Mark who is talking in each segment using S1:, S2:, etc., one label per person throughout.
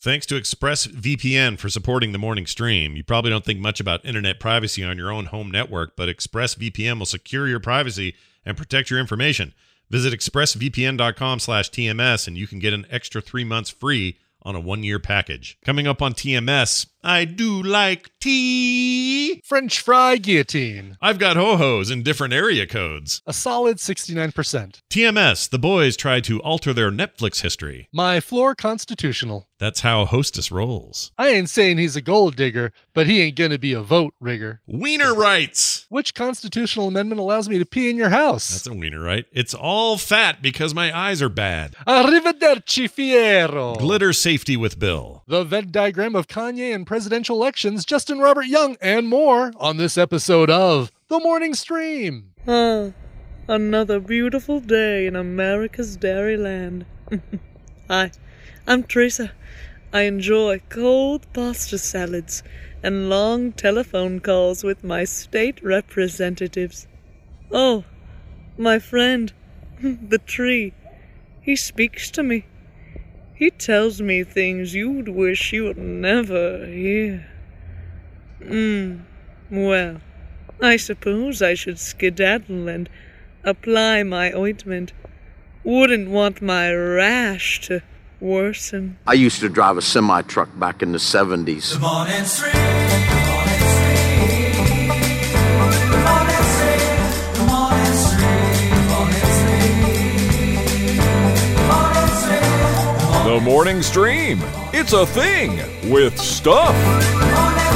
S1: Thanks to ExpressVPN for supporting the morning stream. You probably don't think much about internet privacy on your own home network, but ExpressVPN will secure your privacy and protect your information. Visit expressvpn.com/tms and you can get an extra 3 months free on a 1-year package. Coming up on TMS, I do like tea.
S2: French fry guillotine.
S1: I've got ho-hos in different area codes.
S2: A solid 69%.
S1: TMS, the boys try to alter their Netflix history.
S2: My floor constitutional.
S1: That's how Hostess rolls.
S2: I ain't saying he's a gold digger, but he ain't gonna be a vote rigger.
S1: Wiener rights.
S2: Which constitutional amendment allows me to pee in your house?
S1: That's a wiener, right? It's all fat because my eyes are bad.
S2: Arrivederci, Fiero.
S1: Glitter safety with Bill.
S2: The Venn diagram of Kanye and presidential elections, Justin Robert Young, and more on this episode of The Morning Stream.
S3: Ah, another beautiful day in America's Dairyland. Hi, I'm Teresa. I enjoy cold pasta salads and long telephone calls with my state representatives. Oh, my friend, the tree. He speaks to me. He tells me things you'd wish you would never hear. Hmm. Well, I suppose I should skedaddle and apply my ointment. Wouldn't want my rash to worsen.
S4: I used to drive a semi truck back in the 70s.
S5: The The morning stream.
S6: It's a thing with stuff.
S5: The morning.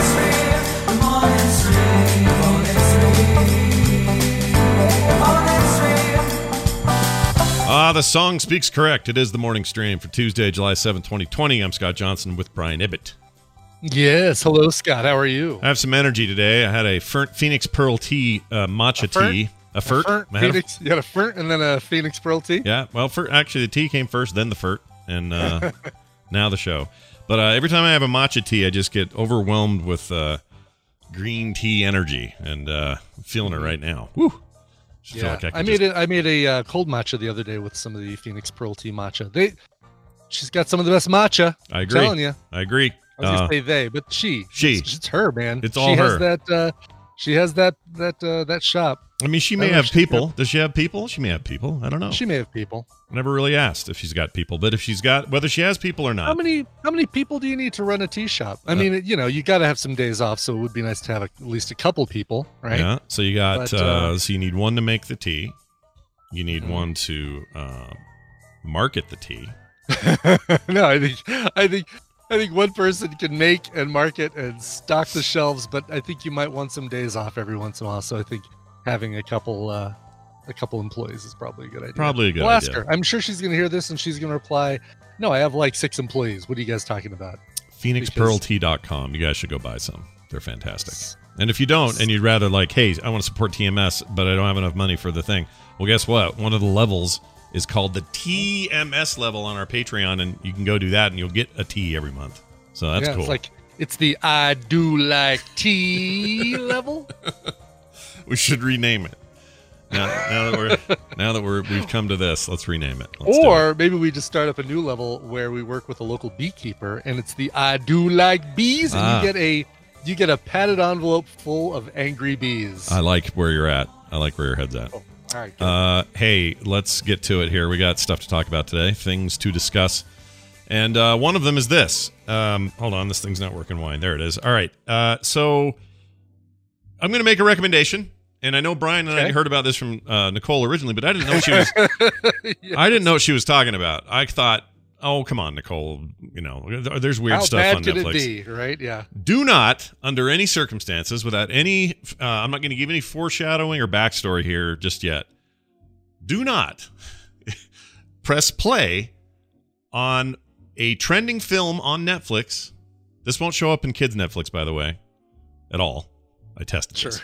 S5: The morning stream. The morning stream. The morning stream.
S1: Ah, the song speaks correct. It is the morning stream for Tuesday, July 7, 2020. I'm Scott Johnson with Brian Ibbott.
S2: Yes. Hello, Scott. How are you?
S1: I have some energy today. I had a Fer- Phoenix Pearl tea uh, matcha
S2: A fernt?
S1: tea. A fert.
S2: Fernt,
S1: I had a-
S2: Phoenix, you got a Fernt and then a Phoenix Pearl tea?
S1: yeah, well, fer- actually, the tea came first, then the fert, and uh, now the show. But uh, every time I have a matcha tea, I just get overwhelmed with uh, green tea energy, and uh, I'm feeling it right now. Woo! Just
S2: Yeah,
S1: like I,
S2: I made
S1: just-
S2: it. I made a uh, cold matcha the other day with some of the Phoenix Pearl tea matcha. They, she's got some of the best matcha.
S1: I
S2: I'm
S1: agree.
S2: telling you.
S1: I agree.
S2: I was gonna
S1: Uh,
S2: say they, but she.
S1: she.
S2: It's, it's her, man.
S1: It's all
S2: she
S1: all
S2: has
S1: her.
S2: that. Uh, she has that that uh, that shop.
S1: I mean, she may have people. Does she have people? She may have people. I don't know.
S2: She may have people.
S1: I never really asked if she's got people, but if she's got whether she has people or not.
S2: How many how many people do you need to run a tea shop? I
S1: Uh,
S2: mean, you know, you got to have some days off, so it would be nice to have a, at least a couple people, right?
S1: Yeah. So you got
S2: But,
S1: uh,
S2: uh,
S1: so you need one to make the tea. You need
S2: Mhm.
S1: one to uh, market the tea.
S2: no, I think I think I think one person can make and market and stock the shelves, but I think you might want some days off every once in a while. So I think having a couple uh, a couple employees is probably a good idea.
S1: Probably a good
S2: we'll ask
S1: idea.
S2: her. I'm sure she's going to hear this and she's going to reply, "No, I have like six employees. What are you guys talking about?"
S1: PhoenixPearlTea.com. You guys should go buy some. They're fantastic. And if you don't, and you'd rather like, hey, I want to support TMS, but I don't have enough money for the thing. Well, guess what? One of the levels is called the TMS level on our Patreon, and you can go do that, and you'll get a tea every month. So that's
S2: yeah,
S1: cool.
S2: It's like it's the I do like tea level.
S1: we should rename it. Now, now that we're now that we're we've come to this, let's rename it. Let's do it.
S2: or maybe we just start up a new level where we work with a local beekeeper and it's the I do like bees and
S1: Ah.
S2: you get a you get a padded envelope full of angry bees.
S1: I like where you're at. I like where your head's at.
S2: All right.
S1: Uh, hey, let's get to it here. We got stuff to talk about today, things to discuss. And uh, one of them is this. Um, hold on, this thing's not working. Wine. There it is. All right. Uh, so I'm going to make a recommendation. And I know Brian and I heard about this from uh, Nicole originally, but I didn't know she was. I didn't know what she was talking about. I thought, oh, come on, Nicole. You know, there's weird
S2: How
S1: stuff on Netflix.
S2: it be? Right? Yeah.
S1: Do not, under any circumstances, without any, uh, I'm not going to give any foreshadowing or backstory here just yet. Do not press play on a trending film on Netflix. This won't show up in kids' Netflix, by the way, at all. I tested it.
S2: Sure.
S1: this.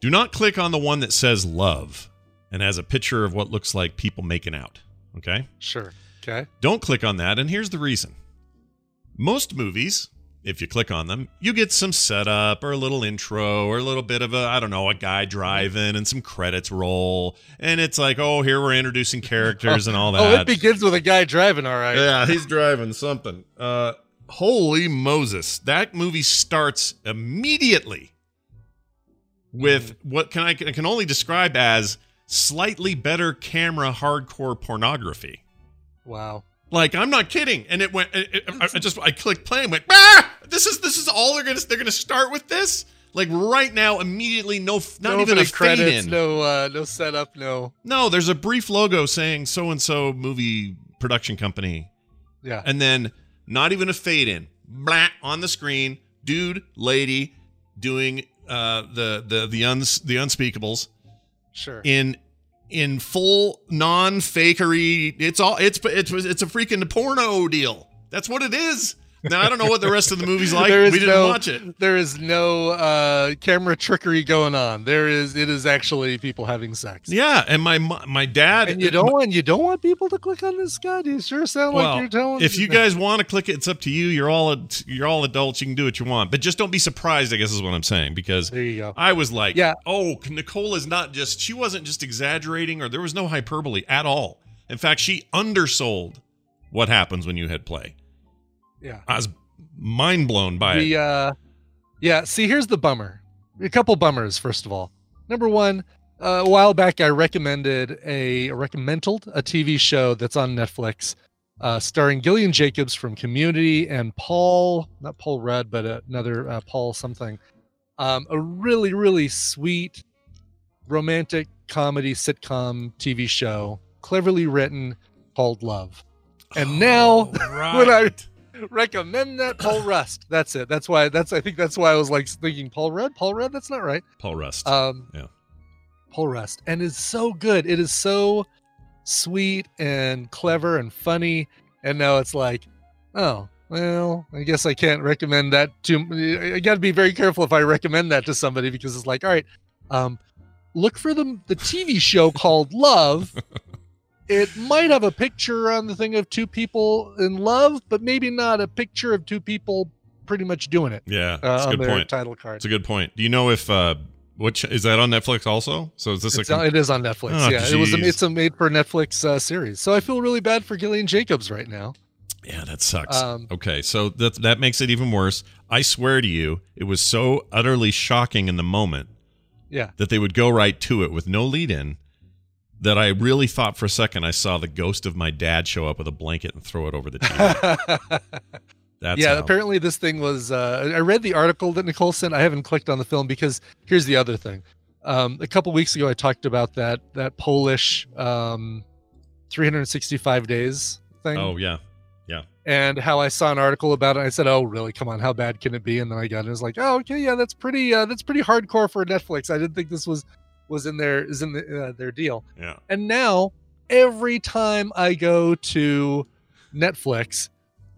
S1: Do not click on the one that says love and has a picture of what looks like people making out. Okay?
S2: Sure. Okay.
S1: Don't click on that, and here's the reason. Most movies, if you click on them, you get some setup or a little intro or a little bit of a, I don't know, a guy driving and some credits roll. And it's like, oh, here we're introducing characters and all that.
S2: Oh, it begins with a guy driving. All right.
S1: Yeah, he's driving something. Uh, holy Moses, that movie starts immediately with what can I, I can only describe as slightly better camera hardcore pornography.
S2: Wow.
S1: Like I'm not kidding, and it went. It, it- I, I just I clicked play and went. Ah! This is this is all they're gonna they're gonna start with this. Like right now, immediately, no, not
S2: no
S1: even a
S2: credits,
S1: in.
S2: no uh, no setup, no.
S1: No, there's a brief logo saying so and so movie production company,
S2: Yeah.
S1: and then not even a fade in. Blah on the screen, dude, lady, doing uh the the the uns the unspeakables
S2: Sure.
S1: in in full non fakery. It's all it's it's it's a freaking porno deal. That's what it is. Now I don't know what the rest of the movie's like. We didn't
S2: no-
S1: watch it.
S2: There is no uh, camera trickery going on. There is. It is actually people having sex.
S1: Yeah, and my my dad
S2: And you don't want you don't want people to click on this, Scott. You sure sound
S1: Well,
S2: like you're telling.
S1: if you guys want to click it, it's up to you. You're all you're all adults. You can do what you want, but just don't be surprised. I guess is what I'm saying because
S2: there you go.
S1: I was like,
S2: Yeah.
S1: oh, Nicole is not just she wasn't just exaggerating or there was no hyperbole at all. In fact, she undersold what happens when you hit play.
S2: Yeah.
S1: I was mind blown by it.
S2: The uh, yeah. See, here's the bummer. A couple bummers. First of all, number one, uh, a while back I recommended a recommended a TV show that's on Netflix, uh, starring Gillian Jacobs from Community and Paul, not Paul Rudd, but another uh, Paul something. Um, a really really sweet romantic comedy sitcom TV show, cleverly written, called Love. And now when I recommend that Paul Rust. That's it. That's why. That's I think that's why I was like thinking Paul Rudd. Paul Rudd. That's not right.
S1: Paul Rust.
S2: Um,
S1: Yeah.
S2: Paul Rust, and it's so good. It is so sweet and clever and funny. And now it's like, oh well, I guess I can't recommend that to. I got to be very careful if I recommend that to somebody because it's like, all right, um, look for the the TV show called Love. It might have a picture on the thing of two people in love, but maybe not a picture of two people pretty much doing it
S1: yeah,
S2: uh,
S1: that's a
S2: on
S1: good point.
S2: title card.
S1: It's a good point. Do you know if uh which is that on Netflix also? So is this
S2: It's
S1: a
S2: on- it is on Netflix.
S1: Oh,
S2: yeah, it was. A, it's a made for Netflix uh, series. So I feel really bad for Gillian Jacobs right now.
S1: Yeah, that sucks.
S2: Um,
S1: okay, so that that makes it even worse. I swear to you, it was so utterly shocking in the moment
S2: Yeah,
S1: that they would go right to it with no lead in that I really thought for a second I saw the ghost of my dad show up with a blanket and throw it over the TV. That's
S2: yeah.
S1: how-
S2: Apparently, this thing was. Uh, I read the article that Nicole sent. I haven't clicked on the film because here's the other thing. Um, a couple weeks ago, I talked about that that Polish um, 365 days thing.
S1: Oh yeah. Yeah.
S2: And how I saw an article about it. I said, "Oh, really? Come on, how bad can it be?" And then I got it. and was like, "Oh, okay, yeah, that's pretty. Uh, that's pretty hardcore for Netflix. I didn't think this was was in their is in the, uh, their deal."
S1: Yeah.
S2: And now every time I go to Netflix,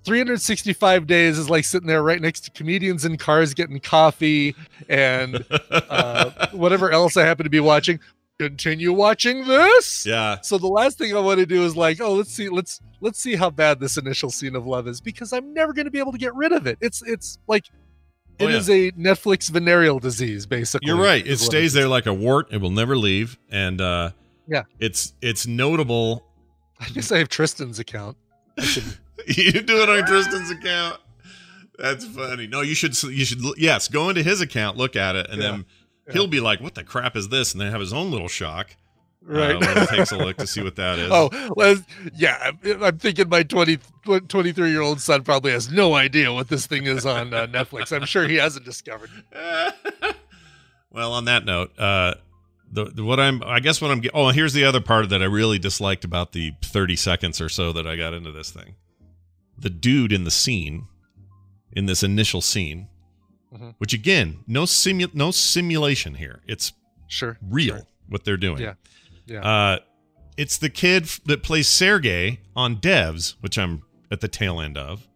S2: 365 days is like sitting there right next to comedians in cars getting coffee and uh, whatever else I happen to be watching. Continue watching this.
S1: yeah.
S2: So the last thing I want to do is like, oh, let's see, let's let's see how bad this initial scene of love is because I'm never going to be able to get rid of it. It's it's like
S1: Oh,
S2: it
S1: yeah.
S2: is a Netflix venereal disease, basically.
S1: You're right. It stays there like a wart. It will never leave. And uh
S2: Yeah.
S1: It's it's notable.
S2: I guess I have Tristan's account. I
S1: you do it on Tristan's account. That's funny. No, you should you should yes, go into his account, look at it, and
S2: Yeah.
S1: then he'll be like, "What the crap is this?" and then have his own little shock.
S2: Right.
S1: Uh, when he takes a look to see what that is.
S2: Oh, well, yeah. I'm- thinking my 20, 23 year old son probably has no idea what this thing is on uh, Netflix. I'm sure he hasn't discovered.
S1: well, on that note, uh, the, the what I'm I guess what I'm oh here's the other part that I really disliked about the 30 seconds or so that I got into this thing. The dude in the scene, in this initial scene,
S2: Mhm.
S1: which again, no simu- no simulation here. It's
S2: Sure.
S1: real
S2: Sure.
S1: what they're doing.
S2: Yeah. Yeah.
S1: Uh, it's the kid that plays Sergey on Devs, which I'm at the tail end of.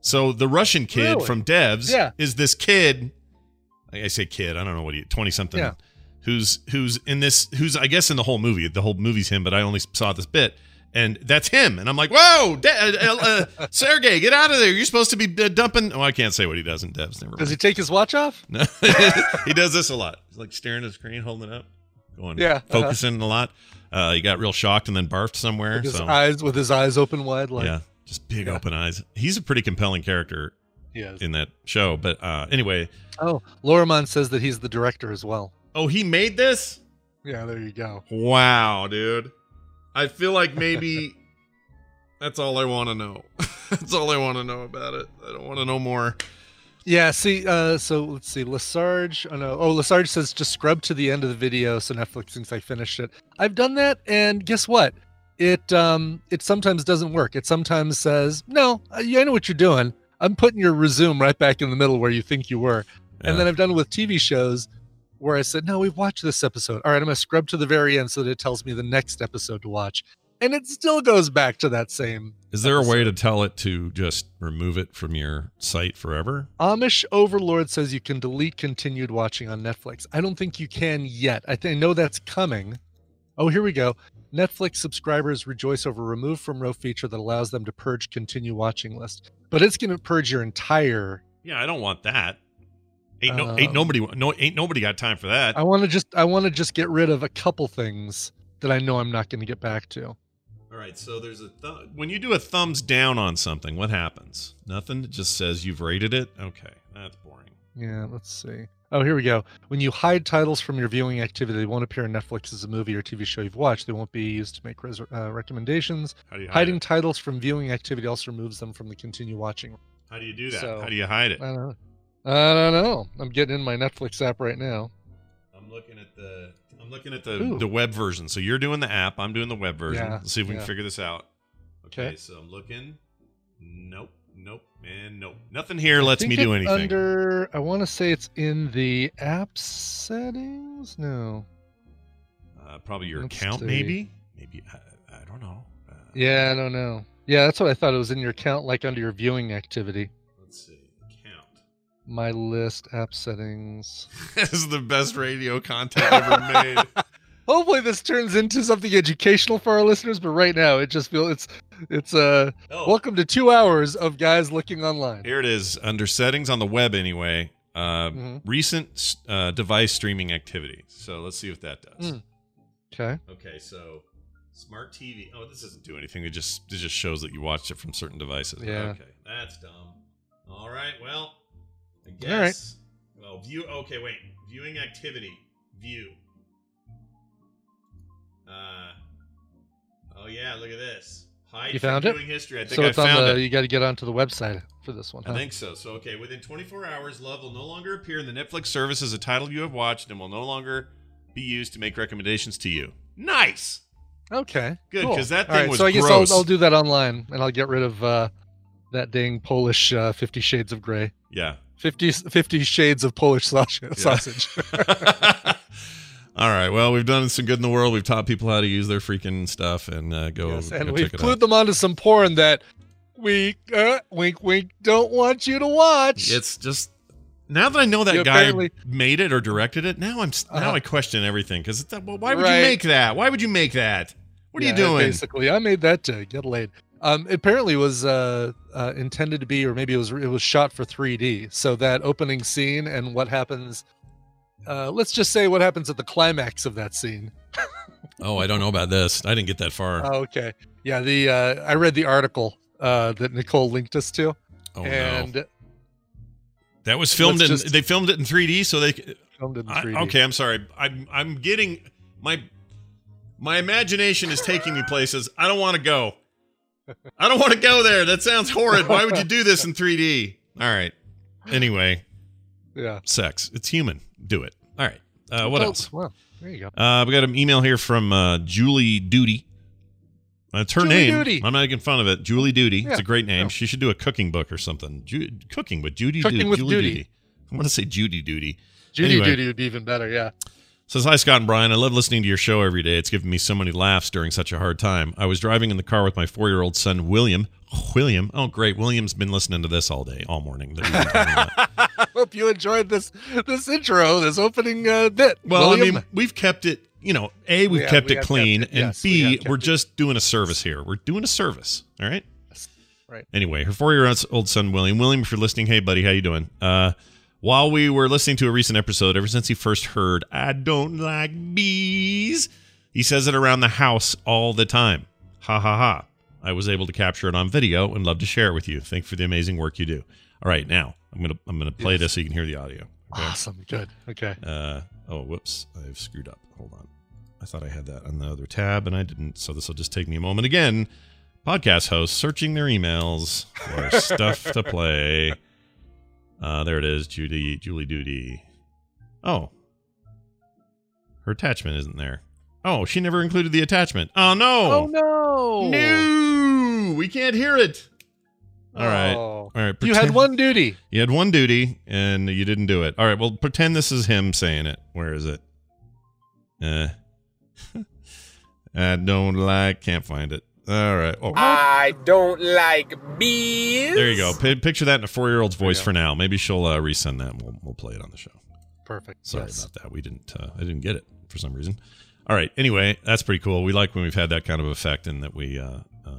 S1: So the Russian kid
S2: Really?
S1: from Devs
S2: Yeah.
S1: is this kid. I say kid. I don't know what he twenty something.
S2: Yeah.
S1: Who's who's in this? Who's I guess in the whole movie. The whole movie's him, but I only saw this bit, and that's him. And I'm like, whoa, De- uh, uh, Sergey, get out of there! You're supposed to be uh, dumping. Oh, I can't say what he does in Devs. Never
S2: Does he take his watch off?
S1: No. he does this a lot. He's like staring at the screen, holding it up, going,
S2: Yeah, uh-huh.
S1: focusing a lot. Uh, he got real shocked and then barfed somewhere.
S2: With his eyes with his eyes open wide, like
S1: yeah, just big
S2: Yeah.
S1: open eyes. He's a pretty compelling character
S2: Yes.
S1: in that show. But uh, anyway,
S2: Oh, Lorimon says that he's the director as well.
S1: oh, he made this.
S2: Yeah, there you go.
S1: Wow, dude. I feel like maybe that's all I want to know. that's all I want to know about it. I don't want to know more.
S2: Yeah, see, uh, so let's see. Lesarge, oh no, oh, Lesarge says just scrub to the end of the video so Netflix thinks I finished it. I've done that, and guess what? It um, it sometimes doesn't work. It sometimes says, no, uh, yeah, I know what you're doing. I'm putting your resume right back in the middle where you think you were. And then I've done it with TV shows where I said, no, we've watched this episode. All right, I'm going to scrub to the very end so that it tells me the next episode to watch. And it still goes back to that same
S1: Is there a way to tell it to just remove it from your site forever?
S2: Amish Overlord says you can delete continued watching on Netflix. I don't think you can yet. I, think I know that's coming. Oh, here we go. Netflix subscribers rejoice over remove from row feature that allows them to purge continue watching list. But it's going to purge your entire.
S1: Yeah, I don't want that. Ain't no, ain't
S2: Um,
S1: nobody, no, ain't nobody got time for that.
S2: I want to just I want to just get rid of a couple things that I know I'm not going to get back to.
S1: All right, so there's a th- when you do a thumbs down on something, what happens? Nothing. It just says you've rated it. Okay, that's boring.
S2: Yeah, let's see. Oh, here we go. When you hide titles from your viewing activity, they won't appear on Netflix as a movie or TV show you've watched. They won't be used to make res- uh, recommendations.
S1: How do you hide
S2: Hiding
S1: it?
S2: titles from viewing activity also removes them from the continue watching.
S1: How do you do that?
S2: so-
S1: How do you hide it?
S2: I don't know. I don't know. I'm getting in my Netflix app right now.
S1: I'm looking at the I'm looking at the
S2: Ooh.
S1: the web version. So you're doing the app. I'm doing the web version.
S2: Yeah,
S1: Let's see if we
S2: yeah.
S1: can figure this out. Okay,
S2: Okay.
S1: so I'm looking. Nope, nope, and nope. Nothing here lets me do anything.
S2: Under, I want to say it's in the app settings. No.
S1: uh, probably your
S2: Let's
S1: account,
S2: see.
S1: maybe. Maybe I, I don't know. Uh,
S2: Yeah, I don't know. Yeah, that's what I thought. It was in your account, like under your viewing activity.
S1: Let's see. Account.
S2: My list, app settings.
S1: this is the best radio content ever made.
S2: Hopefully, this turns into something educational for our listeners. But right now, it just feels it's it's uh
S1: Oh,
S2: welcome to two hours of guys looking online.
S1: here it is under settings on the web. Anyway, uh,
S2: Mhm.
S1: recent uh, device streaming activity. So let's see what that does.
S2: Mm. Okay.
S1: Okay, so smart TV. Oh, this doesn't do anything. It just it just shows that you watched it from certain devices.
S2: Yeah.
S1: Okay, that's dumb. All right. Well, I guess.
S2: All right.
S1: Well, view. Okay, wait. Viewing activity. View. Uh. Oh yeah, look at this. Hide
S2: You
S1: from
S2: found it?
S1: viewing history. I think
S2: So
S1: I
S2: it's on the.
S1: it.
S2: You got to get onto the website for this one.
S1: I
S2: huh?
S1: think so. So okay, within 24 hours, Love will no longer appear in the Netflix service as a title you have watched and will no longer be used to make recommendations to you. Nice.
S2: Okay.
S1: Good,
S2: cool.
S1: 'cause that thing
S2: right,
S1: was
S2: So I guess. I'll, I'll do that online, and I'll get rid of uh, that dang Polish uh, Fifty Shades of Grey.
S1: Yeah.
S2: 50, 50 Shades of Polish sausage. sausage.
S1: All right. Well, we've done some good in the world. We've taught people how to use their freaking stuff and uh, go,
S2: Yes, and
S1: check
S2: we've clued them onto some porn that we uh, wink wink don't want you to watch.
S1: It's just now that I know that
S2: You
S1: guy made it or directed it. Now I'm now
S2: Uh-huh.
S1: I question everything because well, why would
S2: Right.
S1: you make that? Why would you make that? What are
S2: Yeah,
S1: you doing?
S2: Basically, I made that to get laid. Um, it apparently was uh, uh, intended to be, or maybe it was it was shot for 3D. So that opening scene and what happens. Uh, let's just say what happens at the climax of that scene.
S1: Oh, I don't know about this. I didn't get that far.
S2: Oh, okay. Yeah, the uh, I read the article uh, that Nicole linked us to,
S1: oh
S2: and
S1: no, that was filmed in.
S2: just-
S1: They filmed it in 3D, so they.
S2: filmed in 3D.
S1: okay, I'm sorry. I'm I'm getting my my imagination is taking me places I don't want to go. I don't want to go there. That sounds horrid. Why would you do this in 3D? All right. Anyway,
S2: Yeah.
S1: sex. It's human. Do it. All right. Uh, what
S2: Oh,
S1: else?
S2: Well, there you go.
S1: Uh, we got an email here from uh, Julie Duty. That's her
S2: Julie
S1: name.
S2: Duty.
S1: I'm not making fun of it. Julie Duty. It's a great name.
S2: yeah.
S1: She should do a cooking book or something. Ju- cooking with Judy.
S2: Cooking
S1: Du-
S2: with
S1: Julie
S2: Duty.
S1: I want to say Judy Duty.
S2: Judy
S1: anyway.
S2: Duty would be even better. Yeah.
S1: Says hi Scott and Brian. I love listening to your show every day. It's given me so many laughs during such a hard time. I was driving in the car with my four-year-old son William. William. Oh, great. William's been listening to this all day, all morning. that we've been talking about.
S2: I hope you enjoyed this this intro, this opening uh, bit.
S1: Well,
S2: William.
S1: I mean, we've kept it. You know, a we've
S2: We
S1: kept
S2: we
S1: it clean,
S2: kept it,
S1: and
S2: yes,
S1: b we're
S2: it.
S1: just doing a service here. We're doing a service. All right.
S2: Right.
S1: Anyway, her four-year-old son William. William, if you're listening, hey buddy, how you doing? Uh, while we were listening to a recent episode, ever since he first heard "I don't like bees," he says it around the house all the time. Ha ha ha! I was able to capture it on video and love to share it with you. Thank you for the amazing work you do. All right, now I'm gonna I'm gonna play
S2: Yes.
S1: this so you can hear the audio. Okay?
S2: Awesome. Good. Okay.
S1: Uh, oh, whoops. I've screwed up. Hold on. I thought I had that on the other tab and I didn't. So this will just take me a moment again. Podcast hosts searching their emails for stuff to play. Uh, there it is. Judy, Julie Duty. Oh. Her attachment isn't there. Oh, she never included the attachment. Oh, no.
S2: Oh no!
S1: No. We can't hear it. All right.
S2: Oh.
S1: All right.
S2: You had one duty.
S1: you had one duty and you didn't do it. All right, well, pretend this is him saying it. Where is it? Uh, I don't like, can't find it. All right. Oh,
S7: I don't like bees.
S1: there you go. P- picture that in a four year old's voice for now. Maybe she'll uh, resend that and we'll, we'll play it on the show.
S2: Perfect.
S1: Sorry
S2: Yes.
S1: about that. We didn't, uh, I didn't get it for some reason. All right. Anyway, that's pretty cool. We like when we've had that kind of effect and that we, uh, uh,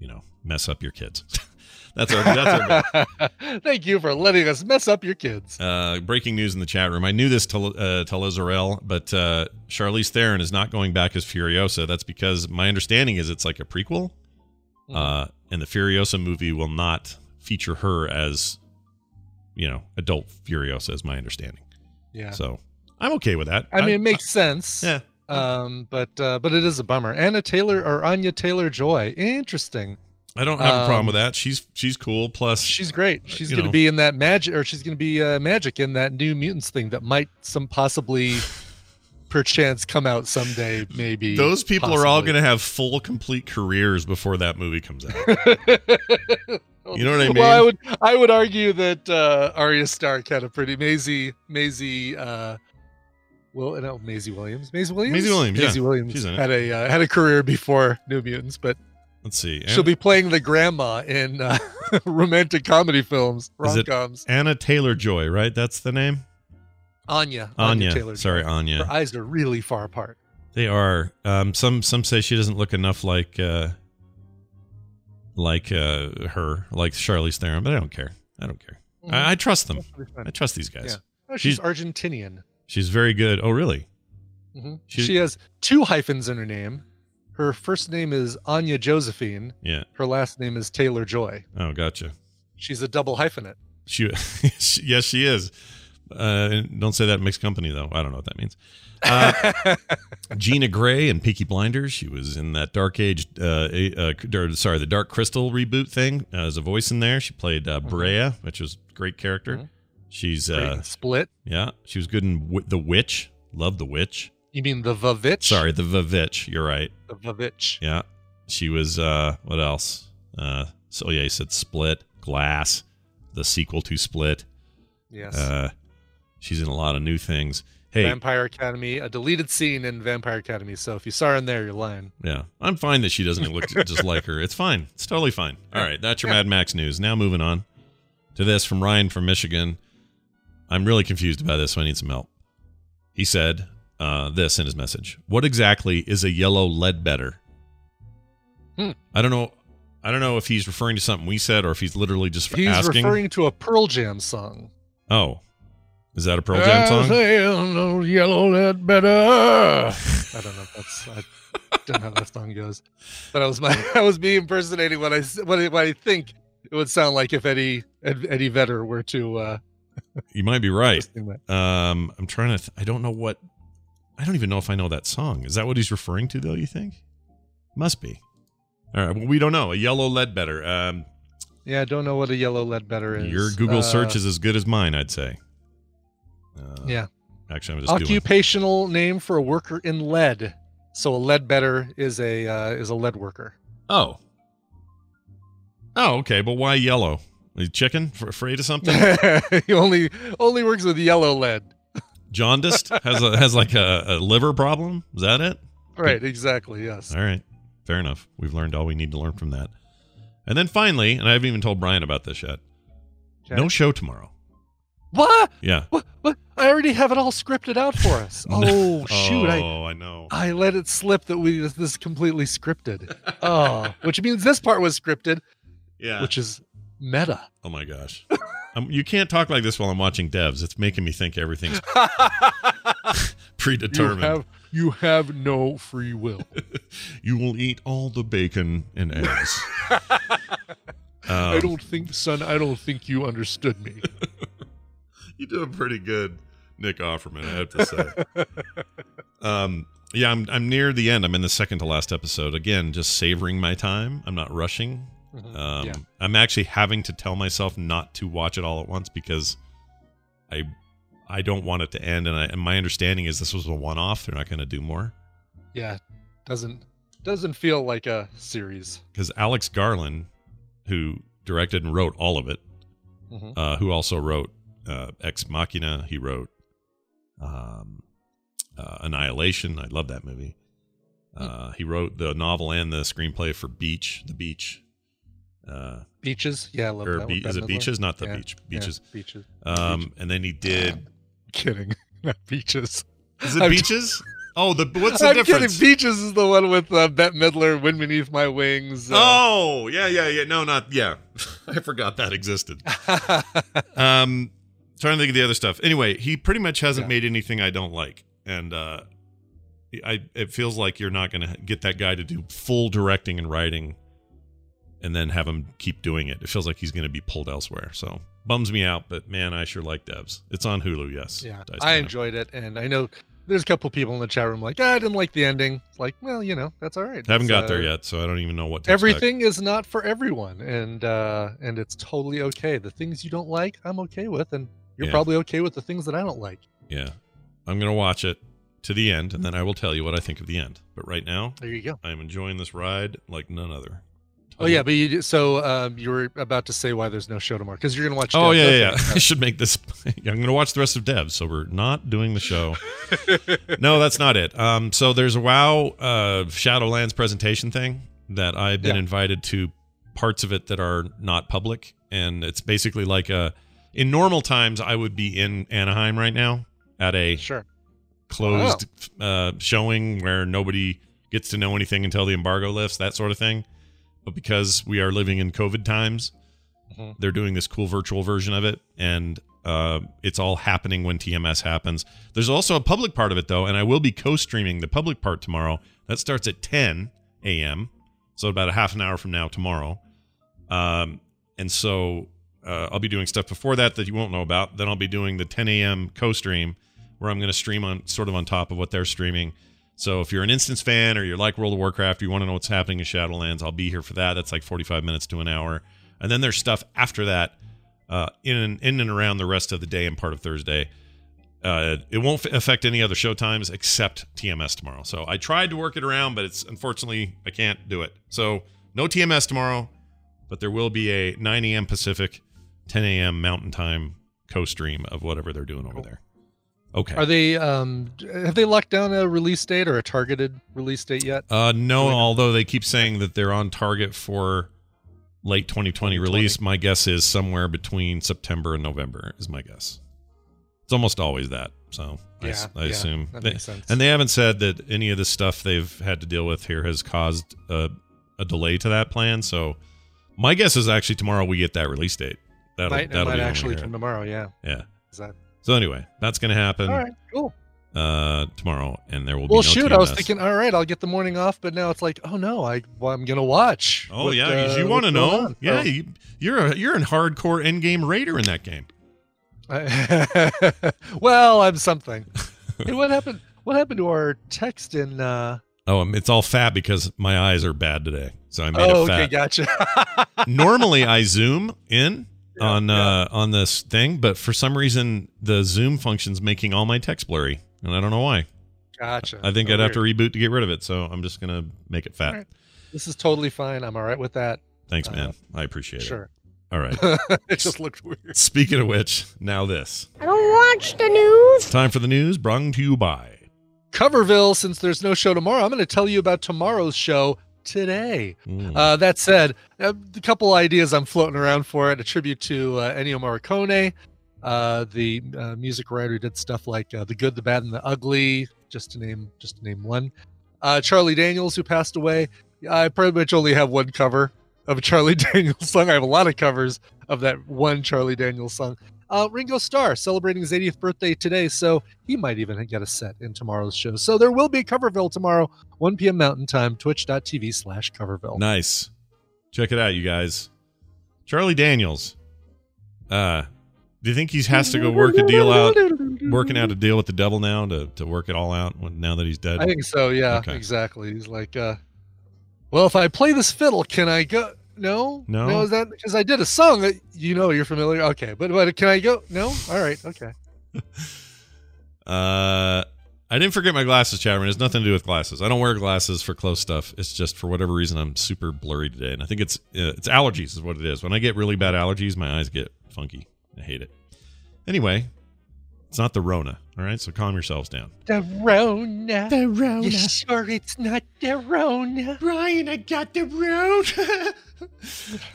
S1: you know, mess up your kids. that's our, that's our.
S2: Thank you for letting us mess up your kids.
S1: Uh, breaking news in the chat room. I knew this to uh, to Lizarel, but uh, Charlize Theron is not going back as Furiosa. That's because my understanding is it's like a prequel,
S2: Mhm.
S1: uh, and the Furiosa movie will not feature her as, you know, adult Furiosa. Is my understanding.
S2: Yeah.
S1: So I'm okay with that.
S2: I mean, it makes sense.
S1: yeah.
S2: Um, but uh, but it is a bummer. Anna Taylor or Anya Taylor Joy. Interesting.
S1: I don't have a problem
S2: Um,
S1: with that. She's she's cool. Plus,
S2: She's great. She's going to be in that magic, or she's going to be uh, magic in that New Mutants thing that might some possibly, perchance, come out someday. Maybe
S1: those people are all going to have full, complete careers before that movie comes out. You know what I
S2: Well, I
S1: mean?
S2: would I would argue that uh, Arya Stark had a pretty Maisie Maisie uh, well no Maisie Williams Maisie Williams
S1: Maisie Williams, yeah.
S2: Williams
S1: She's in it.
S2: had a uh, had a career before New Mutants, but
S1: Let's see.
S2: she'll be playing the grandma in uh, romantic comedy films rom coms.
S1: Anna Taylor Joy, right? That's the name.
S2: Anya
S1: Anya.
S2: Taylor.
S1: Sorry, Anya.
S2: Her eyes are really far apart.
S1: They are. Um, some some say she doesn't look enough like uh, like uh, her, like Charlize Theron, but I don't care. I don't care. I, I trust them.
S2: That's pretty fun.
S1: I trust these guys.
S2: Yeah. Oh, she's,
S1: she's-
S2: Argentinian.
S1: She's very good. Oh, really?
S2: Mhm.
S1: She-
S2: She, has two hyphens in her name. Her first name is Anya Josephine.
S1: Yeah.
S2: Her last name is Taylor Joy.
S1: Oh, gotcha.
S2: She's a double hyphenate.
S1: She, she yes, she is. Uh, don't say that mixed company though. I don't know what that means. Uh, Gina Gray and Peaky Blinders. She was in that Dark Age, uh, uh, or, sorry, the Dark Crystal reboot thing uh, as a voice in there. She played uh, Brea, which was a great character.
S2: Mhm.
S1: She's, uh,
S2: Split.
S1: yeah, she was good in w- The Witch. Love The Witch.
S2: You mean the Vavitch?
S1: Sorry, The Vavitch. You're right.
S2: The Vavitch.
S1: Yeah, she was. uh What else? Uh So yeah, you said Split, Glass, the sequel to Split.
S2: Yes.
S1: Uh She's in a lot of new things. Hey,
S2: Vampire Academy, a deleted scene in Vampire Academy. So if you saw her in there, you're lying.
S1: Yeah, I'm fine that she doesn't look just like her. It's fine. It's totally fine. All right, that's your Mad Max news. Now moving on to this from Ryan from Michigan. I'm really confused about this, so I need some help. He said uh, this in his message. What exactly is a yellow lead better?
S2: Hmm.
S1: I don't know. I don't know if he's referring to something we said or if he's literally just
S2: He's
S1: asking.
S2: referring to a Pearl Jam song.
S1: oh, is that a Pearl Jam song?
S2: yellow lead better. I don't know if that's. I don't know how that song goes, but I was my I was me impersonating what I what I, what I think it would sound like if Eddie Ed, Eddie Vedder were to uh,
S1: You might be right. Um, I'm trying to. Th- I don't know what. I don't even know if I know that song. Is that what he's referring to, though? You think? Must be. All right. Well, we don't know. A yellow lead better. Um,
S2: Yeah, I don't know what a yellow lead better is.
S1: your Google
S2: Uh,
S1: search is as good as mine, I'd say. Uh,
S2: Yeah.
S1: Actually, I'm just doing.
S2: occupational name for a worker in lead. So a lead better is a uh, is a lead worker.
S1: Oh. Oh, okay. But why yellow? Are you chicken? For, afraid of something?
S2: he only only works with yellow lead.
S1: Jaundiced? has a has like a, a liver problem? Is that it?
S2: Right, exactly. Yes.
S1: All right. Fair enough. We've learned all we need to learn from that. And then finally, and I haven't even told Brian about this yet.
S2: Okay.
S1: No show tomorrow.
S2: What?
S1: Yeah.
S2: What? What? I already have it all scripted out for us. Oh shoot! I
S1: Oh, I know.
S2: I let it slip that we this is completely scripted. Oh, which means this part was scripted,
S1: Yeah.
S2: which is meta.
S1: oh my gosh. um, you can't talk like this while I'm watching devs. It's making me think everything's
S2: you
S1: predetermined.
S2: have You have no free will.
S1: You will eat all the bacon and eggs.
S2: I
S1: Um,
S2: don't think, son. I don't think you understood me.
S1: you do a pretty good Nick Offerman, I have to say. um, yeah, I'm I'm near the end. I'm in the second to last episode. Again, just savoring my time. I'm not rushing.
S2: Mhm.
S1: Um,
S2: Yeah.
S1: I'm actually having to tell myself not to watch it all at once because I I don't want it to end. And, I, and my understanding is this was a one off. They're not going to do more
S2: Yeah, doesn't doesn't feel like a series.
S1: because Alex Garland, who directed and wrote all of it,
S2: Mhm.
S1: uh, who also wrote uh, Ex Machina, he wrote um, uh, Annihilation. I love that movie. Uh, he wrote the novel and the screenplay for Beach, The Beach. Uh,
S2: Beaches, yeah, I love
S1: or
S2: that.
S1: Be- is it Beaches? Not the
S2: Yeah,
S1: Beach.
S2: yeah,
S1: Beaches.
S2: beaches.
S1: Um, and then he did.
S2: Kidding, not beaches.
S1: Is it
S2: I'm-
S1: Beaches? Oh, the what's the
S2: I'm
S1: difference?
S2: kidding. Beaches is the one with uh, Bette Midler, "Wind Beneath My Wings." uh,
S1: Oh, yeah, yeah, yeah. No, not yeah. I forgot that existed. Um, trying to think of the other stuff. Anyway, he pretty much hasn't
S2: Yeah.
S1: made anything I don't like, and uh, I it feels like you're not going to get that guy to do full directing and writing, and then have him keep doing it. It feels like he's going to be pulled elsewhere. So bums me out, but man, I sure like Devs. It's on Hulu. Yes,
S2: yeah,
S1: Dice
S2: I enjoyed it, and I know there's a couple people in the chat room like, "Ah, I didn't like the ending. It's like, well, you know, that's all right.
S1: Haven't
S2: It's,
S1: got
S2: uh,
S1: there yet, so I don't even know what to expect.
S2: Everything is not for everyone, and uh, and it's totally okay. The things you don't like, I'm okay with, and you're
S1: Yeah.
S2: probably okay with the things that I don't like.
S1: Yeah, I'm going to watch it to the end, and then I will tell you what I think of the end. But right now,
S2: There you go.
S1: I am enjoying this ride like none other.
S2: Oh yeah, but you so um, you were about to say why there's no show tomorrow because you're gonna watch.
S1: Oh yeah, yeah, yeah. I should make this. I'm going to watch the rest of Devs, so we're not doing the show. no, that's not it. Um, so there's a WoW uh, Shadowlands presentation thing that I've been
S2: Yeah.
S1: invited to. Parts of it that are not public, and it's basically like a. In normal times, I would be in Anaheim right now at a
S2: Sure.
S1: closed uh, showing where nobody gets to know anything until the embargo lifts, that sort of thing. But because we are living in COVID times,
S2: Mhm.
S1: they're doing this cool virtual version of it, and uh, it's all happening when TMS happens. There's also a public part of it though, and I will be co-streaming the public part tomorrow. That starts at 10 a.m., so about a half an hour from now tomorrow. Um, and so uh, I'll be doing stuff before that that you won't know about. Then I'll be doing the 10 a.m. co-stream where I'm going to stream on sort of on top of what they're streaming. So if you're an Instance fan or you're like World of Warcraft, you want to know what's happening in Shadowlands, I'll be here for that. That's like 45 minutes to an hour. And then there's stuff after that uh, in and in and around the rest of the day and part of Thursday. Uh, it won't f- affect any other show times except TMS tomorrow. So I tried to work it around, but it's unfortunately I can't do it. So no TMS tomorrow, but there will be a 9 a.m. Pacific, 10 a.m. Mountain Time co-stream of whatever they're doing over there. Okay.
S2: Are they um have they locked down a release date or a targeted release date yet?
S1: Uh, no, although they keep saying that they're on target for late 2020 release. My guess is somewhere between September and November is my guess. It's almost always that. So
S2: Yeah,
S1: I
S2: yeah,
S1: assume.
S2: that
S1: They-
S2: makes sense.
S1: And they haven't said that any of the stuff they've had to deal with here has caused a, a delay to that plan. So my guess is actually tomorrow we get that release date. That'll,
S2: might
S1: that'll
S2: might
S1: be
S2: actually come tomorrow. Yeah.
S1: Yeah.
S2: Is that
S1: So anyway, that's going to happen
S2: all right? Cool.
S1: uh, tomorrow, and there will be
S2: Well,
S1: no
S2: shoot, I was thinking, all right, I'll get the morning off, but now it's like, oh no, I well, I'm gonna watch.
S1: Oh
S2: what,
S1: yeah,
S2: uh,
S1: you want to know?
S2: on.
S1: Yeah,
S2: So-
S1: you, you're a you're a hardcore endgame raider in that game.
S2: well, I'm something. hey, what happened? What happened to our text in? uh
S1: Oh, um, it's all fat because my eyes are bad today, so I made
S2: Oh,
S1: it
S2: okay, gotcha.
S1: Normally, I zoom in
S2: Yeah,
S1: on
S2: yeah.
S1: uh, on this thing, but for some reason, the zoom function's making all my text blurry, and I don't know why.
S2: gotcha.
S1: I think
S2: Oh,
S1: I'd have to reboot to get rid of it, so I'm just gonna make it fat.
S2: All right. This is totally fine. I'm all right with that.
S1: Thanks,
S2: Uh,
S1: man. I appreciate
S2: Sure.
S1: it. Sure. All right.
S2: it just looked weird.
S1: Speaking of which, now this
S8: I don't watch the news.
S1: time for the news brought to you by.
S2: Coverville, since there's no show tomorrow, I'm going to tell you about tomorrow's show today.
S1: Mm.
S2: Uh, that said, a couple ideas I'm floating around for it. A tribute to uh, Ennio Morricone, uh, the uh, music writer who did stuff like uh, The Good, the Bad, and the Ugly, just to name just to name one. Uh, Charlie Daniels, who passed away. I pretty much only have one cover of a Charlie Daniels song. I have a lot of covers of that one Charlie Daniels song. Uh, Ringo Starr celebrating his 80th birthday today, so he might even get a set in tomorrow's show. So there will be Coverville tomorrow, 1 p.m. Mountain Time, twitch.tv slash Coverville.
S1: Nice. Check it out, you guys. Charlie Daniels. Uh, do you think he has to go work a deal out, working out a deal with the devil now to, to work it all out when, now that he's dead?
S2: I think so, yeah,
S1: Okay.
S2: exactly. He's like, uh, well, if I play this fiddle, can I go? No,
S1: No?
S2: no. Is that because I did a song that you know you're familiar? Okay, but but can I go? No, all right, okay.
S1: Uh, I didn't forget my glasses, Chatterman. It has nothing to do with glasses. I don't wear glasses for close stuff. It's just for whatever reason I'm super blurry today, and I think it's uh, it's allergies is what it is. When I get really bad allergies, my eyes get funky. I hate it. Anyway, it's not the Rona. All right, so calm yourselves down.
S2: The Rona.
S3: The Rona.
S2: You sure it's not the Rona?
S3: Brian, I got the Rona.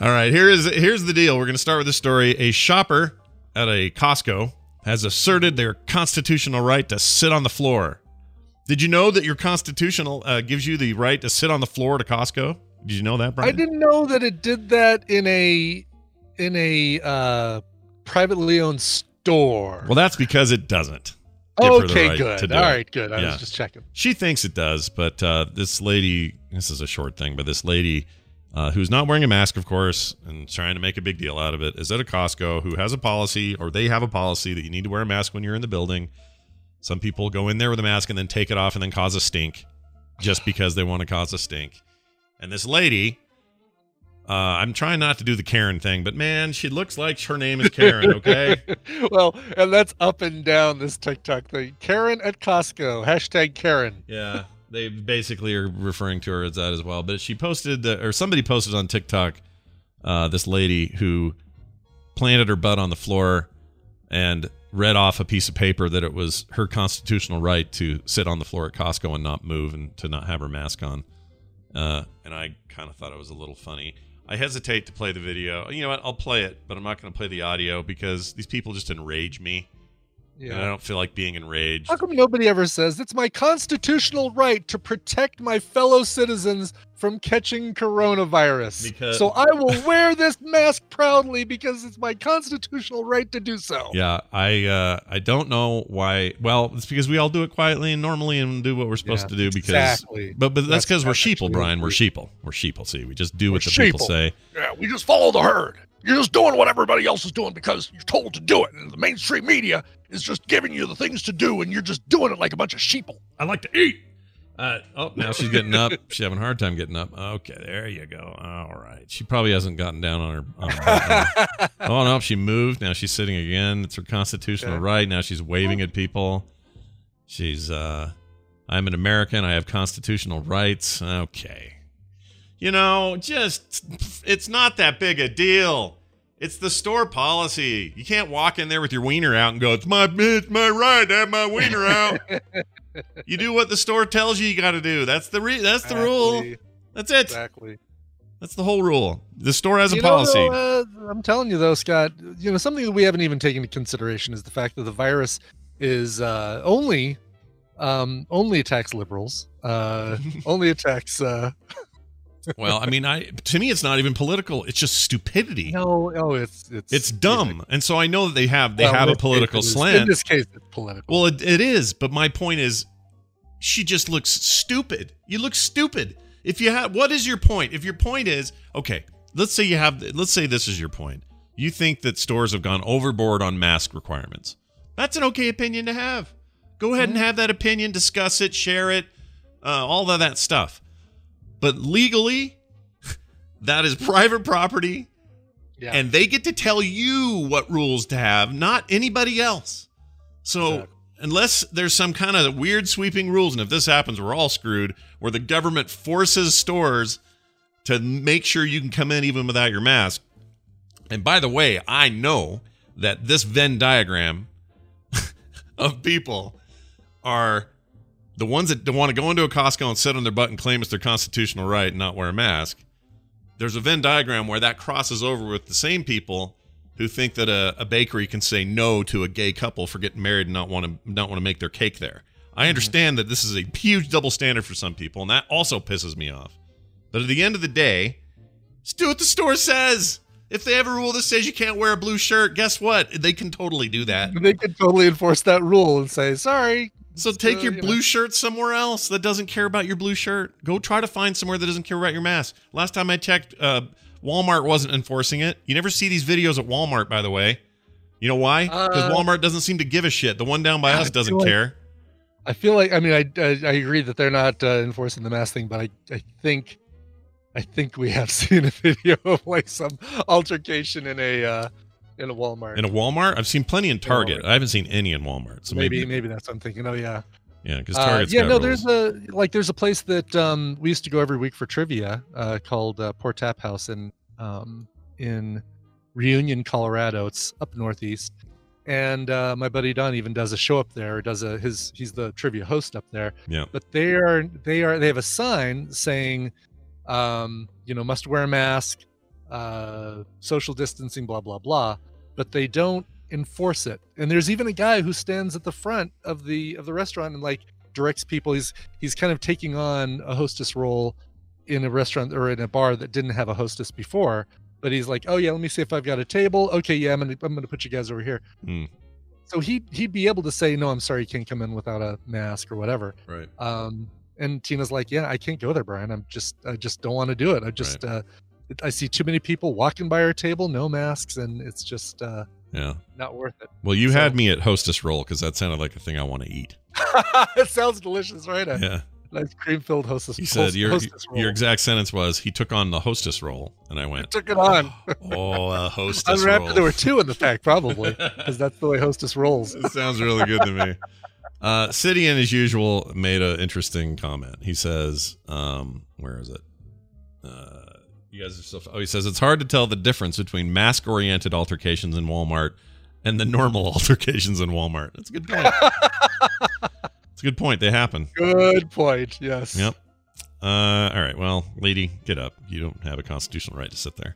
S1: All right, here is here's the deal. We're going to start with this story. A shopper at a Costco has asserted their constitutional right to sit on the floor. Did you know that your constitutional uh, gives you the right to sit on the floor at a Costco? Did you know that, Brian?
S2: I didn't know that it did that in a in a uh, privately owned store.
S1: Well, that's because it doesn't.
S2: Okay,
S1: right
S2: good. All
S1: it.
S2: right, good. I
S1: Yeah.
S2: was just checking.
S1: She thinks it does, but uh, this lady, this is a short thing, but this lady uh, who's not wearing a mask, of course, and trying to make a big deal out of it, is at a Costco who has a policy, or they have a policy that you need to wear a mask when you're in the building. Some people go in there with a mask and then take it off and then cause a stink just because they want to cause a stink. And this lady, uh, I'm trying not to do the Karen thing, but man, she looks like her name is Karen, okay?
S2: well, and that's up and down this TikTok thing. Karen at Costco. Hashtag Karen.
S1: Yeah, they basically are referring to her as that as well. But she posted, or somebody posted on TikTok, uh, this lady who planted her butt on the floor and read off a piece of paper that it was her constitutional right to sit on the floor at Costco and not move and to not have her mask on. Uh, and I kind of thought it was a little funny. I hesitate to play the video. You know what? I'll play it, but I'm not going to play the audio because these people just enrage me. And I don't feel like being enraged.
S2: How come nobody ever says it's my constitutional right to protect my fellow citizens from catching coronavirus?
S1: Because-
S2: so I will wear this mask proudly because it's my constitutional right to do so.
S1: Yeah, I uh, I don't know why. Well, it's because we all do it quietly and normally and do what we're supposed
S2: Yeah,
S1: to do. Because,
S2: exactly.
S1: but but that's
S2: That's-
S1: because we're
S2: that's
S1: sheeple,
S2: actually
S1: Brian. We're
S2: agree.
S1: sheeple. We're sheeple. See, we just do
S2: We're
S1: what the people say.
S9: Yeah, we just follow the herd. You're just doing what everybody else is doing because you're told to do it. And the mainstream media is just giving you the things to do, and you're just doing it like a bunch of sheeple.
S1: I like to eat. Uh, oh, now she's getting up. She's having a hard time getting up. Okay, there you go. All right. She probably hasn't gotten down on her. On her oh no, she moved. Now she's sitting again. It's her constitutional
S2: Okay.
S1: right. Now she's waving at people. She's. uh I'm an American. I have constitutional rights. Okay. You know, just it's not that big a deal. It's the store policy. You can't walk in there with your wiener out and go, "It's my it's my right to have my wiener out." you do what the store tells you you got to do. That's the re- that's the rule. That's it.
S2: Exactly.
S1: That's the whole rule. The store has a
S2: You know,
S1: policy.
S2: though, uh, I'm telling you though, Scott. You know something that we haven't even taken into consideration is the fact that the virus is uh, only um, only attacks liberals. Uh, only attacks. Uh,
S1: well, I mean, I to me it's not even political. It's just stupidity.
S2: no, oh, it's it's
S1: It's dumb. And so I know that they have they
S2: Well,
S1: have a
S2: case,
S1: political slant.
S2: In this case, it's political.
S1: Well, it, it is, but my point is, she just looks stupid. You look stupid. If you have, what is your point? If your point is, okay, let's say you have, let's say this is your point. You think that stores have gone overboard on mask requirements. That's an okay opinion to have. Go ahead and have that opinion, discuss it, share it, uh, all of that stuff. But legally, that is private property
S2: yeah.
S1: and they get to tell you what rules to have, not anybody else. So
S2: Exactly.
S1: unless there's some kind of weird sweeping rules, and if this happens, we're all screwed, where the government forces stores to make sure you can come in even without your mask. And by the way, I know that this Venn diagram of people are the ones that want to go into a Costco and sit on their butt and claim it's their constitutional right and not wear a mask there's a Venn diagram where that crosses over with the same people who think that a, a bakery can say no to a gay couple for getting married and not want to not want to make their cake there. I mm-hmm. understand that this is a huge double standard for some people, and that also pisses me off. But at the end of the day, just do what the store says. If they have a rule that says you can't wear a blue shirt, guess what? They can totally do that.
S2: They could totally enforce that rule and say, "Sorry,
S1: So take your
S2: you
S1: blue
S2: know.
S1: shirt somewhere else that doesn't care about your blue shirt. Go try to find somewhere that doesn't care about your mask. Last time I checked, uh, Walmart wasn't enforcing it. You never see these videos at Walmart, by the way. You know why? Because
S2: Uh,
S1: Walmart doesn't seem to give a shit. The one down by us doesn't
S2: like-
S1: care.
S2: I feel like I mean I I, I agree that they're not uh, enforcing the mask thing, but I I think I think we have seen a video of like some altercation in a uh, in a Walmart.
S1: In a Walmart, I've seen plenty in Target. I haven't seen any in Walmart. So
S2: maybe,
S1: maybe,
S2: maybe that's what I'm thinking. Oh yeah,
S1: yeah, because
S2: Uh,
S1: Target's
S2: yeah.
S1: got
S2: No,
S1: rules.
S2: there's a like there's a place that um, we used to go every week for trivia uh, called uh, Port Tap House in um, in Reunion, Colorado. It's up northeast, and uh, my buddy Don even does a show up there. Does a his he's the trivia host up there.
S1: Yeah.
S2: But they are they are they have a sign saying, um, you know, must wear a mask, uh, social distancing, blah blah blah. But they don't enforce it. And there's even a guy who stands at the front of the of the restaurant and like directs people. He's he's kind of taking on a hostess role in a restaurant or in a bar that didn't have a hostess before. But he's like, oh yeah, let me see if I've got a table. Okay, yeah, I'm gonna I'm gonna put you guys over here.
S1: Hmm.
S2: So he he'd be able to say, no, I'm sorry, you can't come in without a mask or whatever.
S1: right.
S2: Um, and Tina's like, yeah, I can't go there, Brian. I'm just I just don't want to do it. I just uh, I see too many people walking by our table, no masks, and it's just uh,
S1: Yeah.
S2: not worth it.
S1: Well, you
S2: So-
S1: had me at hostess roll because that sounded like a thing I want to eat.
S2: it sounds delicious, right?
S1: Yeah.
S2: nice cream filled hostess.
S1: He said
S2: host-
S1: your
S2: hostess roll.
S1: your exact sentence was he took on the hostess role, and I went,
S2: took it on.
S1: oh, a hostess
S2: Unwrapped there were two in the pack, probably, because that's the way hostess rolls.
S1: It sounds really good to me. Uh, Sidian, as usual, made an interesting comment. He says, um, "Where is it? Uh, you guys are so." Oh, he says it's hard to tell the difference between mask-oriented altercations in Walmart and the normal altercations in Walmart. That's a good point. It's a good point. They happen.
S2: Good point. Yes.
S1: Yep. Uh, all right. Well, lady, get up. You don't have a constitutional right to sit there.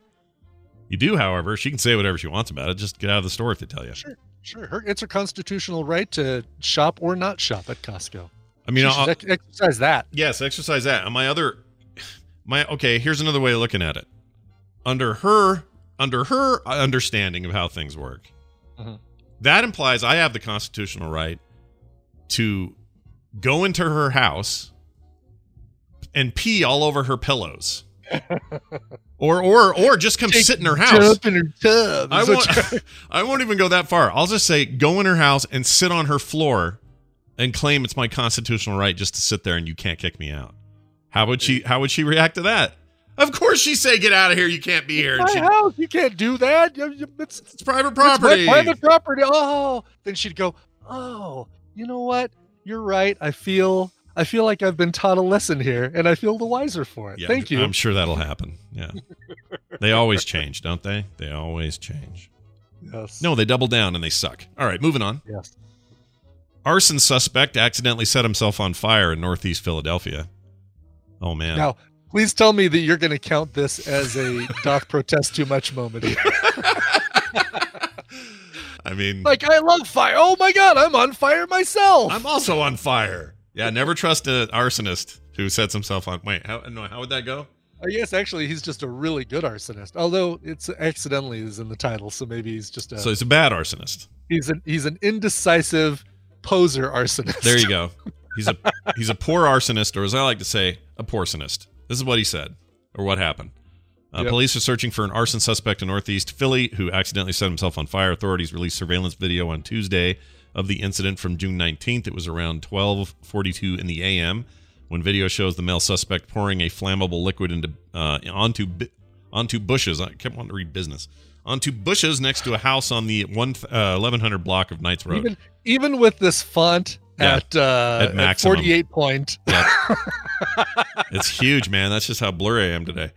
S1: You do, however. She can say whatever she wants about it. Just get out of the store if they tell you.
S2: Sure. Sure. Her, it's her constitutional right to shop or not shop at Costco.
S1: I mean, I'll,
S2: ex- exercise that.
S1: Yes, exercise that. And my other my okay, here's another way of looking at it. Under her under her understanding of how things work.
S2: Mhm.
S1: That implies I have the constitutional right to go into her house and pee all over her pillows. or or or just come sit in her house.
S2: Jump in her tub.
S1: I
S2: is what you're-
S1: won't, I won't even go that far. I'll just say go in her house and sit on her floor and claim it's my constitutional right just to sit there and you can't kick me out. How would she how would she react to that? Of course she'd say get out of here, you can't be here.
S2: My
S1: she'd-
S2: house. You can't do that. It's,
S1: it's private
S2: it's
S1: property.
S2: private property. Oh, then she'd go. Oh, you know what? You're right. I feel. I feel like I've been taught a lesson here, and I feel the wiser for it.
S1: Yeah,
S2: Thank you.
S1: I'm sure that'll happen. Yeah. they always change, don't they? They always change.
S2: yes.
S1: No, they double down and they suck. All right, moving on.
S2: Yes.
S1: Arson suspect accidentally set himself on fire in northeast Philadelphia. Oh man.
S2: Now, please tell me that you're going to count this as a doth protest too much moment. here.
S1: I mean
S2: like I love fire. Oh my god, I'm on fire myself.
S1: I'm also on fire. Yeah, never trust an arsonist who sets himself on. Wait, how no, how would that go?
S2: Uh, I guess actually he's just a really good arsonist. Although it's accidentally is in the title, so maybe he's just a
S1: So he's a bad arsonist.
S2: he's an he's an indecisive poser arsonist.
S1: There you go. He's a he's a poor arsonist, or as I like to say, a porcionist. This is what he said, or what happened. Uh,
S2: Yep.
S1: Police are searching for an arson suspect in Northeast Philly who accidentally set himself on fire. Authorities released surveillance video on Tuesday of the incident from June 19th. It was around 12:42 in the a.m. when video shows the male suspect pouring a flammable liquid into uh, onto onto bushes. I kept wanting to read business onto bushes next to a house on the one uh, 1100 block of Knights Road.
S2: Even even with this font
S1: Yeah.
S2: at uh
S1: At maximum.
S2: 48 point.
S1: It's huge, man. That's just how blurry I am today.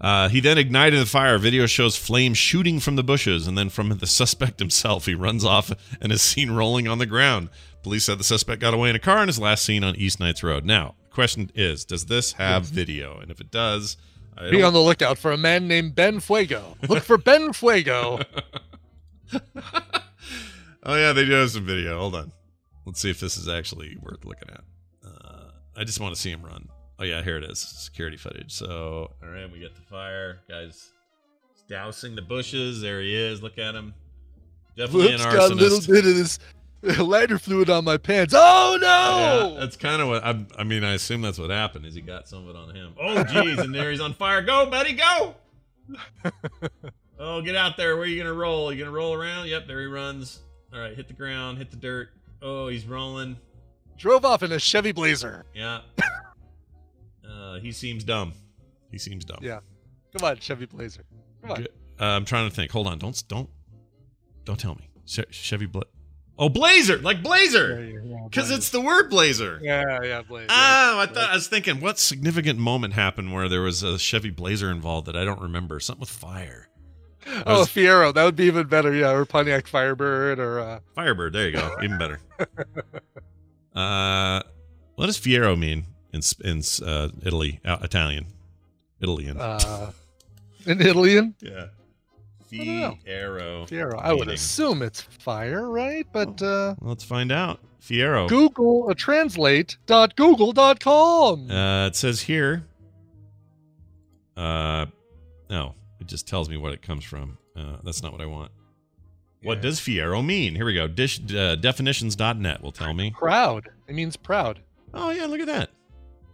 S1: Uh, he then ignited the fire. Video shows flames shooting from the bushes, and then from the suspect himself, he runs off and is seen rolling on the ground. Police said the suspect got away in a car and is last seen on East Knights Road. Now, the question is, does this have video? And if it does, I
S2: Be
S1: don't-
S2: on the lookout for a man named Ben Fuego. Look for Ben Fuego.
S1: oh yeah, they do have some video. Hold on, let's see if this is actually worth looking at. Uh, I just want to see him run. Oh yeah, here it is, security footage. So all right, we get the fire, guys. dousing the bushes. There he is. Look at him. Definitely
S2: Whoops,
S1: an
S2: got a little bit of this lighter fluid on my pants. Oh no!
S1: Yeah, that's kind of what I, I mean. I assume that's what happened. Is he got some of it on him? Oh, geez, and there he's on fire. Go, buddy, go! oh, get out there. Where are you gonna roll? you gonna roll around? Yep, there he runs. All right, hit the ground, hit the dirt. Oh, he's rolling.
S2: Drove off in a Chevy Blazer.
S1: Yeah. Uh, he seems dumb. He seems dumb.
S2: Yeah. Come on, Chevy Blazer. Come on.
S1: Uh, I'm trying to think. Hold on. Don't don't don't tell me. Che- Chevy Bla- Oh, Blazer, like Blazer, because it's the word Blazer.
S2: Yeah, yeah, Blazer.
S1: Oh, I thought I was thinking, what significant moment happened where there was a Chevy Blazer involved that I don't remember? Something with fire.
S2: Oh,
S1: was-
S2: Fiero. That would be even better. Yeah, or Pontiac Firebird or uh,
S1: Firebird. There you go. Even better. uh, what does Fiero mean in in uh, Italy? Uh, Italian. Italian.
S2: uh, an Italian.
S1: yeah.
S2: I don't know.
S1: Fiero.
S2: Fiero. I would assume it's fire, right? But uh,
S1: Let's find out. Fiero.
S2: Google uh, translate.google.com.
S1: Uh, it says here. Uh, no, it just tells me what it comes from. Uh, that's not what I want. What does Fiero mean? Here we go. Dish uh, definitions.net will tell me.
S2: proud. It means proud.
S1: Oh yeah, look at that.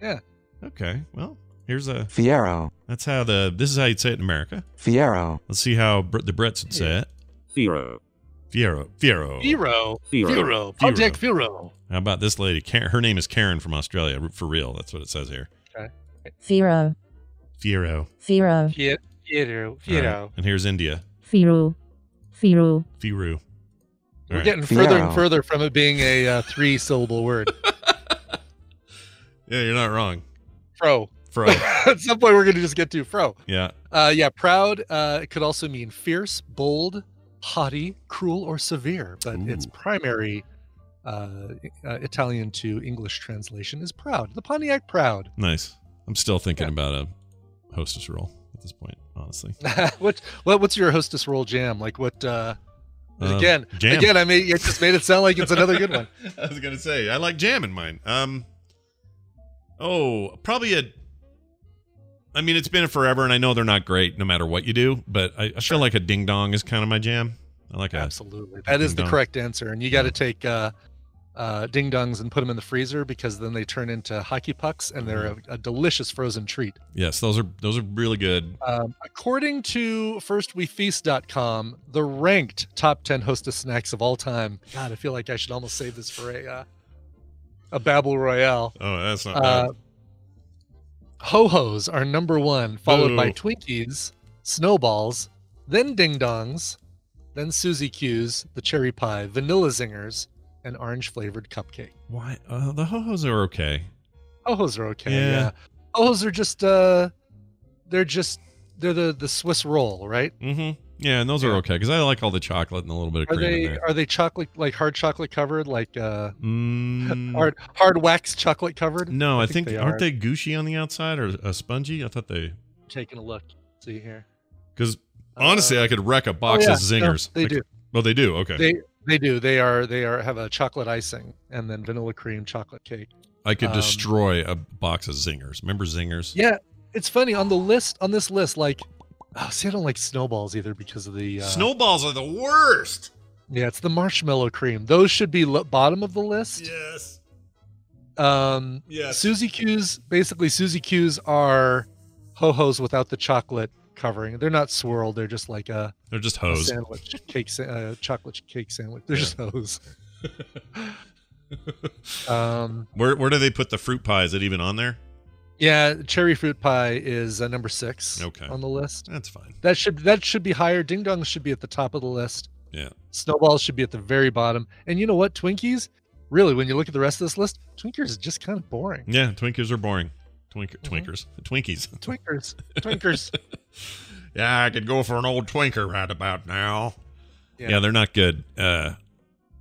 S2: Yeah.
S1: Okay. Well, here's a.
S10: Fiero,
S1: That's how the. This is how you'd say it in America.
S10: Fiero,
S1: Let's see how Br- the Brits would say it.
S11: Fiero.
S1: Fiero. Fiero.
S2: Fiero.
S11: Fiero.
S2: Fiero. Pontiac Fiero.
S1: How about this lady? Karen, her name is Karen from Australia. For real. That's what it says here.
S12: Firo,
S1: Fiero.
S12: Firo,
S2: Fiero. Fiero.
S1: All
S2: Fiero.
S1: right. And here's India.
S12: Firo, Firo.
S1: Firu.
S2: We're
S1: right.
S2: getting further and further from it being a uh, three syllable word.
S1: Yeah, you're not wrong.
S2: Fro.
S1: Fro.
S2: At some point, we're going to just get to fro.
S1: yeah.
S2: Uh, yeah, proud uh, it could also mean fierce, bold, haughty, cruel, or severe, but its primary uh, uh, Italian to English translation is proud. The Pontiac Proud.
S1: Nice. I'm still thinking
S2: Yeah.
S1: about a hostess role at this point, honestly.
S2: what, what what's your hostess roll jam? Like what? Uh,
S1: Uh,
S2: again,
S1: jam.
S2: again, I mean, it just made it sound like it's another good one.
S1: I was gonna say I like jam in mine. Um. Oh, probably a. I mean, it's been forever, and I know they're not great no matter what you do, but I, I feel like a ding dong is kind of my jam. I like a.
S2: Absolutely, that is the correct answer, and you got to take uh, uh, ding dongs and put them in the freezer because then they turn into hockey pucks, and they're
S1: Mm-hmm.
S2: a, a delicious frozen treat.
S1: Yes, those are those are really good.
S2: Um, according to firstwefeast.com, the ranked top 10 hostess snacks of all time. God, I feel like I should almost save this for a uh, a Babel Royale.
S1: Oh, that's not
S2: Uh,
S1: bad.
S2: Ho Ho's are number one, followed by Twinkies, Snowballs, then Ding Dongs, then Suzy Q's, the Cherry Pie, Vanilla Zingers, and orange flavored cupcake.
S1: Why? Uh, the ho hos are okay.
S2: Ho Ho's are okay.
S1: Yeah.
S2: Yeah. Ho Ho's are just uh, they're just they're the the Swiss roll, right?
S1: Mm-hmm. Yeah, and those are okay because I like all the chocolate and a little bit of
S2: Are
S1: cream in
S2: they
S1: there.
S2: are they chocolate like hard chocolate covered like uh
S1: Mm,
S2: hard hard wax chocolate covered?
S1: no, I, think,
S2: they
S1: aren't
S2: are.
S1: they gushy on the outside or uh, spongy? I thought they
S2: taking a look. See here.
S1: because honestly,
S2: Uh,
S1: I could wreck a box
S2: oh,
S1: of
S2: yeah, no,
S1: zingers.
S2: they
S1: I
S2: do.
S1: could- oh, they do. Okay,
S2: They they do. They are they are have a chocolate icing and then vanilla cream chocolate cake.
S1: I could
S2: um,
S1: destroy a box of zingers. Remember zingers?
S2: Yeah, it's funny on the list on this list. Like, oh, see, I don't like snowballs either because of the uh,
S1: Snowballs are the worst.
S2: Yeah, it's the marshmallow cream. Those should be lo- bottom of the list.
S1: Yes.
S2: Um,
S1: Yes.
S2: Suzy Q's basically Suzy Q's are ho hos without the chocolate covering. They're not swirled. They're just like a,
S1: They're just hose.
S2: sandwich cake, uh, chocolate cake sandwich. They're just hose. um,
S1: Where where do they put the fruit pie? Is it even on there?
S2: yeah, cherry fruit pie is uh, number six
S1: Okay.
S2: on the list.
S1: That's fine.
S2: That should that should be higher. Ding dongs should be at the top of the list.
S1: Yeah.
S2: Snowballs should be at the very bottom. And you know what? Twinkies, really, when you look at the rest of this list, Twinkers is just kind of boring.
S1: Yeah, Twinkers are boring. Twink,
S2: Mm-hmm.
S1: Twinkers, Twinkies.
S2: Twinkers, Twinkers.
S1: yeah, I could go for an old Twinker right about now. Yeah,
S2: Yeah.
S1: they're not good. Uh,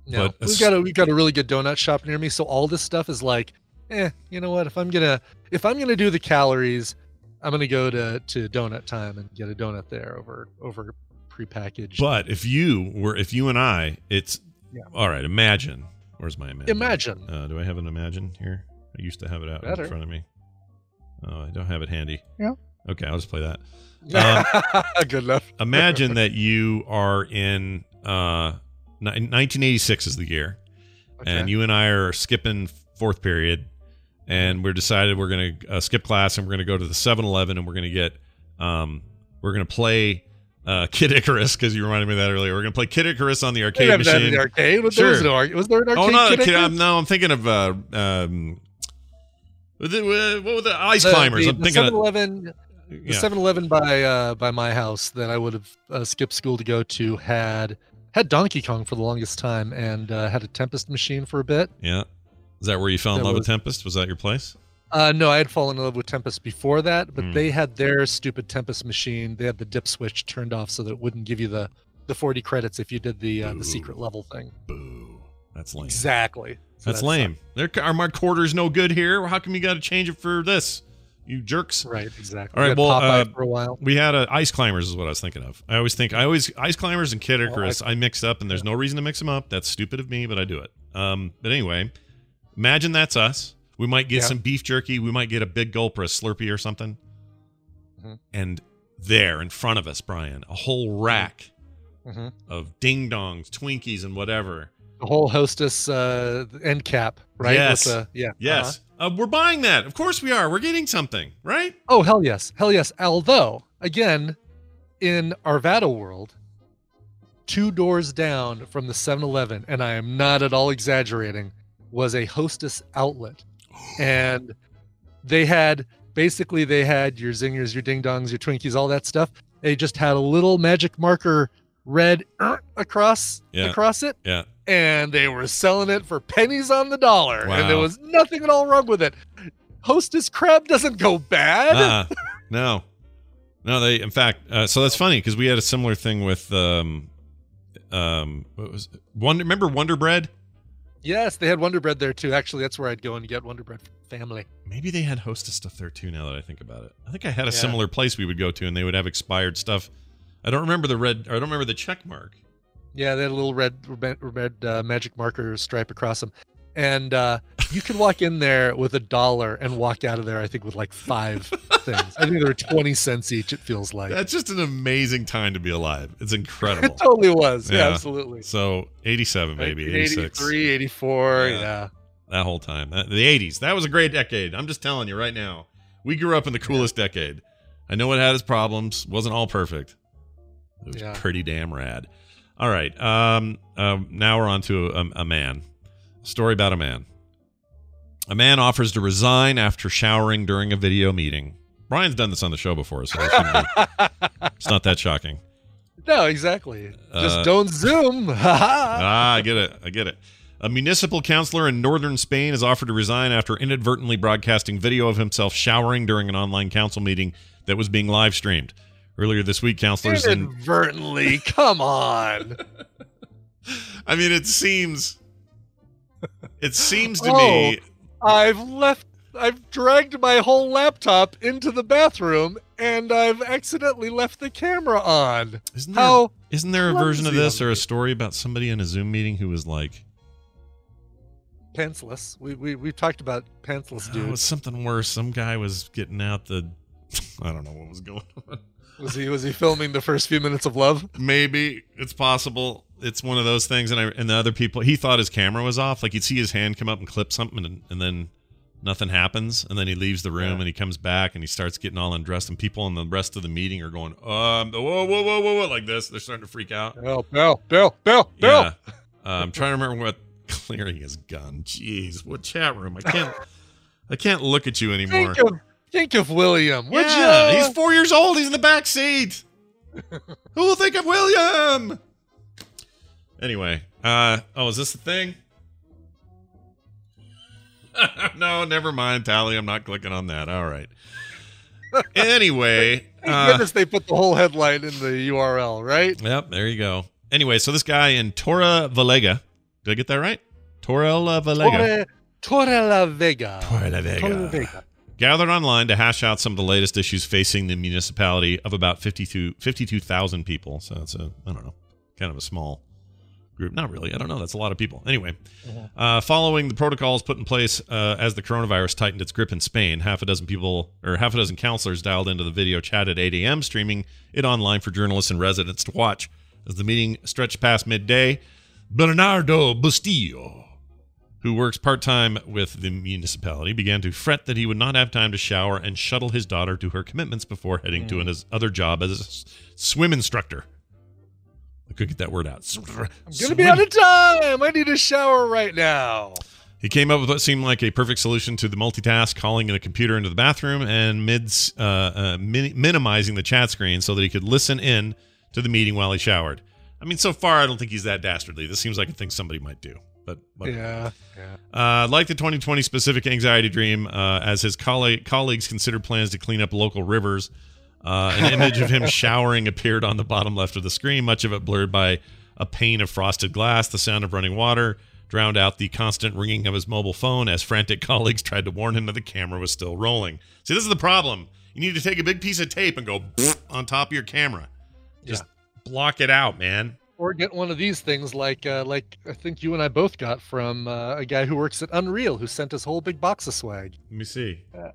S2: No,
S1: But
S2: we've got a we've got a really good donut shop near me, so all this stuff is like, eh, you know what? If I'm gonna if I'm gonna do the calories, I'm gonna go to to Donut Time and get a donut there over over prepackaged.
S1: but if you were, if you and I, it's
S2: Yeah.
S1: all right. Imagine. Where's my imagine?
S2: Imagine.
S1: Uh, do I have an imagine here? I used to have it out
S2: Better.
S1: in front of me. Oh, I don't have it handy.
S2: Yeah.
S1: Okay, I'll just play that. Um,
S2: Good enough.
S1: imagine that you are in uh, 1986 is the year, and you and I are skipping fourth period, and we're decided we're going to uh, skip class and we're going to go to the 7-Eleven and we're going to get um, we're going to play uh, Kid Icarus because you reminded me of that earlier. We're going to play Kid Icarus on the arcade
S2: haven't had
S1: machine.
S2: arcade. Was,
S1: Sure.
S2: there was, no arcade. was there an arcade?
S1: oh no,
S2: Kid
S1: kid, I'm, no, I'm thinking of uh, um, what the- what were the ice
S2: The-
S1: climbers?
S2: The,
S1: I'm thinking of
S2: 7-Eleven, the
S1: yeah.
S2: 7-Eleven by uh, by my house that I would have uh, skipped school to go to had had Donkey Kong for the longest time and uh, had a Tempest machine for a bit.
S1: yeah. Is that where you fell in
S2: That
S1: love with Tempest? Was that your place?
S2: Uh, no, I had fallen in love with Tempest before that, but
S1: Hmm.
S2: they had their stupid Tempest machine. They had the dip switch turned off so that it wouldn't give you the the 40 credits if you did the uh, the secret level thing.
S1: Boo. That's lame.
S2: Exactly. So
S1: That's
S2: that
S1: lame. There, are my quarters no good here? How come you got to change it for this? You jerks.
S2: Right, exactly.
S1: All right,
S2: We had
S1: well, uh,
S2: for a while.
S1: We had uh, ice climbers, is what I was thinking of. I always think I always ice climbers and Kid
S2: Oh,
S1: Icarus. I mixed up, and there's no reason to mix them up. That's stupid of me, but I do it. Um, but anyway, imagine that's us. We might get
S2: Yeah.
S1: some beef jerky. We might get a big gulp or a Slurpee or something.
S2: Mhm.
S1: And there in front of us, Brian, a whole rack
S2: Mhm.
S1: of ding dongs, Twinkies, and whatever.
S2: The whole hostess uh, end cap, right?
S1: Yes.
S2: Yeah.
S1: Yes, uh we're buying that. Of course we are. We're getting something, right?
S2: Oh hell yes, hell yes. Although again, in Arvada world, two doors down from the 7-Eleven, and I am not at all exaggerating, was a Hostess outlet, and they had basically they had your zingers, your ding dongs, your Twinkies, all that stuff. They just had a little magic marker red uh, across
S1: Yeah.
S2: across it,
S1: Yeah.
S2: And they were selling it for pennies on the dollar, and there was nothing at all wrong with it. Hostess crab doesn't go bad.
S1: uh, no, no. They, in fact, uh, so that's funny because we had a similar thing with, um, um, what was it? Wonder? Remember Wonder Bread?
S2: Yes, they had Wonder Bread there too. Actually, that's where I'd go and get Wonder Bread for family.
S1: Maybe they had Hostess stuff there too. Now that I think about it, I think I had a
S2: Yeah.
S1: similar place we would go to, and they would have expired stuff. I don't remember the red. Or I don't remember the check mark.
S2: Yeah, they had a little red red, red uh, magic marker stripe across them, and uh, you could walk in there with a dollar and walk out of there. I think with like five things. I think they were twenty cents each. It feels like
S1: That's just an amazing time to be alive. It's incredible.
S2: it totally was. Yeah,
S1: Yeah.
S2: absolutely.
S1: so eighty-seven, maybe eighty-six.
S2: 83, 84,
S1: Yeah.
S2: yeah.
S1: that whole time. That, the 80s. That was a great decade. I'm just telling you right now. We grew up in the coolest decade. I know it had its problems. Wasn't all perfect. It was
S2: Yeah.
S1: pretty damn rad. All right. Um, um, now we're on to a, a man. A story about a man. A man offers to resign after showering during a video meeting. Brian's done this on the show before, so be- it's not that shocking.
S2: No, exactly. Just
S1: Uh,
S2: don't zoom.
S1: ah, I get it. I get it. A municipal councilor in northern Spain has offered to resign after inadvertently broadcasting video of himself showering during an online council meeting that was being live streamed. Earlier this week, counselors in.
S2: Inadvertently, come on.
S1: I mean, it seems. It seems to
S2: Oh.
S1: me.
S2: I've left. I've dragged my whole laptop into the bathroom, and I've accidentally left the camera on.
S1: Isn't there,
S2: How
S1: isn't there a version of this or a story about somebody in a Zoom meeting who was like,
S2: pantsless? We we we talked about pantsless
S1: oh,
S2: dude.
S1: it's something worse. Some guy was getting out the. I don't know what was going on.
S2: Was he was he filming the first few minutes of love?
S1: Maybe it's possible. It's one of those things, and I and the other people. He thought his camera was off. Like you'd see his hand come up and clip something, and, and then nothing happens, and then he leaves the room
S2: Yeah.
S1: and he comes back and he starts getting all undressed, and people in the rest of the meeting are going, um, whoa, whoa, whoa, whoa, whoa, like this. They're starting to freak out.
S2: Bill, Bill, Bill, Bill, Bill.
S1: Yeah, uh, I'm trying to remember what clearing his gun. Jeez, what chat room? I can't. I can't look at you anymore.
S2: Think of William. Would
S1: yeah,
S2: you?
S1: he's four years old. He's in the back seat. Who will think of William? Anyway, uh, oh, is this the thing? no, never mind, Tally. I'm not clicking on that. All right. Anyway,
S2: Thank
S1: uh,
S2: goodness they put the whole headline in the URL, right?
S1: yep, there you go. Anyway, so this guy in Torre Valega, did I get that right? Torre Valega.
S2: Torre, Torrelavega.
S1: Torre la Vega.
S2: Torrelavega.
S1: Gathered online to hash out some of the latest issues facing the municipality of about 52 52,000 people. So it's a, I don't know, kind of a small group. Not really. I don't know. That's a lot of people. Anyway, uh, following the protocols put in place uh, as the coronavirus tightened its grip in Spain, half a dozen people or half a dozen counselors dialed into the video chat at 8 a.m., streaming it online for journalists and residents to watch. As the meeting stretched past midday, Bernardo Bustillo, who works part time with the municipality, began to fret that he would not have time to shower and shuttle his daughter to her commitments before heading to his other job as a s- swim instructor. I could get that word out.
S2: I'm gonna be out of time. I need a shower right now.
S1: He came up with what seemed like a perfect solution to the multitask, calling in a computer into the bathroom and mid, uh, uh, min- minimizing the chat screen so that he could listen in to the meeting while he showered. I mean, so far, I don't think he's that dastardly. This seems like a thing somebody might do. But whatever.
S2: Yeah, yeah.
S1: Uh, like the 2020 specific anxiety dream, uh, as his colle- colleagues considered plans to clean up local rivers, uh, an image of him showering appeared on the bottom left of the screen, much of it blurred by a pane of frosted glass. The sound of running water drowned out the constant ringing of his mobile phone as frantic colleagues tried to warn him that the camera was still rolling. See, this is the problem. You need to take a big piece of tape and go on top of your camera. Just block it out, man.
S2: Or get one of these things like uh, like I think you and I both got from uh, a guy who works at Unreal who sent us whole big box of swag.
S1: Let me see.
S2: Yeah.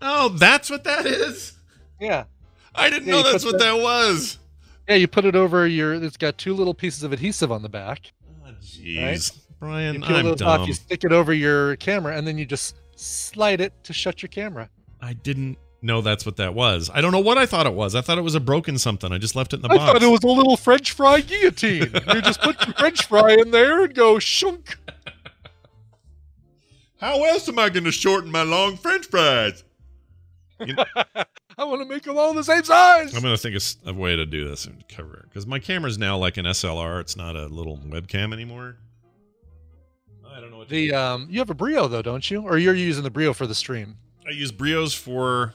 S1: Oh, that's what that is?
S2: Yeah.
S1: I didn't
S2: Yeah,
S1: know that's what
S2: the-
S1: that was.
S2: Yeah, you put it over your. It's got two little pieces of adhesive on the back.
S1: Oh, jeez. Brian,
S2: You
S1: I'm
S2: those off,
S1: dumb.
S2: you stick it over your camera, and then you just slide it to shut your camera.
S1: I didn't know that's what that was. I don't know what I thought it was. I thought it was a broken something. I just left it in the
S2: I
S1: box.
S2: thought it was a little French fry guillotine. you just put your French fry in there and go shunk.
S1: How else am I going to shorten my long French fries?
S2: I want to make them all the same size.
S1: I'm going to think of a way to do this and cover it because my camera's now like an SLR. It's not a little webcam anymore. I don't know what to
S2: The um, you have a Brio though, don't you? Or you're using the Brio for the stream?
S1: I use Brios for.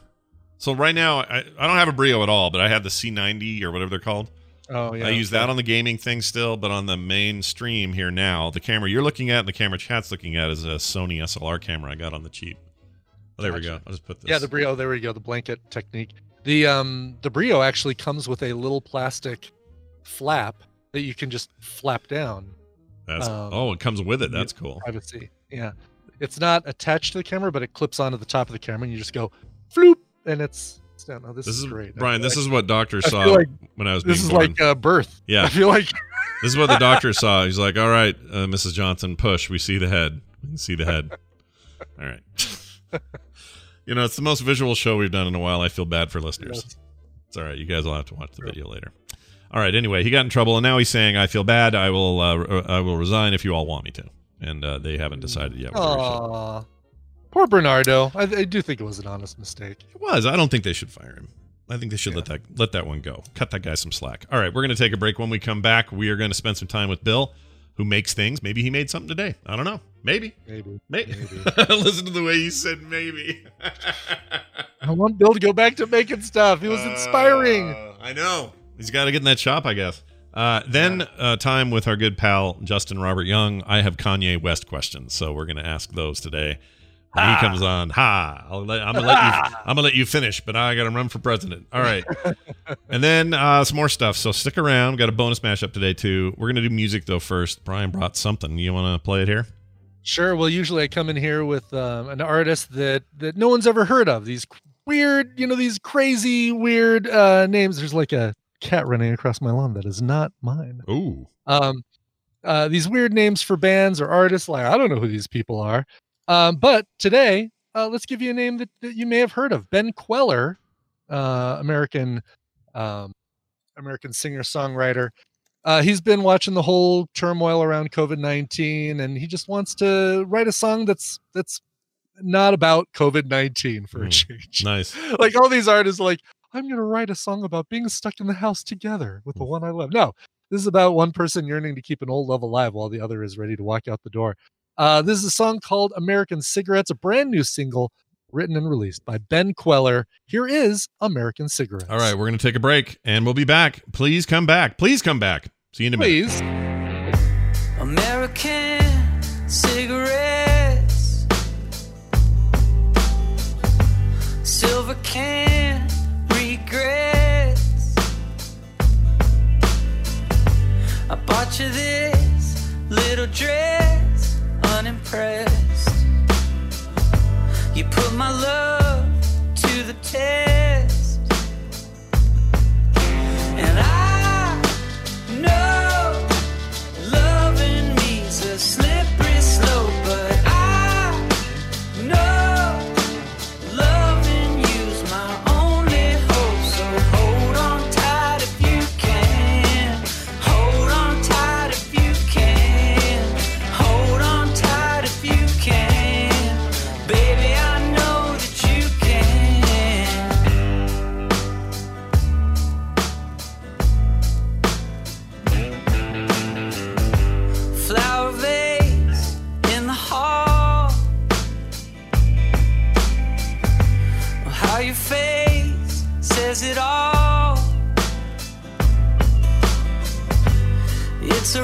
S1: So right now, I, I don't have a Brio at all, but I have the C90 or whatever they're called.
S2: Oh yeah.
S1: I use that on the gaming thing still, but on the main stream here now, the camera you're looking at and the camera chat's looking at is a Sony SLR camera I got on the cheap. Oh, there we go. I'll just put this.
S2: Yeah, the Brio. There we go. The blanket technique. The um, the Brio actually comes with a little plastic flap that you can just flap down.
S1: That's
S2: um,
S1: oh, it comes with it. That's cool.
S2: Privacy. Yeah, it's not attached to the camera, but it clips onto the top of the camera, and you just go floop, and it's down. Oh, this,
S1: This
S2: is,
S1: is
S2: great.
S1: Brian. This
S2: like-
S1: is what doctors saw
S2: like
S1: when I was being
S2: This is
S1: born.
S2: like uh, birth.
S1: Yeah.
S2: I feel like
S1: this is what the doctor saw. He's like, "All right, uh, Mrs. Johnson, push. We see the head. We see the head. All right." you know, it's the most visual show we've done in a while. I feel bad for listeners.
S2: Yes.
S1: It's all right. You guys will have to watch the video later. All right. Anyway, he got in trouble, and now he's saying, "I feel bad. I will. Uh, I will resign if you all want me to." And uh, they haven't decided yet. whether he should.
S2: Aw. Poor Bernardo. I, I do think it was an honest mistake.
S1: It was. I don't think they should fire him. I think they should let that let that one go. Cut that guy some slack. All right, we're going to take a break. When we come back, we are going to spend some time with Bill, who makes things. Maybe he made something today. I don't know. Maybe.
S2: Maybe.
S1: Maybe. Listen to the way you said maybe.
S2: I want Bill to go back to making stuff. It was inspiring.
S1: Uh, I know. He's got to get in that shop, I guess. Uh, then uh, time with our good pal Justin Robert Young. I have Kanye West questions, so we're going to ask those today. He comes on, ha! I'll let, I'm gonna let you. I'm gonna let you finish, but I got to run for president. All right, and then uh, some more stuff. So stick around. Got a bonus mashup today too. We're gonna do music though first. Brian brought something. You want to play it here?
S2: Sure. Well, usually I come in here with um, an artist that that no one's ever heard of. These weird, you know, these crazy weird uh, names. There's like a cat running across my lawn that is not mine.
S1: Ooh.
S2: Um, uh, these weird names for bands or artists. Like I don't know who these people are. Um, but today, uh, let's give you a name that, that you may have heard of. Ben Kweller, uh, American, um, American singer songwriter. Uh, he's been watching the whole turmoil around COVID nineteen, and he just wants to write a song that's that's not about COVID nineteen for a change.
S1: Nice.
S2: like all these artists, are like I'm gonna write a song about being stuck in the house together with the one I love. No, this is about one person yearning to keep an old love alive while the other is ready to walk out the door. Uh, this is a song called American Cigarettes, a brand new single written and released by Ben Kweller. Here is American Cigarettes.
S1: All right, we're gonna take a break, and we'll be back. Please come back. Please come back. See you in a minute.
S2: Please.
S5: American cigarettes, silver can regrets. I bought you this little dress, unimpressed. You put my love to the test. It's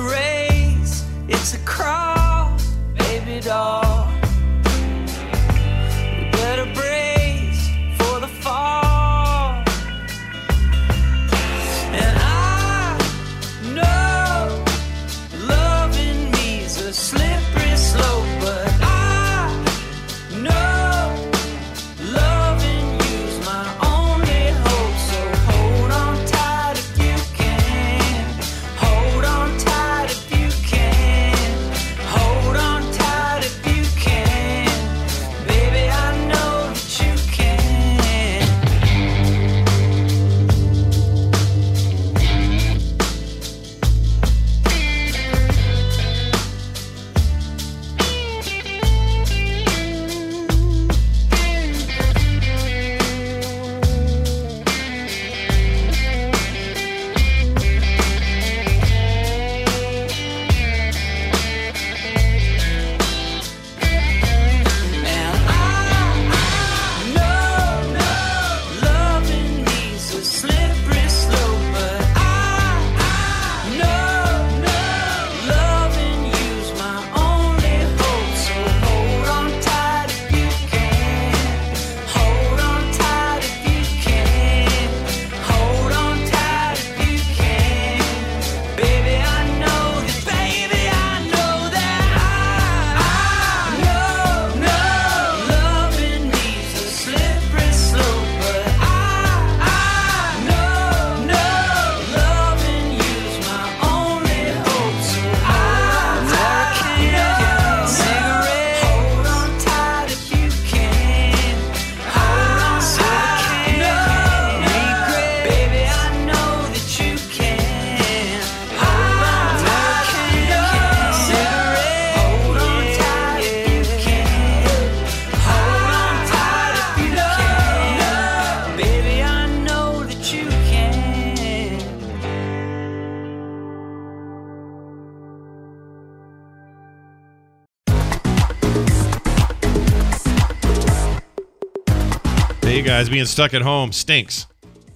S1: guys, being stuck at home stinks,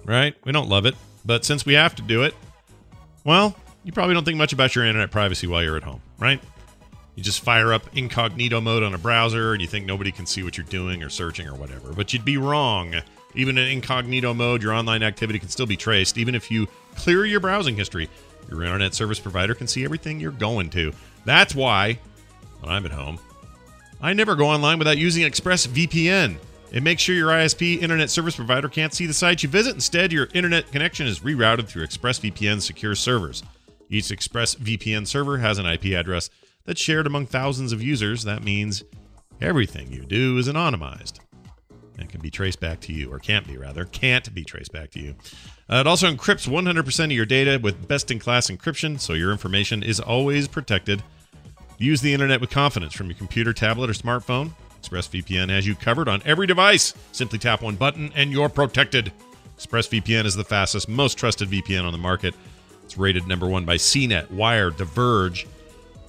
S1: right? We don't love it, but since we have to do it, well, you probably don't think much about your internet privacy while you're at home, right? You just fire up incognito mode on a browser and you think nobody can see what you're doing or searching or whatever. But you'd be wrong. Even in incognito mode, your online activity can still be traced. Even if you clear your browsing history, your internet service provider can see everything you're going to. That's why, when I'm at home, I never go online without using ExpressVPN. It makes sure your ISP internet service provider can't see the sites you visit. Instead, your internet connection is rerouted through ExpressVPN secure servers. Each ExpressVPN server has an IP address that's shared among thousands of users. That means everything you do is anonymized and can be traced back to you, or can't be, rather, can't be traced back to you. Uh, it also encrypts 100% of your data with best in class encryption, so your information is always protected. Use the internet with confidence from your computer, tablet, or smartphone. ExpressVPN has you covered on every device. Simply tap one button and you're protected. ExpressVPN is the fastest, most trusted VPN on the market. It's rated number one by CNET, Wired, The Verge,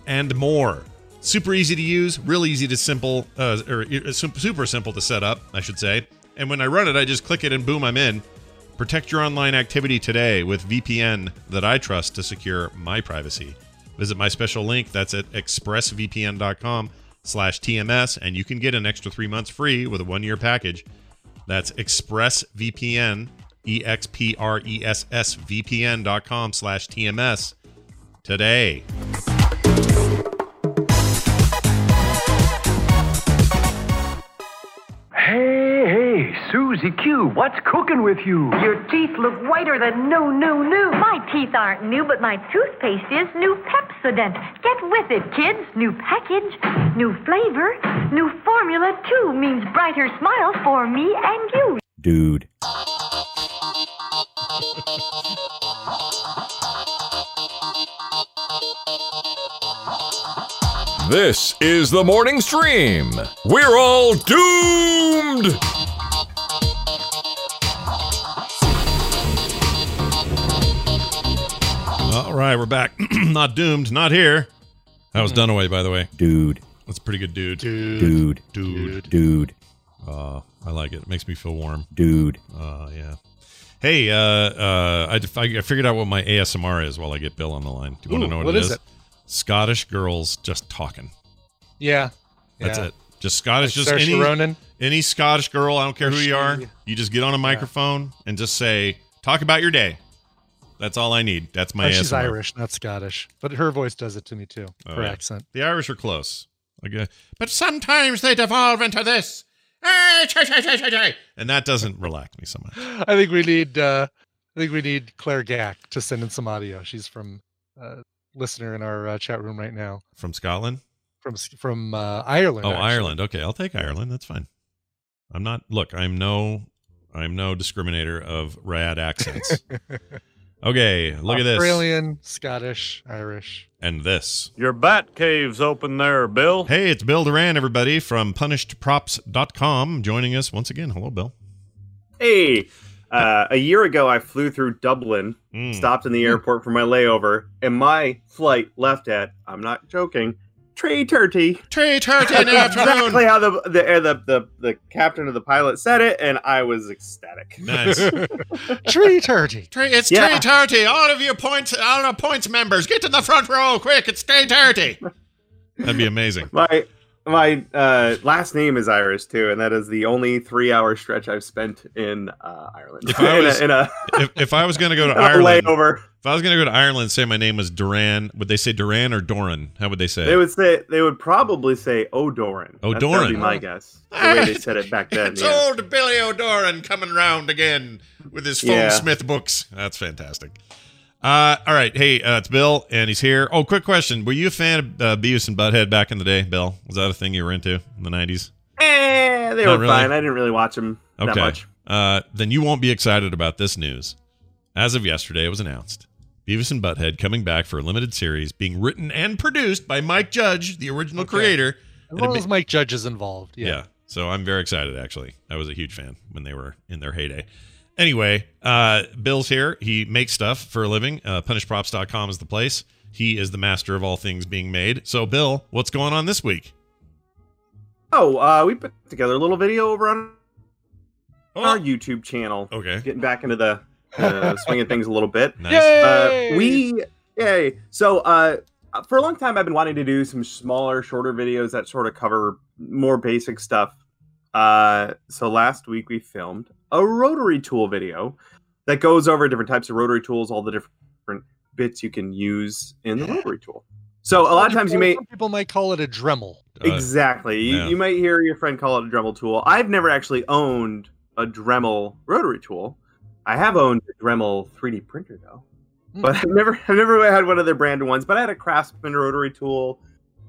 S1: and more. Super easy to use, real easy to simple, uh, or uh, super simple to set up, I should say. And when I run it, I just click it and boom, I'm in. Protect your online activity today with VPN that I trust to secure my privacy. Visit my special link. That's at expressvpn.com slash TMS, and you can get an extra three months free with a one-year package. That's expressvpn, E E-X-P-R-E-S-S-V-P-N dot com slash TMS today.
S10: Susie Q. What's cooking with you? Your teeth look whiter than new, new, new.
S11: My teeth aren't new, but my toothpaste is new Pepsodent. Get with it, kids. New package, new flavor, new formula, too, means brighter smiles for me and you.
S6: Dude. This is the morning stream. We're all doomed.
S1: Right, we're back. not doomed, not here. That was Dunaway, by the way.
S6: Dude.
S1: That's a pretty good dude.
S6: Dude.
S1: Dude.
S6: Dude. dude.
S1: Uh, I like it. It makes me feel warm.
S6: Dude.
S1: Uh, yeah. Hey, uh, uh, I, I figured out what my ASMR is while I get Bill on the line. Do you want to know what,
S2: what
S1: it
S2: is
S1: is?
S2: it?
S1: Scottish girls just talking.
S2: Yeah.
S1: That's
S2: yeah.
S1: it. Just Scottish,
S2: Like
S1: just
S2: Saoirse
S1: any
S2: Ronan?
S1: any Scottish girl. I don't care who you are. You just get on a microphone and just say, "Talk about your day." That's all I need. That's my
S2: Oh, she's Irish, not Scottish, but her voice does it to me too.
S1: Oh,
S2: her
S1: yeah.
S2: accent.
S1: The Irish are close. Okay. But sometimes they devolve into this. Chay. And that doesn't relax me so much.
S2: I think we need. uh I think we need Claire Gack to send in some audio. She's from uh, listener in our uh, chat room right now
S1: From Scotland?
S2: from from uh, Ireland.
S1: Oh,
S2: actually.
S1: Ireland. Okay, I'll take Ireland. That's fine. I'm not. Look, I'm no. I'm no discriminator of rad accents. okay, look at this.
S2: Australian, Scottish, Irish.
S1: And this.
S13: Your bat cave's open there, Bill.
S1: Hey, it's Bill Doran, everybody from punishedprops.com, joining us once again. Hello, Bill.
S14: Hey, uh, a year ago, I flew through Dublin,
S1: Mm.
S14: stopped in the airport for my layover, and my flight left at, I'm not joking, Trey Turty.
S1: Trey Turty in the afternoon.
S14: exactly how the the, the the the captain of the pilot said it, and I was ecstatic.
S1: Nice.
S2: Tree Turty.
S1: Trey, it's
S14: Yeah.
S1: Trey Turty. All of you points, all the points members, get to the front row, quick! It's Trey Turty. That'd be amazing.
S14: My my uh, last name is Irish too, and that is the only three hour stretch I've spent in uh, Ireland.
S1: If I
S14: in,
S1: was-
S14: a, in a
S1: If, if I was going to go to Ireland,
S14: layover,
S1: if I was going to go to Ireland, and say my name was Duran, would they say Duran or Doran? How would they say?
S14: they would say they would probably say O'Doran. That's- That would be my guess. The way they said it back then.
S1: it's
S14: yeah.
S1: old Billy O'Doran coming round again with his Foam
S14: Yeah.
S1: Smith books. That's fantastic. Uh, all right, hey, uh, it's Bill, and he's here. Oh, quick question: Were you a fan of uh, Beavis and Butthead back in the day, Bill? Was that a thing you were into in the nineties?
S14: Eh, they
S1: Not
S14: were
S1: really?
S14: fine. I didn't really watch them that
S1: Okay.
S14: much.
S1: Uh, then you won't be excited about this news. As of yesterday, it was announced Beavis and Butthead coming back for a limited series, being written and produced by Mike Judge, the original
S2: Okay.
S1: creator.
S2: As
S1: And
S2: long
S1: it
S2: as Mike Judge is involved.
S1: yeah.
S2: Yeah.
S1: So I'm very excited, actually. I was a huge fan when they were in their heyday. Anyway, uh, Bill's here. He makes stuff for a living. Uh, punishedprops.com is the place. He is the master of all things being made. So, Bill, what's going on this week?
S14: Oh, uh, we put together a little video over on
S1: Oh.
S14: our YouTube channel.
S1: Okay.
S14: Getting back into the uh, swing of things a little bit.
S1: Nice.
S14: Uh, we, yay. So, uh, for a long time, I've been wanting to do some smaller, shorter videos that sort of cover more basic stuff. Uh, so last week we filmed a rotary tool video that goes over different types of rotary tools, all the different bits you can use in the rotary tool. So a lot of times you may
S2: Some people might call it a Dremel.
S1: Uh,
S14: exactly. You,
S1: yeah.
S14: you might hear your friend call it a Dremel tool. I've never actually owned a Dremel rotary tool. I have owned a Dremel 3D printer though,
S2: Hmm.
S14: but I've never I've never had one of their branded ones. But I had a Craftsman rotary tool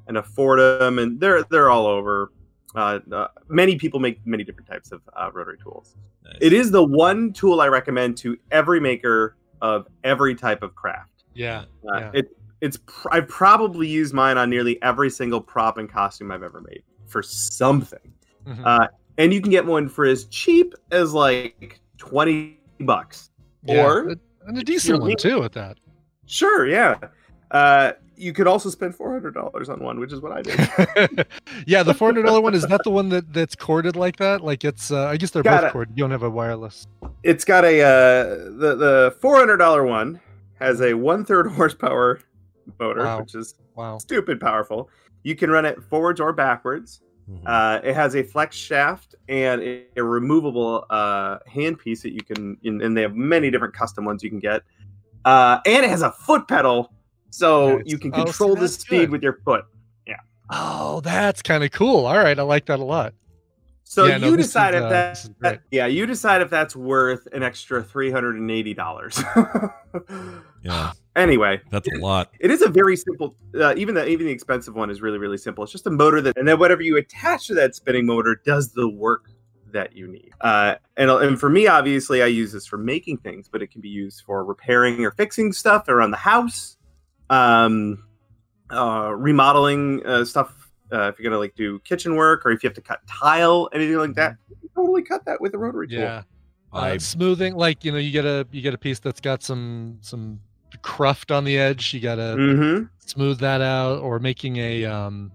S14: and a Foredom, and they're they're all over. Uh, uh, many people make many different types of uh, rotary tools.
S1: Nice.
S14: It is the one tool I recommend to every maker of every type of craft.
S2: Yeah.
S14: Uh,
S2: yeah.
S14: It it's pr- I've probably used mine on nearly every single prop and costume I've ever made for something.
S2: Mhm.
S14: Uh, and you can get one for as cheap as like twenty bucks.
S2: Yeah,
S14: Or
S2: and a decent one too at that.
S14: sure, yeah. Uh, you could also spend four hundred dollars on one, which is what I did.
S2: yeah, the four hundred dollar one is that the one that that's corded like that? Like it's uh, I guess they're
S14: Got
S2: both
S14: it.
S2: corded. You don't have a wireless.
S14: it's got a uh, the the four hundred dollar one has a one third horsepower motor,
S2: Wow.
S14: which is
S2: Wow.
S14: stupid powerful. You can run it forwards or backwards.
S1: Mhm.
S14: Uh, it has a flex shaft and a, a removable uh, handpiece that you can, and and they have many different custom ones you can get. Uh, and it has a foot pedal, so
S2: Nice.
S14: you can
S2: Oh, see,
S14: control the speed
S2: good.
S14: with your foot. Yeah.
S2: Oh, that's kind of cool. All right, I like that a lot.
S14: So
S2: Yeah,
S14: you
S2: this
S14: decide
S2: is,
S14: if
S2: uh,
S14: that,
S2: this
S14: yeah, you decide if that's worth an extra three hundred and eighty dollars.
S1: Yeah,
S14: anyway,
S1: that's a lot.
S14: it is a very simple. Uh, even the even the expensive one is really really simple. It's just a motor that, and then whatever you attach to that spinning motor does the work that you need. Uh, and and for me, obviously, I use this for making things, but it can be used for repairing or fixing stuff around the house, um, uh, remodeling uh, stuff. Uh, if you're gonna like do kitchen work, or if you have to cut tile, anything like that, you can totally cut that with a rotary tool.
S2: Yeah. Uh,
S1: I-
S2: smoothing, like you know, you get a you get a piece that's got some some cruft on the edge. You gotta
S14: Mm-hmm.
S2: smooth that out, or making a um,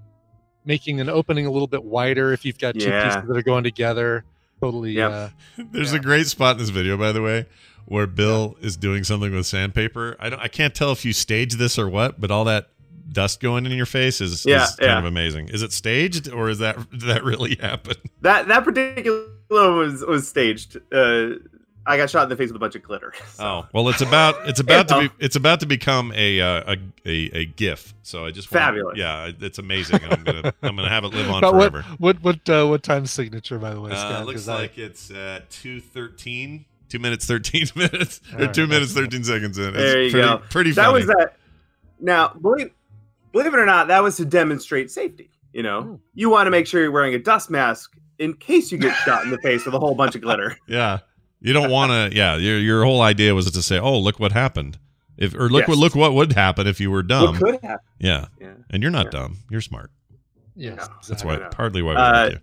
S2: making an opening a little bit wider if you've got two
S14: Yeah.
S2: pieces that are going together. Totally.
S14: Yep.
S2: Uh,
S1: There's a great spot in this video, by the way, where Bill is doing something with sandpaper. I don't, I can't tell if you staged this or what, but all that dust going in your face is,
S14: Yeah,
S1: is kind
S14: yeah.
S1: of amazing. Is it staged or is that did that really happen?
S14: That that particular one was was staged. Uh, I got shot in the face with a bunch of glitter.
S1: Oh well, it's about it's about
S14: You
S1: to be it's about to become a uh, a, a a GIF. So I just wanna-
S14: Fabulous.
S1: yeah, it's amazing. I'm gonna I'm gonna have it live on
S2: but what
S1: forever.
S2: what what uh, what time signature by the way?
S1: Uh,
S2: Scott?
S1: looks
S2: 'Cause I-
S1: like it's uh, two thirteen. Two minutes thirteen minutes or
S2: right,
S1: two minutes
S2: that's-
S1: thirteen seconds in. It's
S14: There you
S1: pretty,
S14: go.
S1: Pretty funny.
S14: that was that. Now, believe believe it or not, that was to demonstrate safety. You know,
S2: Hmm.
S14: you want to make sure you're wearing a dust mask in case you get shot in the face with a whole bunch of glitter.
S1: Yeah. You don't want to. Yeah. Your your whole idea was to say, "Oh, look what happened," if or look
S14: Yes.
S1: what look what would happen if you were dumb.
S14: What could happen?
S1: Yeah.
S14: Yeah.
S1: And you're not
S14: Yeah.
S1: dumb. You're smart.
S2: yes,
S14: No,
S1: That's why partly why we
S14: Uh,
S1: like you.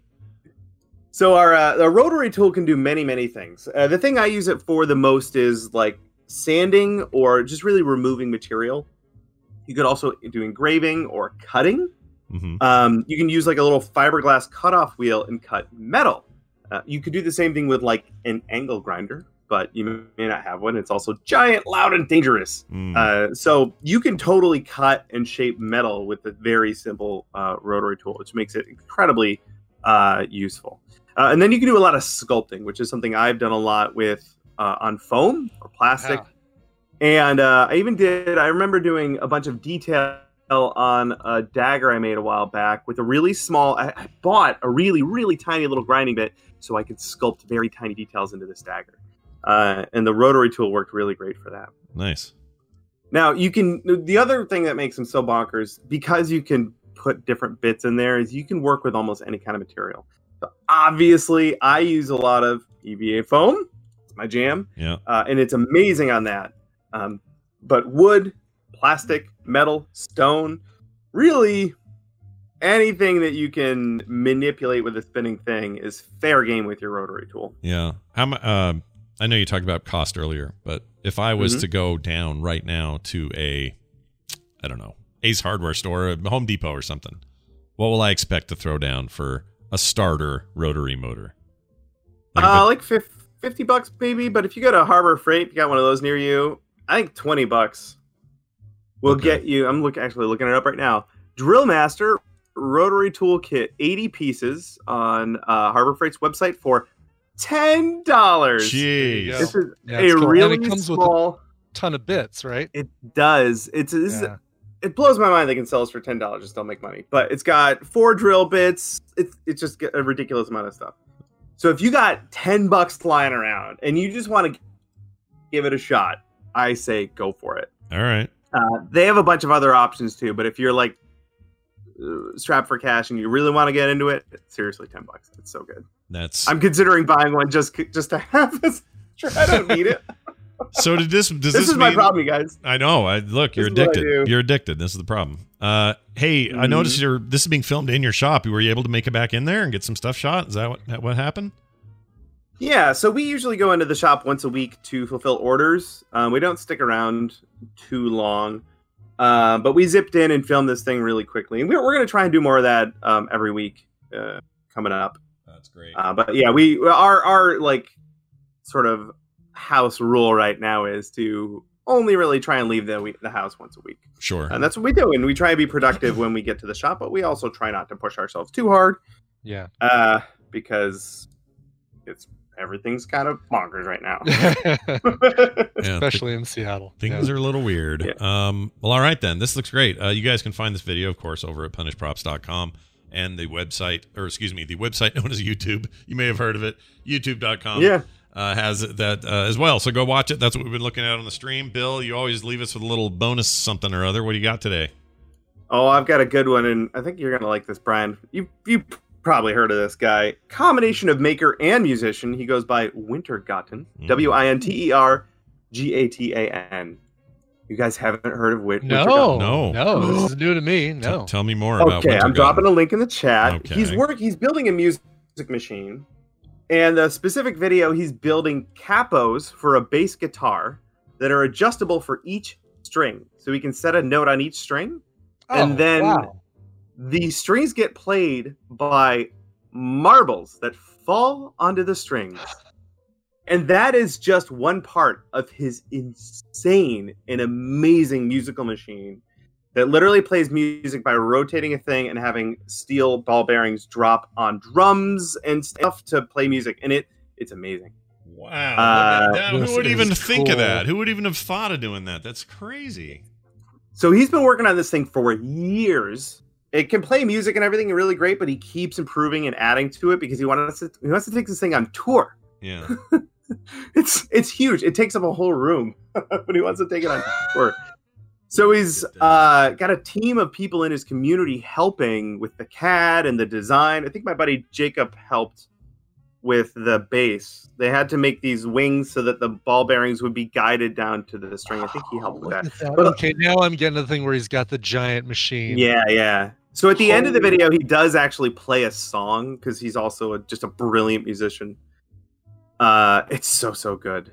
S14: So our uh, rotary tool can do many many things. Uh, the thing I use it for the most is like sanding or just really removing material. You could also do engraving or cutting.
S1: hmm
S14: Um, you can use like a little fiberglass cutoff wheel and cut metal. Uh, you could do the same thing with like an angle grinder, but you may not have one. It's also giant, loud, and dangerous.
S1: Mm.
S14: Uh, so you can totally cut and shape metal with a very simple uh, rotary tool, which makes it incredibly uh, useful. Uh, and then you can do a lot of sculpting, which is something I've done a lot with uh, on foam or plastic.
S2: Wow.
S14: And uh, I even did, I remember doing a bunch of detail on a dagger I made a while back with a really small, I, I bought a really, really tiny little grinding bit so I could sculpt very tiny details into this dagger. Uh, and the rotary tool worked really great for that.
S1: Nice.
S14: Now you can. The other thing that makes them so bonkers because you can put different bits in there is you can work with almost any kind of material. Obviously, I use a lot of EVA foam. It's my jam,
S1: Yeah.
S14: uh, and it's amazing on that. Um, but wood, plastic, metal, stone, really anything that you can manipulate with a spinning thing is fair game with your rotary tool.
S1: Yeah. How uh, I know you talked about cost earlier, but if I was
S14: Mhm.
S1: to go down right now to a, I don't know, Ace Hardware store, a Home Depot or something, what will I expect to throw down for a starter rotary motor? Like
S14: Uh, like 50 bucks maybe, but if you go to Harbor Freight, you got one of those near you, I think 20 bucks will
S1: Okay.
S14: get you. I'm look actually looking it up right now. Drill Master rotary tool kit, 80 pieces on uh, Harbor Freight's website for $10.
S1: Jeez.
S14: This is
S2: Yeah,
S14: a
S2: it's cool. And it
S14: really
S2: comes with a-
S14: small.
S2: ton of bits, right?
S14: It does. It's this is-
S2: Yeah.
S14: It blows my mind they can sell this for ten dollars and still make money. But it's got four drill bits. It's it's just a ridiculous amount of stuff. So if you got ten bucks lying around and you just want to give it a shot, I say go for it.
S1: All right.
S14: Uh, they have a bunch of other options too, but if you're like uh, strapped for cash and you really want to get into it, seriously, ten bucks. It's so good.
S1: That's
S14: I'm considering buying one just just to have this. Sure, I don't need it.
S1: so. Did this? Does
S14: this,
S1: this,
S14: is my problem, you guys.
S1: I know. I look. You're
S14: This is what I
S1: addicted. You're addicted. This is the problem. Uh, hey, I
S14: Mhm.
S1: noticed you're. This is being filmed in your shop. Were you able to make it back in there and get some stuff shot? Is that what what happened?
S14: Yeah, so we usually go into the shop once a week to fulfill orders. Um, we don't stick around too long, uh, but we zipped in and filmed this thing really quickly. And we're, we're going to try and do more of that um, every week uh, coming up.
S1: That's great.
S14: Uh, but yeah, we our our like sort of house rule right now is to only really try and leave the we- the house once a week,
S1: Sure.
S14: and that's what we do. And we try to be productive when we get to the shop, but we also try not to push ourselves too hard
S2: Yeah.
S14: uh, because it's everything's kind of bonkers right now.
S1: Yeah,
S2: Especially in Seattle.
S1: Things
S2: Yeah.
S1: are a little weird. Um, well, all right then. This looks great. Uh, you guys can find this video, of course, over at punishedprops.com. and the website, or excuse me, the website known as YouTube. You may have heard of it. YouTube.com.
S14: Yeah.
S1: Uh, has that uh, as well. So go watch it. That's what we've been looking at on the stream. Bill, you always leave us with a little bonus something or other. What do you got today?
S14: Oh, I've got a good one, and I think you're gonna like this, Brian. You you probably heard of this guy. Combination of maker and musician. He goes by Wintergatan.
S1: Mm.
S14: W I N T E R G A T A N. You guys haven't heard of Win-
S2: No,
S14: Wintergatan?
S1: No.
S2: no, this is new to me. No.
S1: T- tell me more about.
S14: Okay, I'm dropping a link in the chat.
S1: Okay.
S14: He's work. He's building a music machine, and the specific video he's building capos for a bass guitar that are adjustable for each string, so he can set a note on each string,
S2: Oh,
S14: and then
S2: wow.
S14: the strings get played by marbles that fall onto the strings. And that is just one part of his insane and amazing musical machine that literally plays music by rotating a thing and having steel ball bearings drop on drums and stuff to play music. And it it's amazing.
S1: Wow.
S14: Uh,
S1: that. Who would
S14: is
S1: even think of that? Who would even have thought of doing that? That's crazy.
S14: So he's been working on this thing for years. It can play music and everything really great, but he keeps improving and adding to it because he wants to he wants to take this thing on tour.
S1: Yeah.
S14: It's it's huge. It takes up a whole room, but he wants to take it on tour. So he's uh, got a team of people in his community helping with the CAD and the design. I think my buddy Jacob helped with the base. They had to make these wings so that the ball bearings would be guided down to the string. I think he helped with that. But-
S2: okay, now I'm getting to the thing where he's got the giant machine.
S14: Yeah, yeah. So at the end of the video, he does actually play a song because he's also a, just a brilliant musician. Uh, it's so so good.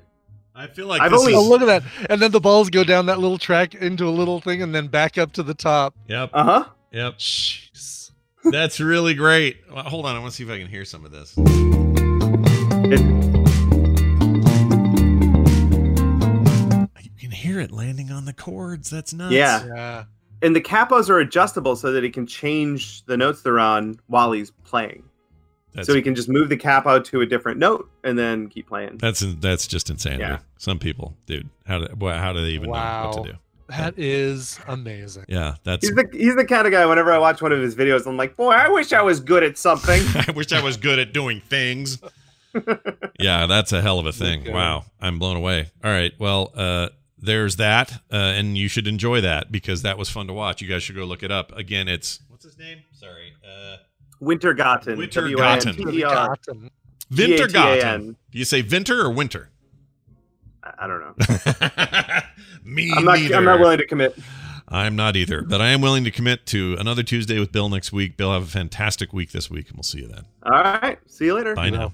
S1: I feel like
S14: I've
S1: this
S14: only
S2: Oh, look at that. And then the balls go down that little track into a little thing and then back up to the top.
S1: Yep.
S14: Uh huh.
S1: Yep. Jeez. That's really great. Well, hold on, I want to see if I can hear some of this. You can hear it landing on the chords. That's nuts.
S14: Yeah.
S2: Yeah.
S14: And the capos are adjustable so that he can change the notes they're on while he's playing.
S1: That's
S14: so he can just move the capo to a different note and then keep playing.
S1: that's that's just insanity.
S14: Yeah.
S1: Some people, dude, how do how do they even know what to do?
S2: That is amazing.
S1: Yeah, that's.
S14: He's the he's the kind of guy. Whenever I watch one of his videos, I'm like, boy, I wish I was good at something.
S1: I wish I was good at doing things. yeah, that's a hell of a thing.
S2: Okay.
S1: Wow, I'm blown away. All right, well, uh, there's that, uh, and you should enjoy that because that was fun to watch. You guys should go look it up. Again, it's what's his name? Sorry, uh,
S14: Wintergatan.
S1: Wintergatan.
S14: W-I-N-T-E-R.
S1: Vinter Do you say Vinter or Winter?
S14: I I don't know.
S1: Me
S14: I'm not.
S1: neither.
S14: I'm not willing to commit.
S1: I'm not either, but I am willing to commit to another Tuesday with Bill next week. Bill, have a fantastic week this week, and we'll see you then.
S14: All right. See you later.
S1: Bye now.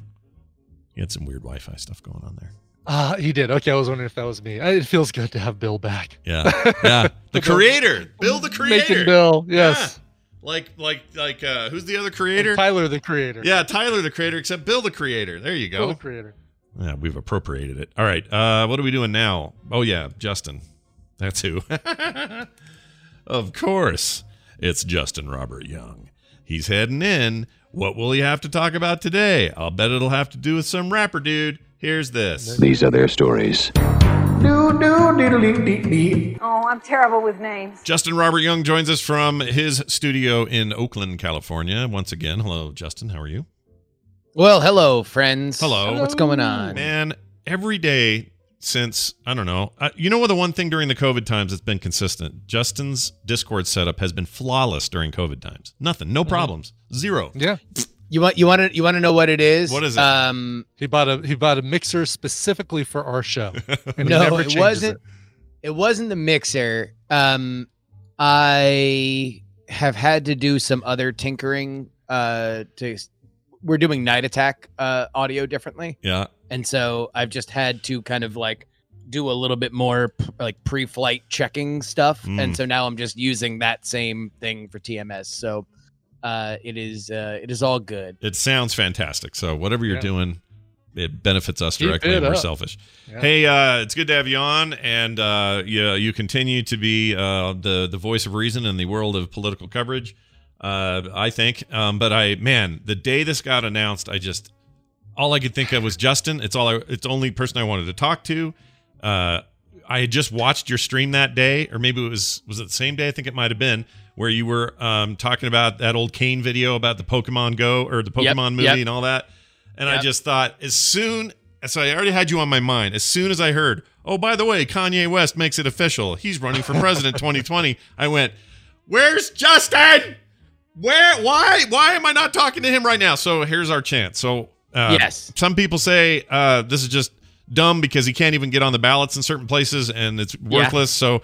S1: You had some weird Wi-Fi stuff going on there.
S2: Ah, he did. Okay, I was wondering if that was me. It feels good to have Bill back.
S1: Yeah, yeah. The creator, Bill, the creator.
S2: Making Bill, yes.
S1: Yeah. Like, like, like. Uh, who's the other creator?
S2: Tyler, the creator.
S1: Yeah, Tyler, the creator, except Bill, the creator. There you go.
S2: Bill, the creator.
S1: Yeah, we've appropriated it. All right. Uh, what are we doing now? Oh yeah, Justin. That's who. of course, it's Justin Robert Young. He's heading in. What will he have to talk about today? I'll bet it'll have to do with some rapper dude. Here's this.
S15: These are their stories.
S16: Oh, I'm terrible with names.
S1: Justin Robert Young joins us from his studio in Oakland, California. Once again, hello, Justin. How are you?
S17: Well, hello, friends.
S1: Hello.
S17: What's going on?
S1: Man, every day since, I don't know, uh, you know what, the one thing during the COVID times that's been consistent? Justin's Discord setup has been flawless during COVID times. Nothing, no problems, zero.
S2: Yeah.
S17: You want you want to you want to know what it is?
S1: What is it?
S17: Um,
S2: He bought a he bought a mixer specifically for our show. And he
S17: no,
S2: never
S17: it wasn't. It. Wasn't the mixer. Um, I have had to do some other tinkering. Uh, to we're doing Night Attack uh audio differently,
S1: Yeah.
S17: and so I've just had to kind of like do a little bit more p- like pre-flight checking stuff,
S1: Mm.
S17: and so now I'm just using that same thing for TMS. So, uh, it is uh, it is all good.
S1: It sounds fantastic. So whatever you're
S17: Yeah.
S1: doing, it benefits us directly. and We're
S17: up.
S1: selfish.
S17: Yeah.
S1: Hey, uh, it's good to have you on, and uh, you you continue to be uh, the the voice of reason in the world of political coverage. Uh, I think, um, but I man, the day this got announced, I just all I could think of was Justin. It's all I, it's the only person I wanted to talk to. Uh, I had just watched your stream that day, or maybe it was was it the same day? I think it might have been where you were um, talking about that old Kane video about the Pokemon Go or the
S17: Yep,
S1: Pokemon movie
S17: yep.
S1: and all that. And I just thought, as soon so I already had you on my mind. As soon as I heard, oh, by the way, Kanye West makes it official. He's running for president 2020. I went, where's Justin? Where? Why? Why am I not talking to him right now? So here's our chance. So uh,
S17: Yes.
S1: some people say uh, this is just dumb because he can't even get on the ballots in certain places and it's
S17: Yeah.
S1: worthless. So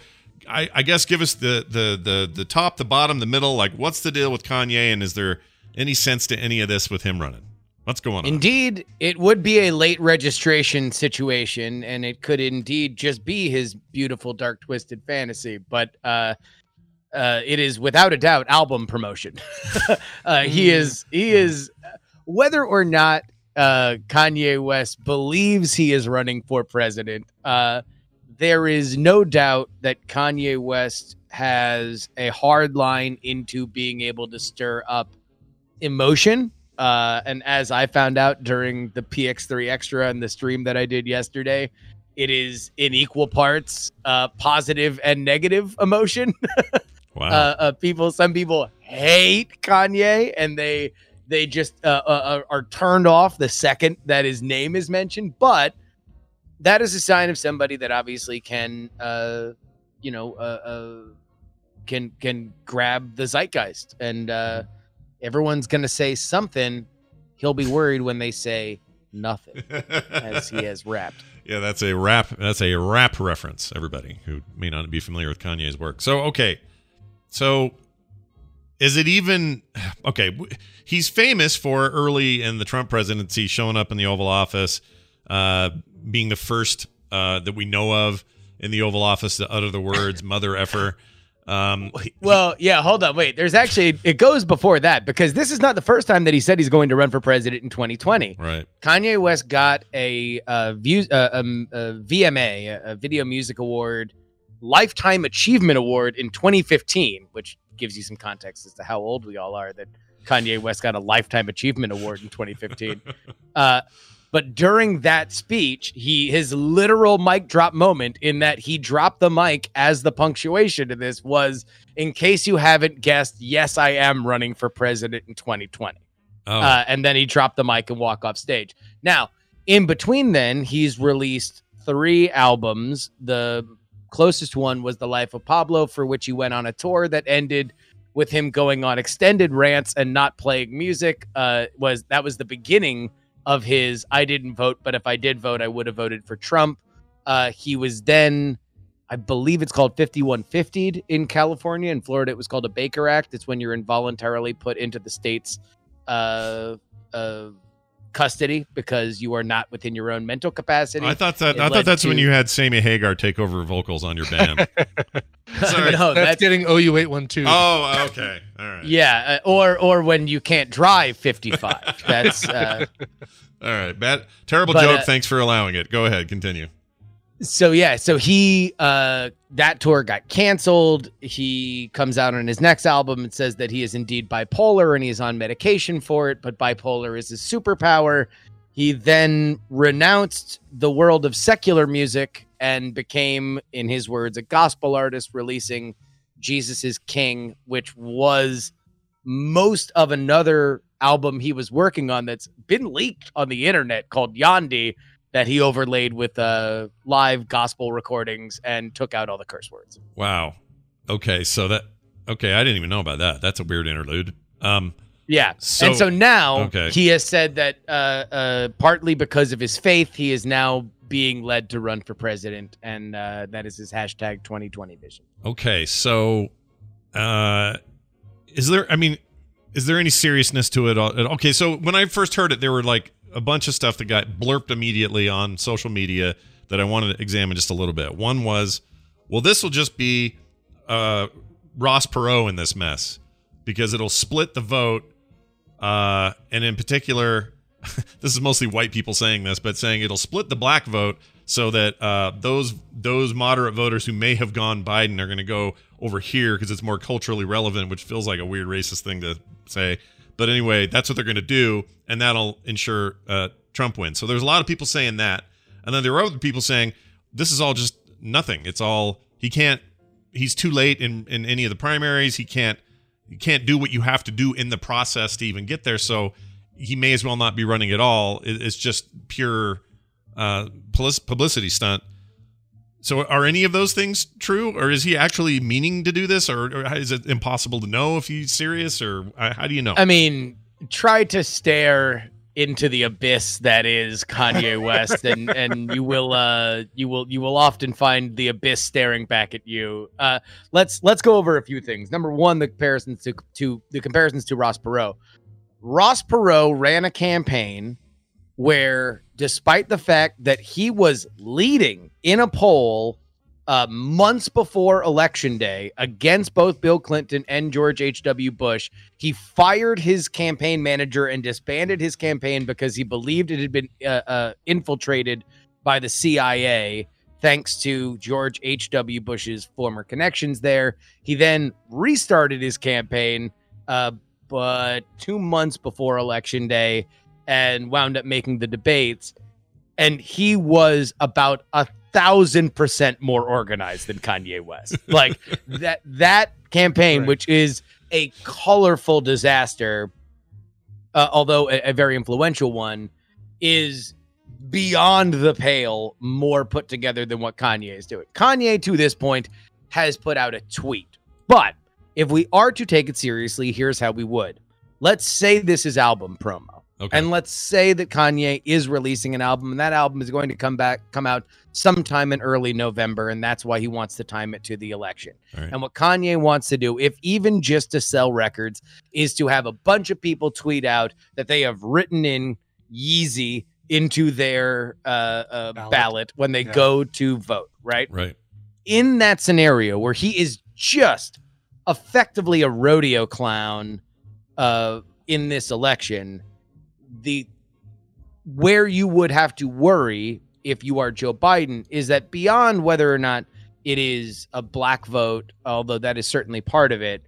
S1: I, I guess give us the, the the the top, the bottom, the middle. Like, what's the deal with Kanye? And is there any sense to any of this with him running? What's going on?
S17: Indeed, it would be a late registration situation, and it could indeed just be his beautiful, dark, twisted fantasy. But uh, uh, it is without a doubt album promotion. uh, he is he is whether or not uh, Kanye West believes he is running for president. Uh, there is no doubt that Kanye West has a hard line into being able to stir up emotion. Uh, and as I found out during the PX3 Extra and the stream that I did yesterday, it is in equal parts uh, positive and negative emotion.
S1: Wow.
S17: uh, uh, people, some people hate Kanye, and they they just uh, uh, are- turned off the second that his name is mentioned. But that is a sign of somebody that obviously can, uh, you know, uh, uh, can can grab the zeitgeist, and everyone's gonna say something. He'll be worried when they say nothing, as he has rapped.
S1: Yeah, that's a rap. That's a rap reference. Everybody who may not be familiar with Kanye's work. So okay, so is it even okay? He's famous for early in the Trump presidency showing up in the Oval Office, uh, being the first uh, that we know of in the Oval Office to utter the words "mother effer." Um,
S17: Well, yeah, hold on. Wait, there's actually, it goes before that because this is not the first time that he said he's going to run for president in 2020.
S1: right.
S17: Kanye West got a, uh, view, uh, um, a VMA, a- a Video Music Award, Lifetime Achievement Award in 2015, which gives you some context as to how old we all are that Kanye West got a Lifetime Achievement Award in 2015. uh, but during that speech, he his literal mic drop moment in that he dropped the mic as the punctuation to this was in case you haven't guessed, yes, I am running for president in 2020.
S1: Oh.
S17: Uh, and then he dropped the mic and walk off stage. Now, in between then, he's released three albums. The closest one was The Life of Pablo, for which he went on a tour that ended with him going on extended rants and not playing music. Uh, was that was the beginning of his I didn't vote, but if I did vote, I would have voted for Trump. Uh, he was then, I believe it's called 5150 in California. In Florida, it was called a Baker Act. It's when you're involuntarily put into the state's uh, uh, custody because you are not within your own mental capacity.
S1: I thought that.
S17: It
S1: I thought that's when you had Sammy Hagar take over vocals on your band. Sorry.
S17: No,
S2: that's,
S17: that's-
S2: getting OU812.
S1: Oh, okay. All right.
S17: Yeah, uh, or or when you can't drive 55. That's uh,
S1: All right. Bad, terrible
S17: But,
S1: joke.
S17: uh,
S1: Thanks for allowing it. Go ahead. Continue.
S17: So yeah so he uh that tour got canceled. He comes out on his next album and says that he is indeed bipolar and he is on medication for it but bipolar is his superpower. He then renounced the world of secular music and became in his words a gospel artist releasing jesus is king which was most of another album he was working on that's been leaked on the internet called Yandhi that he overlaid with uh, live gospel recordings and took out all the curse words.
S1: Wow. Okay. So that. Okay. I didn't even know about that. That's a weird interlude. Um.
S17: Yeah.
S1: So-
S17: and so now
S1: okay.
S17: he has said that uh, uh, partly because of his faith, he is now being led to run for president. And uh, that is his hashtag 2020 vision.
S1: Okay. So, uh, is there? I mean, is there any seriousness to it? all- Okay. So when I first heard it, there were like a bunch of stuff that got blurped immediately on social media that I wanted to examine just a little bit. One was, well, this will just be uh, Ross Perot in this mess because it'll split the vote. Uh, and in particular, this is mostly white people saying this, but saying it'll split the black vote so that uh, those those moderate voters who may have gone Biden are going to go over here because it's more culturally relevant, which feels like a weird racist thing to say. But anyway, that's what they're going to do, and that'll ensure uh, Trump wins. So there's a lot of people saying that, and then there are other people saying this is all just nothing. It's all he can't. He's too late in in any of the primaries. He can't you can't do what you have to do in the process to even get there. So he may as well not be running at all. It- It's just pure uh, publicity stunt. So are any of those things true, or is he actually meaning to do this, or, or is it impossible to know if he's serious, or uh, how do you know?
S17: I mean, try to stare into the abyss that is Kanye West, and and you will uh you will you will often find the abyss staring back at you. Uh, let's let's go over a few things. Number one, the comparisons to to the comparisons to Ross Perot. Ross Perot ran a campaign where, despite the fact that he was leading in a poll uh, months before election day against both Bill Clinton and George H.W. Bush, he fired his campaign manager and disbanded his campaign because he believed it had been uh, uh, infiltrated by the CIA. Thanks to George H.W. Bush's former connections there. He then restarted his campaign, uh, but two months before Election Day and wound up making the debates. And he was about a thousand percent more organized than Kanye West. Like that that campaign, which is a colorful disaster, uh, although a, a very influential one, is beyond the pale more put together than what Kanye is doing. Kanye, to this point, has put out a tweet. But if we are to take it seriously, here's how we would. Let's say this is album promo.
S1: Okay.
S17: And let's say that Kanye is releasing an album and that album is going to come back come out sometime in early November and that's why he wants to time it to the election.
S1: All right.
S17: And what Kanye wants to do if even just to sell records is to have a bunch of people tweet out that they have written in Yeezy into their uh, uh, ballot. when they
S2: Yeah.
S17: go to vote, right?
S1: Right.
S17: in that scenario where he is just effectively a rodeo clown uh, in this election, the where you would have to worry if you are Joe Biden is that beyond whether or not it is a black vote, although that is certainly part of it,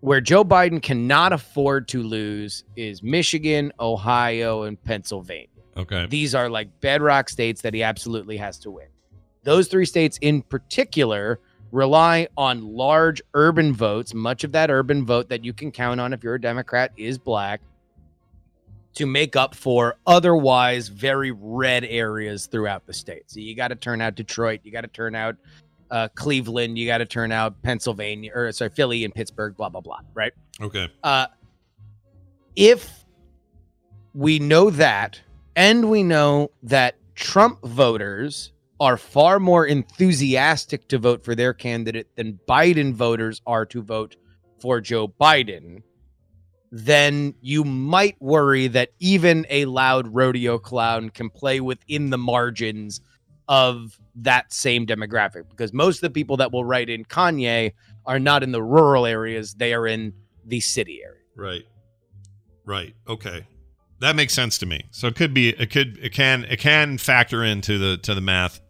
S17: where Joe Biden cannot afford to lose is Michigan, Ohio, and Pennsylvania.
S1: Okay.
S17: These are like bedrock states that he absolutely has to win. Those three states in particular rely on large urban votes. Much of that urban vote that you can count on if you're a Democrat is black to make up for otherwise very red areas throughout the state. So you got to turn out Detroit, you got to turn out uh, Cleveland, you got to turn out Pennsylvania, or sorry, Philly and Pittsburgh, blah, blah, blah, right?
S1: Okay.
S17: Uh, if we know that, and we know that Trump voters are far more enthusiastic to vote for their candidate than Biden voters are to vote for Joe Biden, then you might worry that even a loud rodeo clown can play within the margins of that same demographic because most of the people that will write in Kanye are not in the rural areas, they are in the city area.
S1: Right. Right. Okay. That makes sense to me. So it could be it could it can it can factor into the to the math.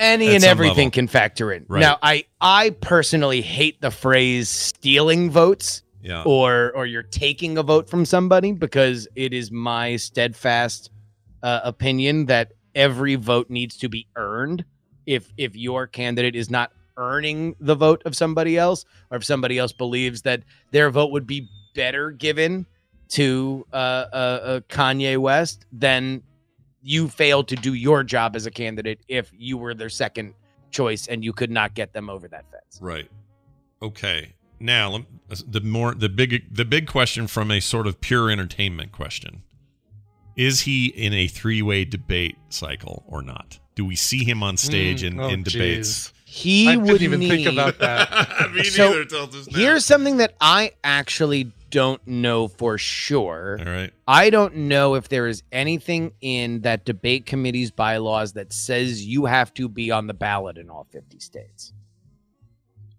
S17: any and everything
S1: level.
S17: can factor in.
S1: Right.
S17: Now, I I personally hate the phrase stealing votes
S1: Yeah.
S17: or or you're taking a vote from somebody because it is my steadfast uh, opinion that every vote needs to be earned. If if your candidate is not earning the vote of somebody else, or if somebody else believes that their vote would be better given to uh, uh, uh, Kanye West, then you failed to do your job as a candidate if you were their second choice and you could not get them over that fence.
S1: Right. Okay. Now the more the big the big question from a sort of pure entertainment question. Is he in a three-way debate cycle or not? Do we see him on stage in,
S2: oh,
S1: in debates?
S17: He
S2: I didn't
S17: would
S2: even think about that.
S1: Me
S17: So,
S1: neither till now.
S17: Here's something that I actually don't know for sure.
S1: All right.
S17: I don't know if there is anything in that debate committee's bylaws that says you have to be on the ballot in all 50 states.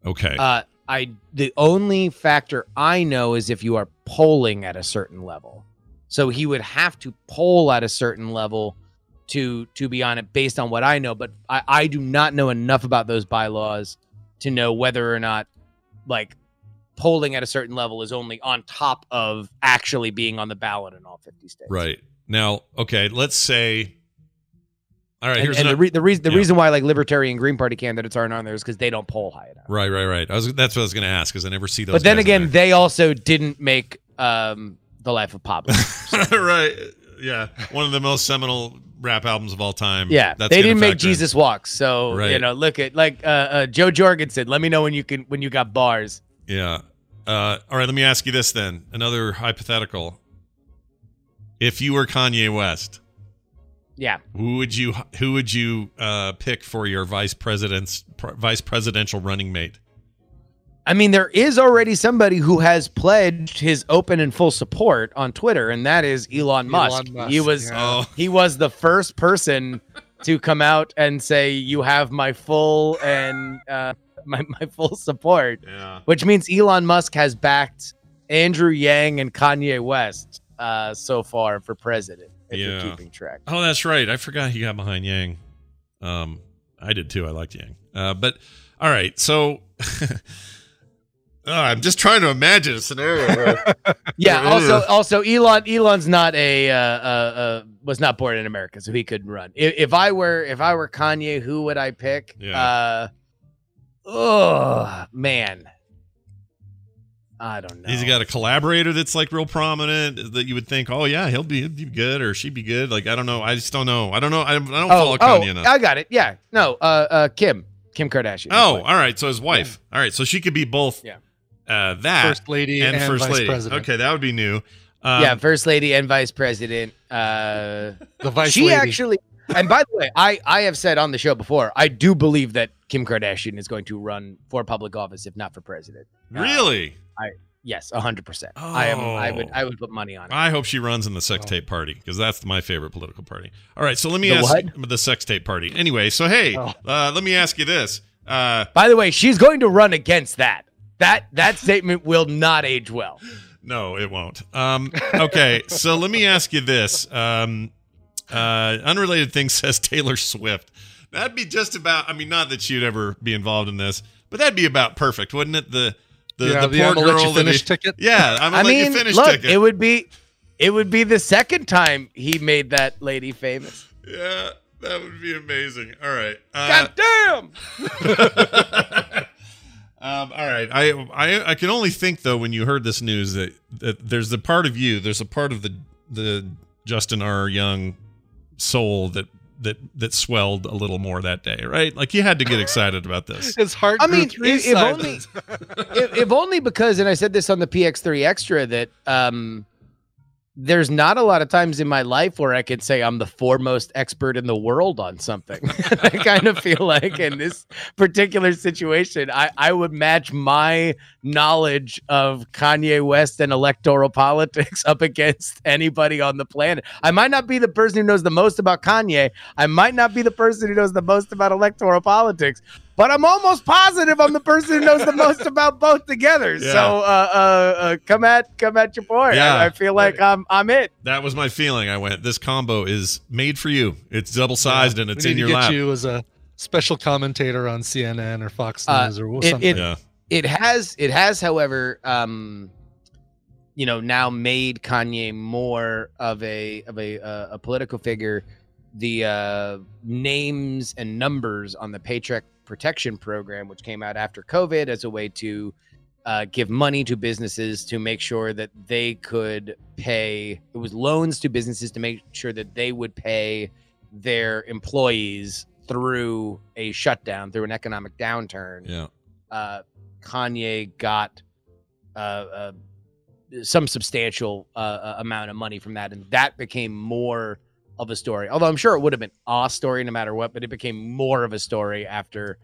S1: Okay.
S17: Uh, I the only factor I know is if you are polling at a certain level. So he would have to poll at a certain level to to be on it based on what I know. But I, I do not know enough about those bylaws to know whether or not like polling at a certain level is only on top of actually being on the ballot in all 50 states.
S1: Right. Now, okay, let's say All right,
S17: and,
S1: here's
S17: and the, re- the reason the
S1: yeah.
S17: reason why like libertarian Green Party candidates aren't on there is because they don't poll high enough.
S1: Right, right, right. I was that's what I was going to ask because I never see those.
S17: But then again, they also didn't make um, the Life of Pablo.
S1: there. right? Yeah, one of the most seminal rap albums of all time.
S17: Yeah,
S1: That's
S17: they didn't make
S1: in.
S17: Jesus Walks. So you know, look at like uh, uh, Jo Jorgensen. Let me know when you can when you got bars.
S1: Yeah. Uh, all right. Let me ask you this then. Another hypothetical. If you were Kanye West,
S17: Yeah.
S1: who would you who would you uh, pick for your vice president's pr- vice presidential running mate?
S17: I mean, there is already somebody who has pledged his open and full support on Twitter, and that is Elon Musk.
S2: Musk,
S17: he was
S1: yeah. Oh.
S17: he was the first person to come out and say, "You have my full and uh, my my full support,"
S1: Yeah.
S17: which means Elon Musk has backed Andrew Yang and Kanye West uh, so far for president. If
S1: Yeah.
S17: you're keeping track.
S1: Oh, that's right. I forgot he got behind Yang. Um, I did too. I liked Yang. Uh, but all right. So Oh, I'm just trying to imagine a scenario.
S17: Yeah. Also, also, Elon. Elon's not a uh, uh, uh, was not born in America, so he couldn't run. If, if I were if I were Kanye, who would I pick?
S1: Yeah.
S17: Uh, oh man, I don't know.
S1: He's got a collaborator that's like real prominent that you would think, oh yeah, he'll be, he'll be good or she'd be good. Like I don't know, I just don't know. I don't know. I, I don't follow
S17: oh,
S1: Kanye
S17: oh,
S1: enough.
S17: I got it. Yeah. No. Uh, uh, Kim. Kim Kardashian.
S1: oh, all right. So his wife. All right. So she could be both.
S17: Yeah.
S1: Uh, that
S2: First lady and
S1: first
S2: vice
S1: lady.
S2: president.
S1: Okay, that would be new. Um,
S17: yeah, first lady and vice president. Uh,
S2: The vice
S17: she
S2: lady.
S17: actually. And by the way, I I have said on the show before, I do believe that Kim Kardashian is going to run for public office, if not for president. Uh,
S1: Really?
S17: I yes, hundred percent. I am. I would.
S1: Oh.
S17: I would put money on it.
S1: I hope she runs in the sex tape party because that's my favorite political party. All right, so let me
S17: The
S1: ask
S17: what?
S1: the sex tape party. Anyway, so hey,
S17: Oh.
S1: uh, let me ask you this. Uh,
S17: By the way, she's going to run against that. That that statement will not age well.
S1: no, it won't. Um, okay, so let me ask you this. Um, uh, unrelated thing says Taylor Swift. That'd be just about. I mean, not that she'd ever be involved in this, but that'd be about perfect, wouldn't it? The the,
S2: Yeah,
S1: the
S2: the
S1: poor
S2: I'm you
S1: girl that
S2: finish
S1: he-
S2: ticket?
S1: Yeah, I'm
S17: I
S1: gonna let
S17: mean,
S1: you finish
S17: look,
S1: ticket.
S17: it would be, it would be the second time he made that lady famous.
S1: yeah, that would be amazing. All right. Uh,
S17: God damn!
S1: Um, all right, I, I I can only think though when you heard this news that, that there's a part of you, there's a part of the the Justin R. Young soul that that that swelled a little more that day, right? Like you had to get excited about this.
S2: His heart.
S17: I
S2: grew
S17: mean,
S2: three
S17: if, if only, if, if only because, and I said this on the PX3 Extra that um, there's not a lot of times in my life where I could say I'm the foremost expert in the world on something. I kind of feel like in this particular situation, I, I would match my knowledge of Kanye West and electoral politics up against anybody on the planet. I might not be the person who knows the most about Kanye. I might not be the person who knows the most about electoral politics, but I'm almost positive I'm the person who knows the most about both together.
S1: Yeah.
S17: So uh, uh, uh, come at come at your boy.
S1: Yeah.
S17: I, I feel like I'm I'm it.
S1: That was my feeling. I went, this combo is made for you. It's double sized and
S2: We
S1: it's
S2: need
S1: in
S2: to
S1: your
S2: get
S1: lap.
S2: you as a special commentator on CNN or Fox
S17: Uh,
S2: News or
S17: it-
S2: something.
S17: it-
S1: yeah.
S17: it has it has however um you know now made kanye more of a of a uh, a political figure the uh names and numbers on the paycheck protection program which came out after covid as a way to uh, give money to businesses to make sure that they could pay it was loans to businesses to make sure that they would pay their employees through a shutdown through an economic downturn
S1: Yeah.
S17: uh, Kanye got uh, uh, some substantial uh, uh, amount of money from that, and that became more of a story. Although I'm sure it would have been a story no matter what, but it became more of a story after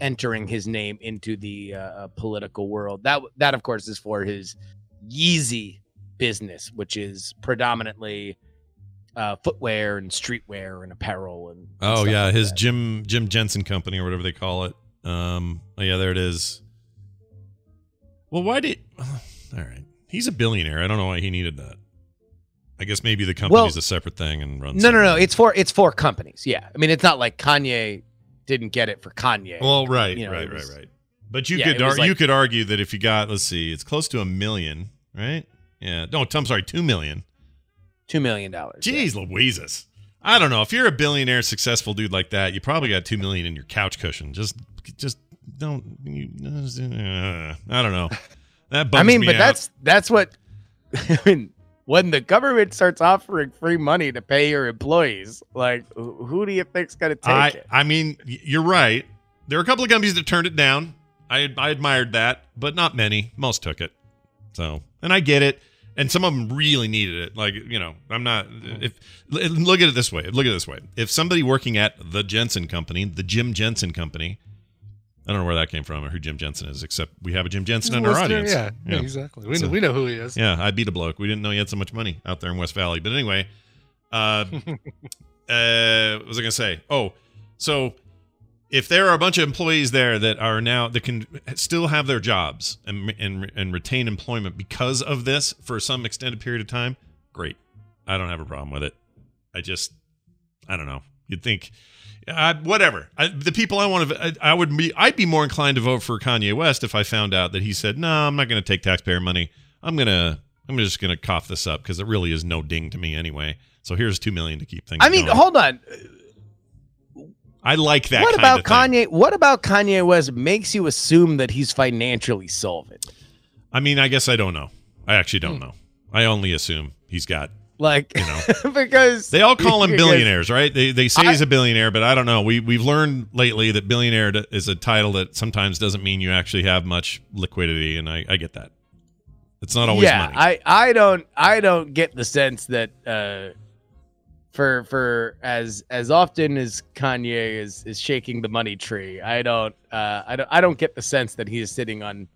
S17: entering his name into the uh, uh, political world. That that of course is for his Yeezy business, which is predominantly uh, footwear and streetwear and apparel and. and
S1: Oh yeah,
S17: like
S1: his
S17: that.
S1: Jim Jim Jensen company or whatever they call it. Um, oh yeah, there it is. Well, why did? All right, he's a billionaire. I don't know why he needed that. I guess maybe the company's a separate thing and runs.
S17: No, no, no. It's for it's for companies. Yeah, I mean, it's not like Kanye didn't get it for Kanye.
S1: Well, right,
S17: You know,
S1: right,
S17: was-
S1: right, right. But you
S17: Yeah,
S1: could ar- you could argue that if you got let's see, it's close to a million, right? Yeah. No, I'm sorry, two million.
S17: Two million dollars.
S1: Jeez, Louises. I don't know. If you're a billionaire, successful dude like that, you probably got two million in your couch cushion. Just, just don't. You, uh, I don't know. That bums
S17: I mean,
S1: me
S17: but
S1: out.
S17: that's that's what I mean, when the government starts offering free money to pay your employees, like who do you think's gonna take
S1: I,
S17: it?
S1: I mean, you're right. There are a couple of companies that turned it down. I, I admired that, but not many. Most took it. So, and I get it. And some of them really needed it. Like, you know, I'm not. If look at it this way. Look at it this way. If somebody working at the Jensen Company, the Jim Jensen Company, I don't know where that came from or who Jim Jensen is, except we have a Jim Jensen in our
S2: Listener,
S1: audience.
S2: Yeah, yeah, exactly. We,
S1: So-
S2: know, we know who he is.
S1: yeah, I beat a bloke. We didn't know he had so much money out there in West Valley. But anyway, uh, uh, what was I going to say? Oh, so if there are a bunch of employees there that are now that can still have their jobs and and and retain employment because of this for some extended period of time, great. I don't have a problem with it. I just, I don't know. You'd think. Uh, whatever. I, the people I want to, I, I would be, I'd be more inclined to vote for Kanye West if I found out that he said, "No, I'm not going to take taxpayer money. I'm gonna, I'm just going to cough this up because it really is no ding to me anyway. So here's two million to keep things.
S17: I mean,
S1: going.
S17: hold on.
S1: I like that.
S17: what
S1: kind
S17: about
S1: of thing.
S17: Kanye? What about Kanye West makes you assume that he's financially solvent?
S1: I mean, I guess I don't know. I actually
S17: Hmm.
S1: don't know. I only assume he's got.
S17: Like,
S1: You know,
S17: because
S1: they all call him billionaires, right? They they say he's a billionaire, but I don't know. We we've learned lately that billionaire is a title that sometimes doesn't mean you actually have much liquidity, and I, I get that. It's not always
S17: yeah,
S1: money.
S17: I I don't I don't get the sense that uh for for as as often as Kanye is is shaking the money tree, I don't uh I don't I don't get the sense that he is sitting on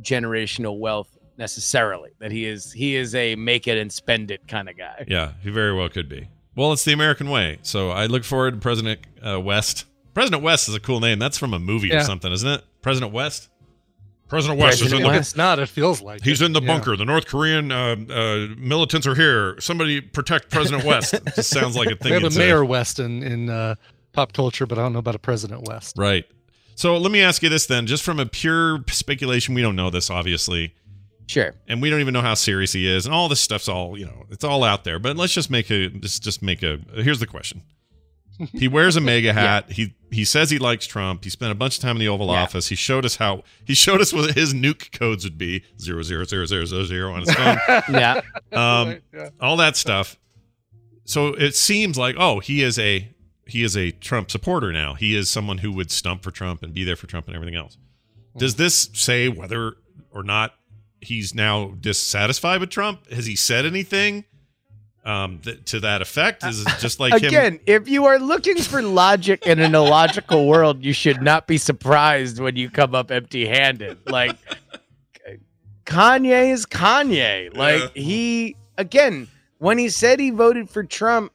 S17: generational wealth necessarily. That he is he is a make it and spend it kind of guy.
S1: Yeah, he very well could be. Well, it's the American way. So I look forward to President uh, West. President West is a cool name. That's from a movie or something, isn't it? President West. President West is in the.
S2: It's not. It feels like
S1: He's
S2: it.
S1: in the
S2: Yeah.
S1: bunker. The North Korean uh, uh, militants are here. Somebody protect President West. It just sounds like a thing.
S2: We have
S1: you'd
S2: a
S1: say.
S2: Mayor West in in uh, pop culture, but I don't know about a President West.
S1: Right. So let me ask you this then, just from a pure speculation, we don't know this obviously.
S17: Sure.
S1: And we don't even know how serious he is, and all this stuff's all you know, it's all out there. But let's just make a just just make a. Here's the question: He wears a MAGA hat. He he says he likes Trump. He spent a bunch of time in the Oval
S17: Yeah.
S1: Office. He showed us how he showed us what his nuke codes would be zero zero zero zero zero zero on his phone.
S17: Yeah.
S1: um, all that stuff. So it seems like oh, he is a he is a Trump supporter now. He is someone who would stump for Trump and be there for Trump and everything else. Does this say whether or not he's now dissatisfied with Trump? Has he said anything um, th- to that effect? Is it just like him?
S17: Again, if you are looking for logic in an illogical world, you should not be surprised when you come up empty-handed. Like Kanye is Kanye. Like he again, when he said he voted for Trump,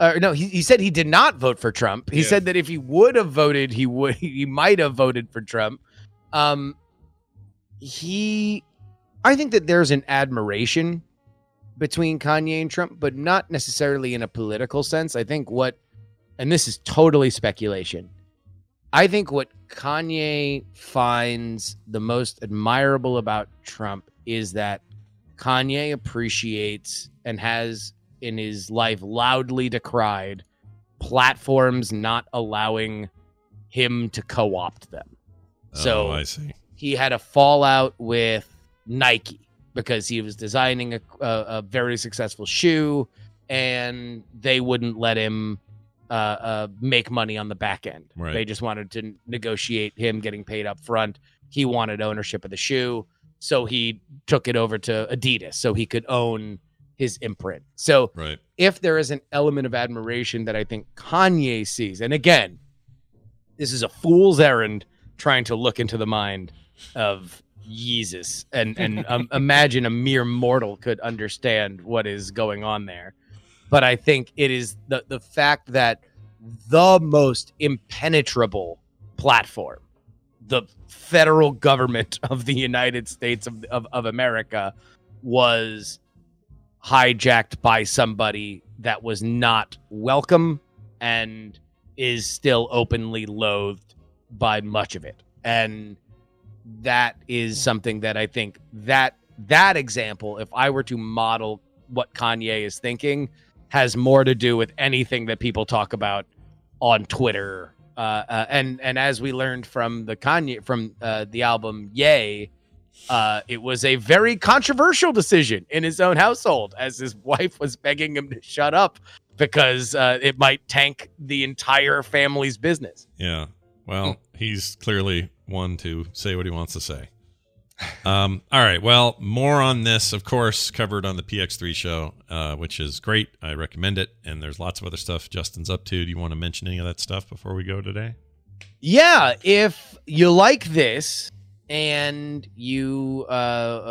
S17: uh, no, he, he said he did not vote for Trump. He
S1: Yeah.
S17: said that if he would have voted, he would he might have voted for Trump. Um, he, I think that there's an admiration between Kanye and Trump, but not necessarily in a political sense. I think what, and this is totally speculation. I think what Kanye finds the most admirable about Trump is that Kanye appreciates and has in his life loudly decried platforms not allowing him to co opt them. Oh, so
S1: oh, I see.
S17: He had a fallout with Nike because he was designing a, a, a very successful shoe and they wouldn't let him uh, uh, make money on the back end.
S1: Right.
S17: They just wanted to negotiate him getting paid up front. He wanted ownership of the shoe. So he took it over to Adidas so he could own his imprint. So
S1: Right.
S17: if there is an element of admiration that I think Kanye sees, and again, this is a fool's errand trying to look into the mind of Jesus and and um, imagine a mere mortal could understand what is going on there. But I think it is the the fact that the most impenetrable platform, the federal government of the United States of, of, of America, was hijacked by somebody that was not welcome and is still openly loathed by much of it. And that is something that I think that that example, if I were to model what Kanye is thinking, has more to do with anything that people talk about on Twitter. Uh, uh, and and as we learned from the Kanye from uh, the album Ye, uh, it was a very controversial decision in his own household, as his wife was begging him to shut up because uh, it might tank the entire family's business.
S1: Yeah. Well, he's clearly one to say what he wants to say. Um, all right. Well, more on this, of course, covered on the PX3 show, uh, which is great. I recommend it. And there's lots of other stuff Justin's up to. Do you want to mention any of that stuff before we go today?
S17: Yeah, if you like this and you uh,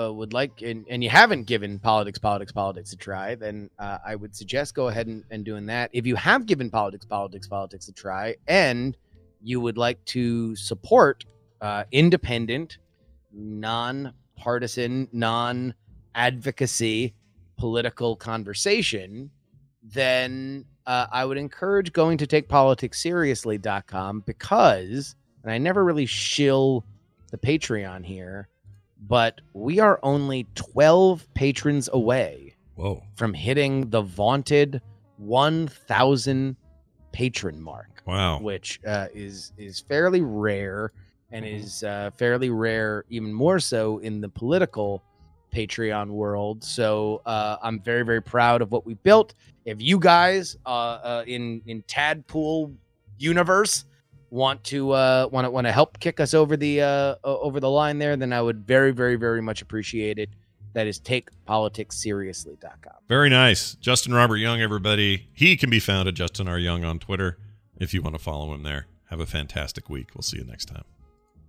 S17: uh, would like and, and you haven't given politics, politics, politics a try, then uh, I would suggest go ahead and, and doing that. If you have given politics, politics, politics a try, and you would like to support uh, independent, non-partisan, non-advocacy political conversation, then uh, I would encourage going to takepoliticsseriously.com because, and I never really shill the Patreon here, but we are only 12 patrons away
S1: Whoa.
S17: from hitting the vaunted 1,000 patron mark.
S1: Wow.
S17: Which uh, is is fairly rare and is uh, fairly rare, even more so in the political Patreon world. So uh, I'm very very proud of what we built. If you guys uh, uh, in in Tadpole universe want to uh, want to want to help kick us over the uh, over the line there, then I would very very very much appreciate it. That is takepoliticsseriously.com.
S1: Very nice. Justin Robert Young, everybody. He can be found at Justin R. Young on Twitter if you want to follow him there. Have a fantastic week. We'll see you next time.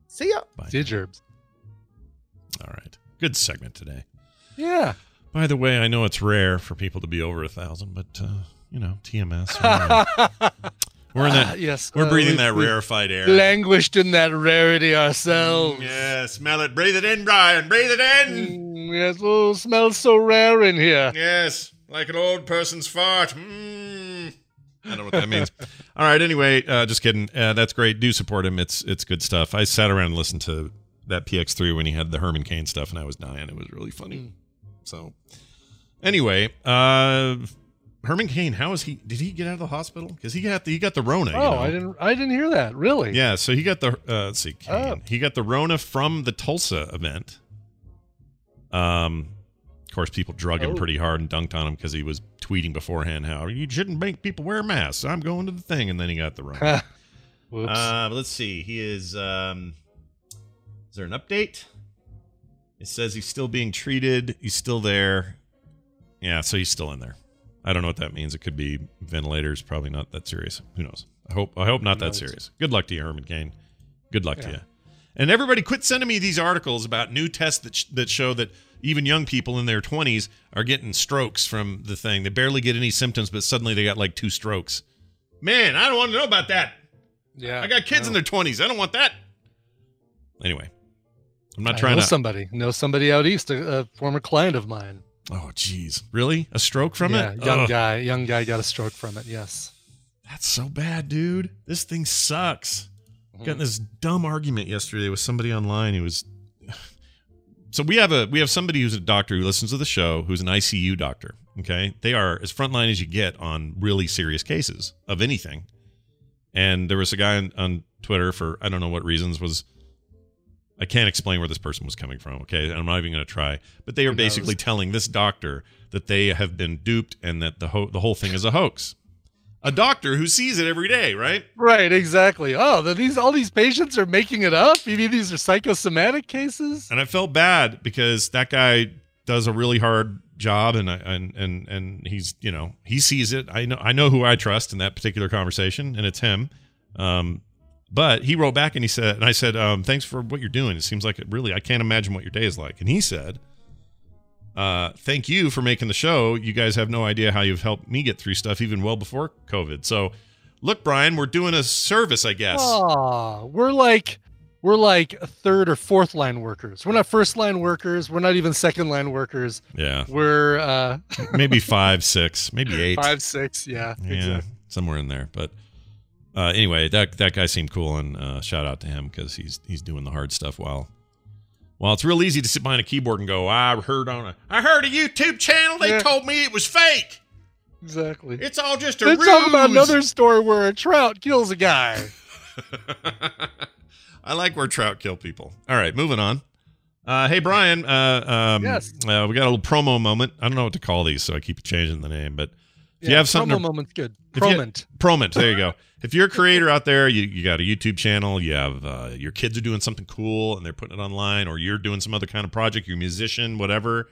S17: See ya.
S1: Bye.
S2: See you, Gerbs.
S1: All right. Good segment today.
S2: Yeah.
S1: By the way, I know it's rare for people to be over a thousand, but uh, you know, TMS. We're, we're in that.
S2: Ah, yes,
S1: we're
S2: uh,
S1: breathing
S2: we've-
S1: that rarefied air.
S2: Languished in that rarity ourselves.
S1: Yeah, smell it. Breathe it in, Brian. Breathe it in.
S2: Mm, yes, oh, smells so rare in here.
S1: Yes, like an old person's fart. Mm. I don't know what that means. All right. Anyway, uh, just kidding. Uh, that's great. Do support him. It's it's good stuff. I sat around and listened to that PX3 when he had the Herman Cain stuff, and I was dying. It was really funny. So, anyway, uh, Herman Cain, how is he? Did he get out of the hospital? Because he got the, he got the Rona. you
S2: Oh,
S1: know?
S2: I didn't. I didn't hear that. Really?
S1: Yeah, so he got the uh, let's see.
S2: Oh.
S1: he got the Rona from the Tulsa event. Um, of course, people drug him
S2: Oh.
S1: pretty hard and dunked on him because he was tweeting beforehand how you shouldn't make people wear masks. I'm going to the thing, and then he got the.
S2: Whoops.
S1: uh, but let's see. He is. Um, is there an update? It says he's still being treated. He's still there. Yeah, so he's still in there. I don't know what that means. It could be ventilators. Probably not that serious. Who knows? I hope. I hope not that serious. Good luck to you, Herman Cain. Good luck to you. And everybody, quit sending me these articles about new tests that sh- that show that even young people in their twenties are getting strokes from the thing. They barely get any symptoms, but suddenly they got like two strokes. Man, I don't want to know about that.
S2: yeah.
S1: I got kids in their twenties. I don't want that. Anyway, I'm not
S2: I
S1: trying
S2: know
S1: to.
S2: somebody. Know somebody out east, a, a former client of mine.
S1: Oh, jeez, really? A stroke from it?
S2: yeah,
S1: it?
S2: young
S1: Ugh.
S2: guy. Young guy got a stroke from it. Yes.
S1: That's so bad, dude. This thing sucks.
S2: Mm-hmm.
S1: Got in this dumb argument yesterday with somebody online who was. So we have a we have somebody who's a doctor who listens to the show who's an ICU doctor. Okay, they are as frontline as you get on really serious cases of anything. And there was a guy on, on Twitter for I don't know what reasons was. I can't explain where this person was coming from. Okay, and I'm not even going to try. But they are basically telling this doctor that they have been duped and that the ho- the whole thing is a hoax. A doctor who sees it every day, right?
S2: Right. Exactly. Oh, these all these patients are making it up. You mean these are psychosomatic cases?
S1: And I felt bad because that guy does a really hard job, and I, and and and he's you know he sees it. I know I know who I trust in that particular conversation, and it's him. Um, but he wrote back and he said, and I said, um, thanks for what you're doing. It seems like it really I can't imagine what your day is like. And he said, uh, thank you for making the show. You guys have no idea how you've helped me get through stuff even well before COVID. So, look, Brian, we're doing a service, I guess.
S2: Aw, we're like we're like third or fourth line workers. We're not first line workers. We're not even second line workers.
S1: Yeah,
S2: We're uh
S1: maybe five, six, maybe eight.
S2: five, six. Yeah.
S1: yeah,
S2: Exactly.
S1: somewhere in there. But uh, anyway, that that guy seemed cool, and uh, shout out to him because he's he's doing the hard stuff while. Well, it's real easy to sit behind a keyboard and go, I heard on a, I heard a YouTube channel. They
S2: Yeah.
S1: told me it was fake.
S18: Exactly.
S1: It's all just a
S18: Let's talk about another story where a trout kills a guy.
S1: I like where trout kill people. All right, moving on. Uh, hey Brian, uh, um,
S18: Yes.
S1: uh, we got a little promo moment. I don't know what to call these, so I keep changing the name. But if you
S18: Yeah,
S1: have something,
S18: promo
S1: to-
S18: moment's good.
S1: if you-.
S18: Promont.
S1: There you go. If you're a creator out there, you, you got a YouTube channel, you have uh, your kids are doing something cool and they're putting it online, or you're doing some other kind of project, you're a musician, whatever.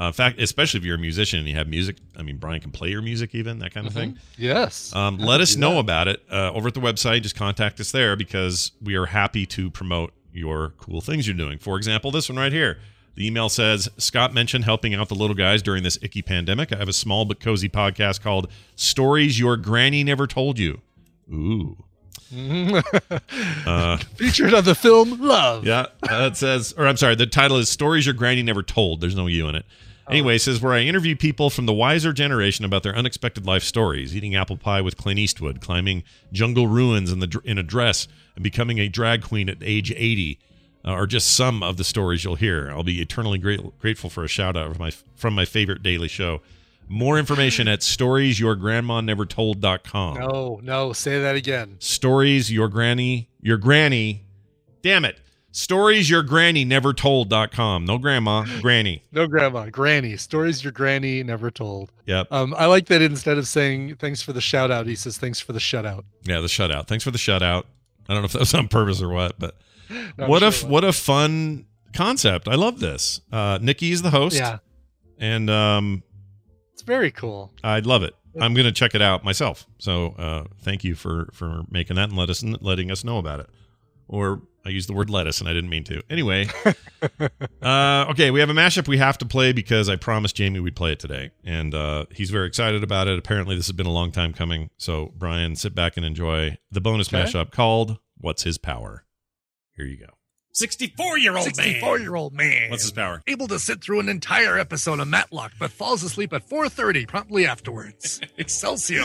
S1: Uh, in fact, especially if you're a musician and you have music, I mean, Brian can play your music, even that kind of thing.
S18: Yes.
S1: Um, let us know
S18: that.
S1: about it uh, over at the website. Just contact us there because we are happy to promote your cool things you're doing. For example, this one right here. The email says Scott mentioned helping out the little guys during this icky pandemic. I have a small but cozy podcast called Stories Your Granny Never Told You. Ooh. Uh,
S18: Featured on the film Love.
S1: yeah, uh, it says, or I'm sorry, the title is Stories Your Granny Never Told. There's no you in it. Anyway, it says where I interview people from the wiser generation about their unexpected life stories, eating apple pie with Clint Eastwood, climbing jungle ruins in the in a dress, and becoming a drag queen at age 80, uh, are just some of the stories you'll hear. I'll be eternally great, grateful for a shout out from my from my favorite daily show. More information at storiesyourgrandmanevertold.com.
S18: No, no, say that again.
S1: Stories your granny, your granny, damn it. Stories your granny never told.com. No grandma, granny.
S18: No grandma, granny. Stories your granny never told.
S1: Yep.
S18: Um, I like that instead of saying thanks for the shout out, he says thanks for the shutout.
S1: Yeah, the shutout. Thanks for the shutout. I don't know if that was on purpose or what, but
S18: No,
S1: what
S18: sure
S1: a what a fun concept. I love this. Uh Nikki is the host.
S18: Yeah.
S1: And um
S18: It's very cool.
S1: I love it. I'm going to check it out myself. So, uh thank you for for making that and let us letting us know about it. Or I used the word lettuce and I didn't mean to. Anyway, uh, okay, we have a mashup we have to play because I promised Jamie we'd play it today, and uh, he's very excited about it. Apparently, this has been a long time coming. So, Brian, sit back and enjoy the bonus
S2: Okay.
S1: mashup called "What's His Power." Here you go.
S2: 64 year old man. 64 year old man.
S1: What's his power?
S2: Able to sit through an entire episode of Matlock, but falls asleep at 4:30 promptly afterwards. Excelsior.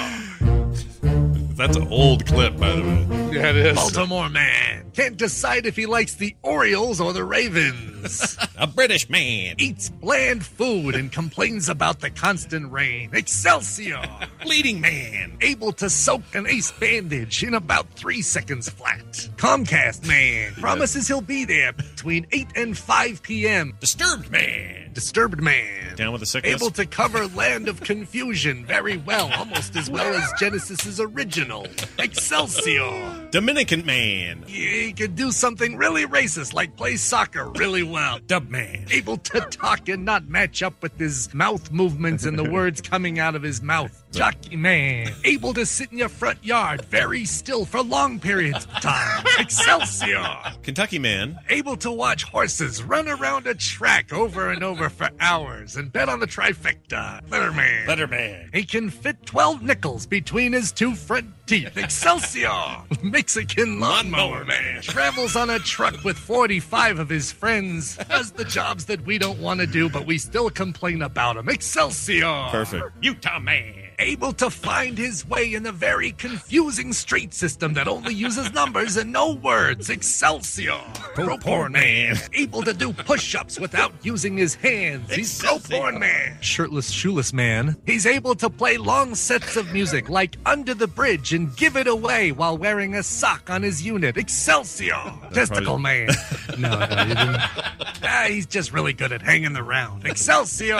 S1: That's an old clip, by the way.
S18: Yeah, it is.
S2: Baltimore man can't decide if he likes the Orioles or the Ravens.
S1: a British man
S2: eats bland food and complains about the constant rain. Excelsior. Bleeding man able to soak an ace bandage in about three seconds flat. Comcast man promises he'll be there between 8 and 5 p.m. Disturbed man. Disturbed man.
S1: Down with the sickness.
S2: Able to cover Land of Confusion very well, almost as well as Genesis's original. Excelsior.
S1: Dominican man.
S2: He could do something really racist, like play soccer really well. Dub man. Able to talk and not match up with his mouth movements and the words coming out of his mouth. Jockey man. Able to sit in your front yard very still for long periods of time. Excelsior.
S1: Kentucky man.
S2: Able to watch horses run around a track over and over for hours and bet on the trifecta. Letterman.
S1: Letterman.
S2: He can fit 12 nickels between his two front teeth. Excelsior! Mexican lawnmower man. Travels on a truck with 45 of his friends. Does the jobs that we don't want to do, but we still complain about him. Excelsior!
S1: Perfect.
S2: Utah man. Able to find his way in a very confusing street system that only uses numbers and no words. Excelsior! Pro porn man. Able to do push ups without using his hands. He's pro porn man. Shirtless, shoeless man. He's able to play long sets of music like Under the Bridge and give it away while wearing a sock on his unit. Excelsior! Testicle man. No, no, you didn't. Ah, he's just really good at hanging around. Excelsior!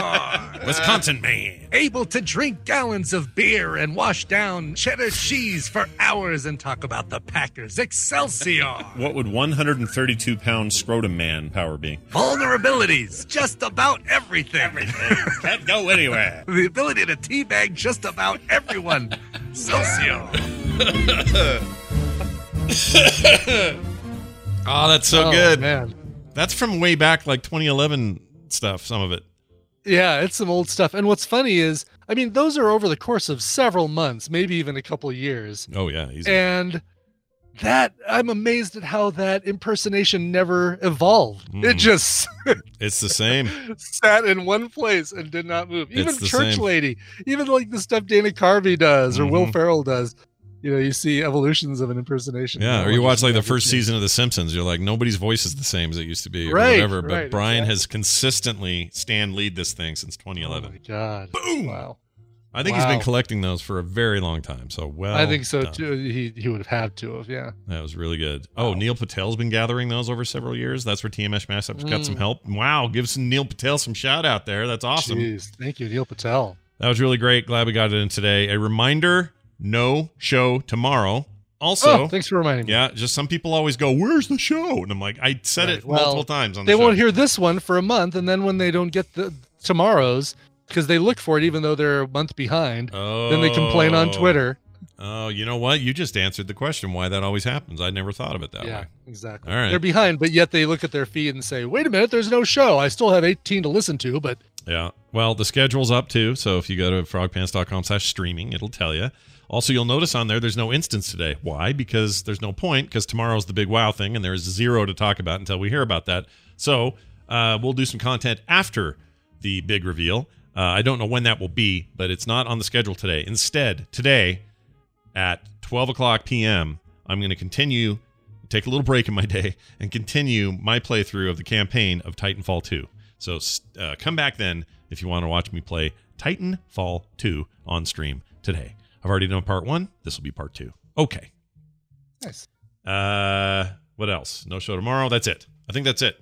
S1: Wisconsin man.
S2: Able to drink gallons of beer and wash down cheddar cheese for hours and talk about the Packers. Excelsior!
S1: What would 132 pound scrotum man power be?
S2: Vulnerabilities, just about everything. Everything.
S1: Can't go anywhere.
S2: the ability to teabag just about everyone. Excelsior!
S1: Oh, that's so
S18: Oh,
S1: good.
S18: man.
S1: That's from way back, like 2011 stuff, some of it.
S18: Yeah, it's some old stuff. And what's funny is, I mean, those are over the course of several months, maybe even a couple of years.
S1: Oh, yeah. Easy.
S18: And that I'm amazed at how that impersonation never evolved. It
S1: Mm.
S18: just
S1: It's the same.
S18: sat in one place and did not move. Even Church
S1: same.
S18: Lady, even like the stuff Dana Carvey does or Will
S1: Mhm.
S18: Ferrell does. You know, you see evolutions of an impersonation.
S1: Yeah, or you watch like the first season of The Simpsons. You're like, nobody's voice is the same as it used to be, or
S18: Right,
S1: whatever. But
S18: right,
S1: Brian
S18: exactly.
S1: has consistently stand lead this thing since 2011.
S18: Oh my god!
S1: Boom!
S18: Wow.
S1: I think he's been collecting those for a very long time. So well,
S2: I think so
S1: done.
S2: too. He he would have had to have. Yeah.
S1: That was really good. Oh, Neil Patel's been gathering those over several years. That's where TMS Mashups got some
S2: Mm.
S1: help. Wow, give some Neil Patel some shout out there. That's awesome.
S2: Jeez, thank you, Neil Patel.
S1: That was really great. Glad we got it in today. A reminder: no show tomorrow. Also,
S2: Oh, thanks for reminding me.
S1: yeah, just some people always go, "Where's the show?" And I'm like, I said
S2: Right,
S1: it
S2: well,
S1: multiple times on the
S2: They won't hear this one for a month, and then when they don't get the tomorrow's, because they look for it even though they're a month behind, then they complain on
S1: Oh.
S2: Twitter.
S1: Oh, you know what? You just answered the question why that always happens. I never thought of it that
S2: yeah,
S1: way.
S2: Yeah, exactly.
S1: All right.
S2: They're behind, but yet they look at their feed and say, "Wait a minute, there's no show. I still have 18 to listen to." But
S1: Yeah. Well, the schedule's up too. So if you go to frogpants.com slash streaming, it'll tell you. Also, you'll notice on there there's no instance today. Why? Because there's no point, because tomorrow's the big wow thing, and there's zero to talk about until we hear about that. So uh, we'll do some content after the big reveal. Uh, I don't know when that will be, but it's not on the schedule today. Instead, today at 12 o'clock p.m., I'm going to continue, take a little break in my day, and continue my playthrough of the campaign of Titanfall 2. So uh, come back then if you want to watch me play Titanfall 2 on stream today. I've already done part one. This will be part two. Okay.
S2: nice.
S1: Uh, what else? No show tomorrow. That's it. I think that's it.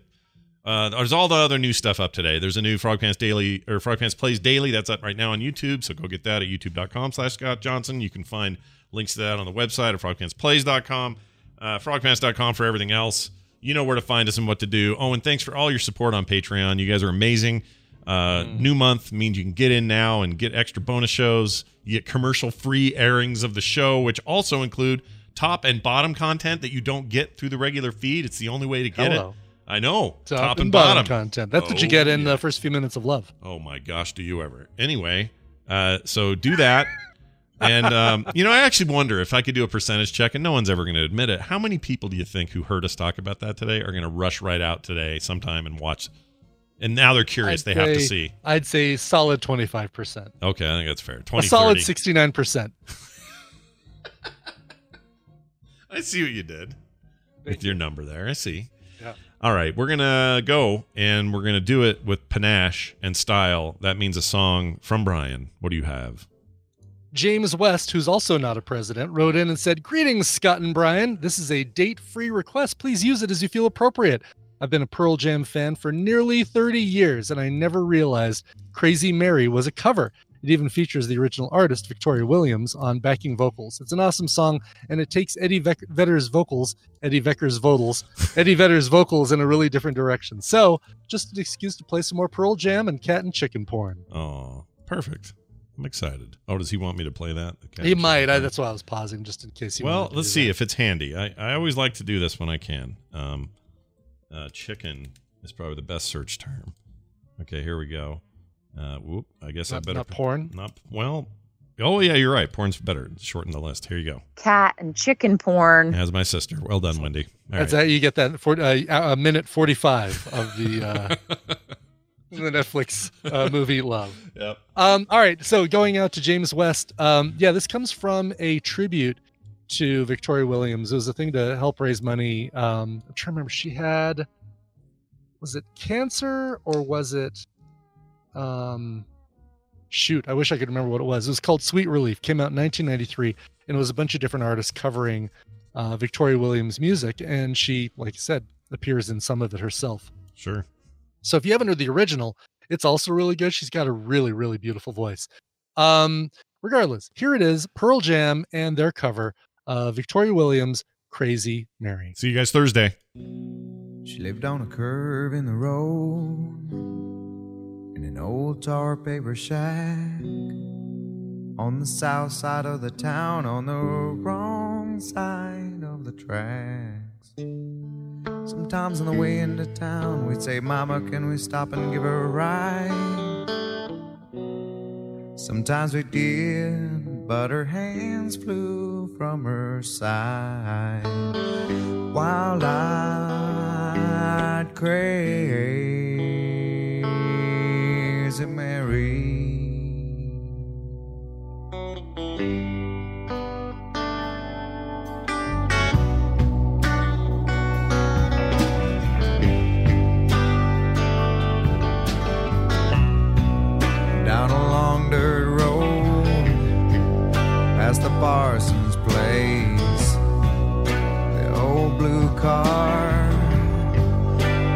S1: Uh, there's all the other new stuff up today. There's a new Frog Pants Daily or Frog Pants Plays Daily that's up right now on YouTube. So go get that at youtube.com slash Scott Johnson. You can find links to that on the website at frogpantsplays.com, uh, frogpants.com for everything else. You know where to find us and what to do. Oh, and thanks for all your support on Patreon. You guys are amazing. Uh, New month means you can get in now and get extra bonus shows. You get commercial free airings of the show, which also include top and bottom content that you don't get through the regular feed. It's the only way to get
S2: Hello.
S1: it. I know.
S2: Top, and bottom, content. That's what you
S1: Oh,
S2: get in
S1: yeah.
S2: the first few minutes of love.
S1: Oh my gosh, do you ever? Anyway, uh, so do that. and um, you know, I actually wonder if I could do a percentage check, and no one's ever going to admit it. How many people do you think who heard us talk about that today are going to rush right out today sometime and watch? And now they're curious;
S2: I'd
S1: they have to see.
S2: I'd say solid 25%.
S1: Okay, I think that's fair.
S2: 20, A
S1: 20,
S2: solid
S1: 30.
S2: 69%.
S1: I see what you did with your number there. I see.
S2: Yeah.
S1: All right, we're gonna go and we're gonna do it with panache and style. That means a song from Brian. What do you have?
S2: James West, who's also not a president, wrote in and said, Greetings, Scott and Brian. This is a date free request. Please use it as you feel appropriate. I've been a Pearl Jam fan for nearly 30 years, and I never realized Crazy Mary was a cover. It even features the original artist, Victoria Williams, on backing vocals. It's an awesome song, and it takes Eddie Vedder's vocals, Eddie Vecker's vocals, Eddie Vedder's vocals in a really different direction. So, just an excuse to play some more Pearl Jam and cat and chicken porn.
S1: Oh, perfect. I'm excited. Oh, does he want me to play that? Okay.
S2: He might. I, that's why I was pausing, just in case he
S1: Well, let's see
S2: that.
S1: if it's handy. I, I always like to do this when I can. Um, uh, chicken is probably the best search term. Okay, here we go. Uh, whoop. I guess I better
S2: not porn?
S1: Not well. Oh yeah, you're right. Porn's better. Shorten the list. Here you go.
S15: cat and chicken porn.
S1: As my sister. Well done, Wendy. All
S2: That's
S1: right.
S2: that you get that for uh, a minute forty-five of the uh, the Netflix uh, movie Love.
S1: Yep.
S2: Um, all right, so going out to James West. Um, yeah, this comes from a tribute to Victoria Williams. It was a thing to help raise money. Um, I'm trying to remember. She had was it cancer or was it? Um, shoot, I wish I could remember what it was. It was called Sweet Relief. Came out in 1993, and it was a bunch of different artists covering uh, Victoria Williams' music, and she, like I said, appears in some of it herself.
S1: Sure.
S2: So if you haven't heard the original, it's also really good. She's got a really, really beautiful voice. Um, regardless, here it is, Pearl Jam and their cover, uh, Victoria Williams' "Crazy Mary."
S1: See you guys Thursday.
S19: She lived on a curve in the road in an old tar paper shack on the south side of the town on the wrong side of the tracks. Sometimes on the way into town, we'd say, Mama, can we stop and give her a ride? Sometimes we did, but her hands flew from her side. Wild eyed crazy Mary. Parsons Place. The old blue car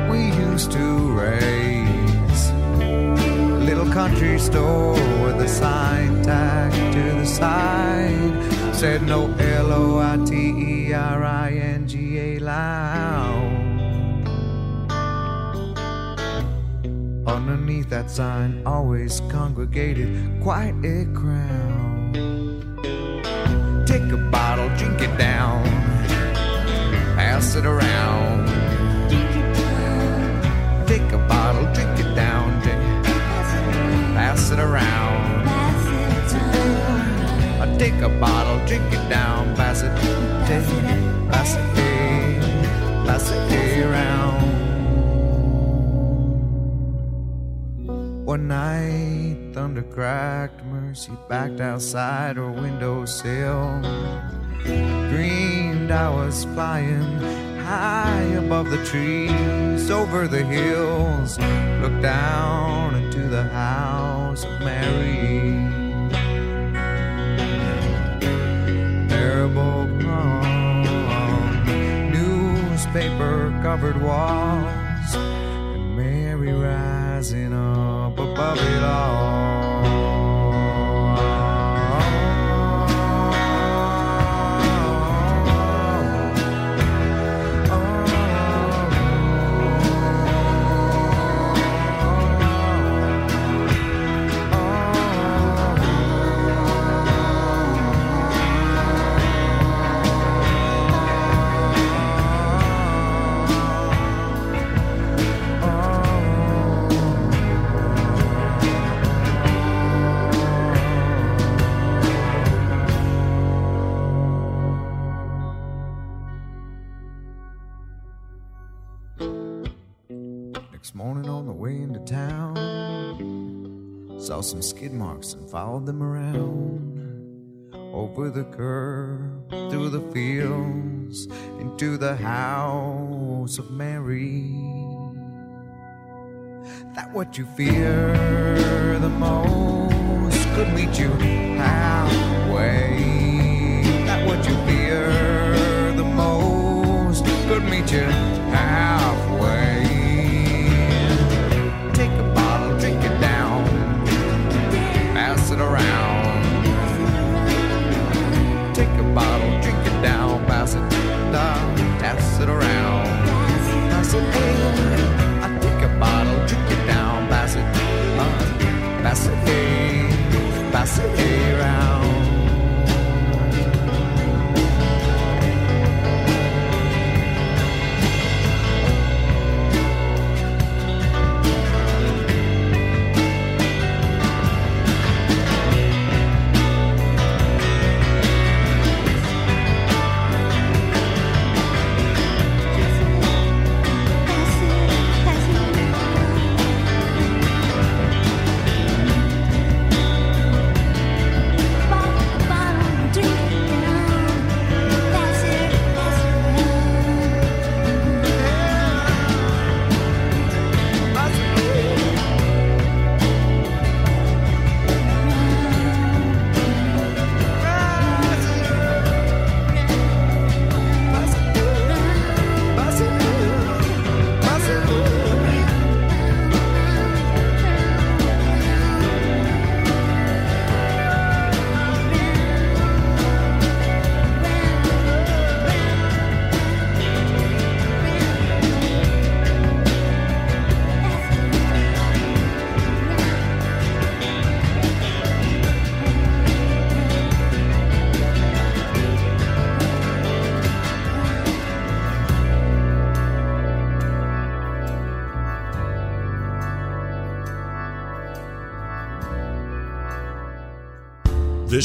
S19: we used to race. Little country store with a sign tacked to the side said no L O I T E R I N G A lounge. Underneath that sign always congregated quite a crowd. Take a bottle, drink it down, pass it around. Take a bottle, drink it down, drink, pass it around. I take a bottle, drink it down, pass it, take, pass it, pass it around. One night, thunder cracked, Mercy backed outside her windowsill. Dreamed I was flying high above the trees, over the hills. Looked down into the house of Mary. Terrible prom, newspaper covered walls, and Mary rising up above it Next followed them around. Over the curb, through the fields, into the house of Mary. That what you fear the most could meet you halfway.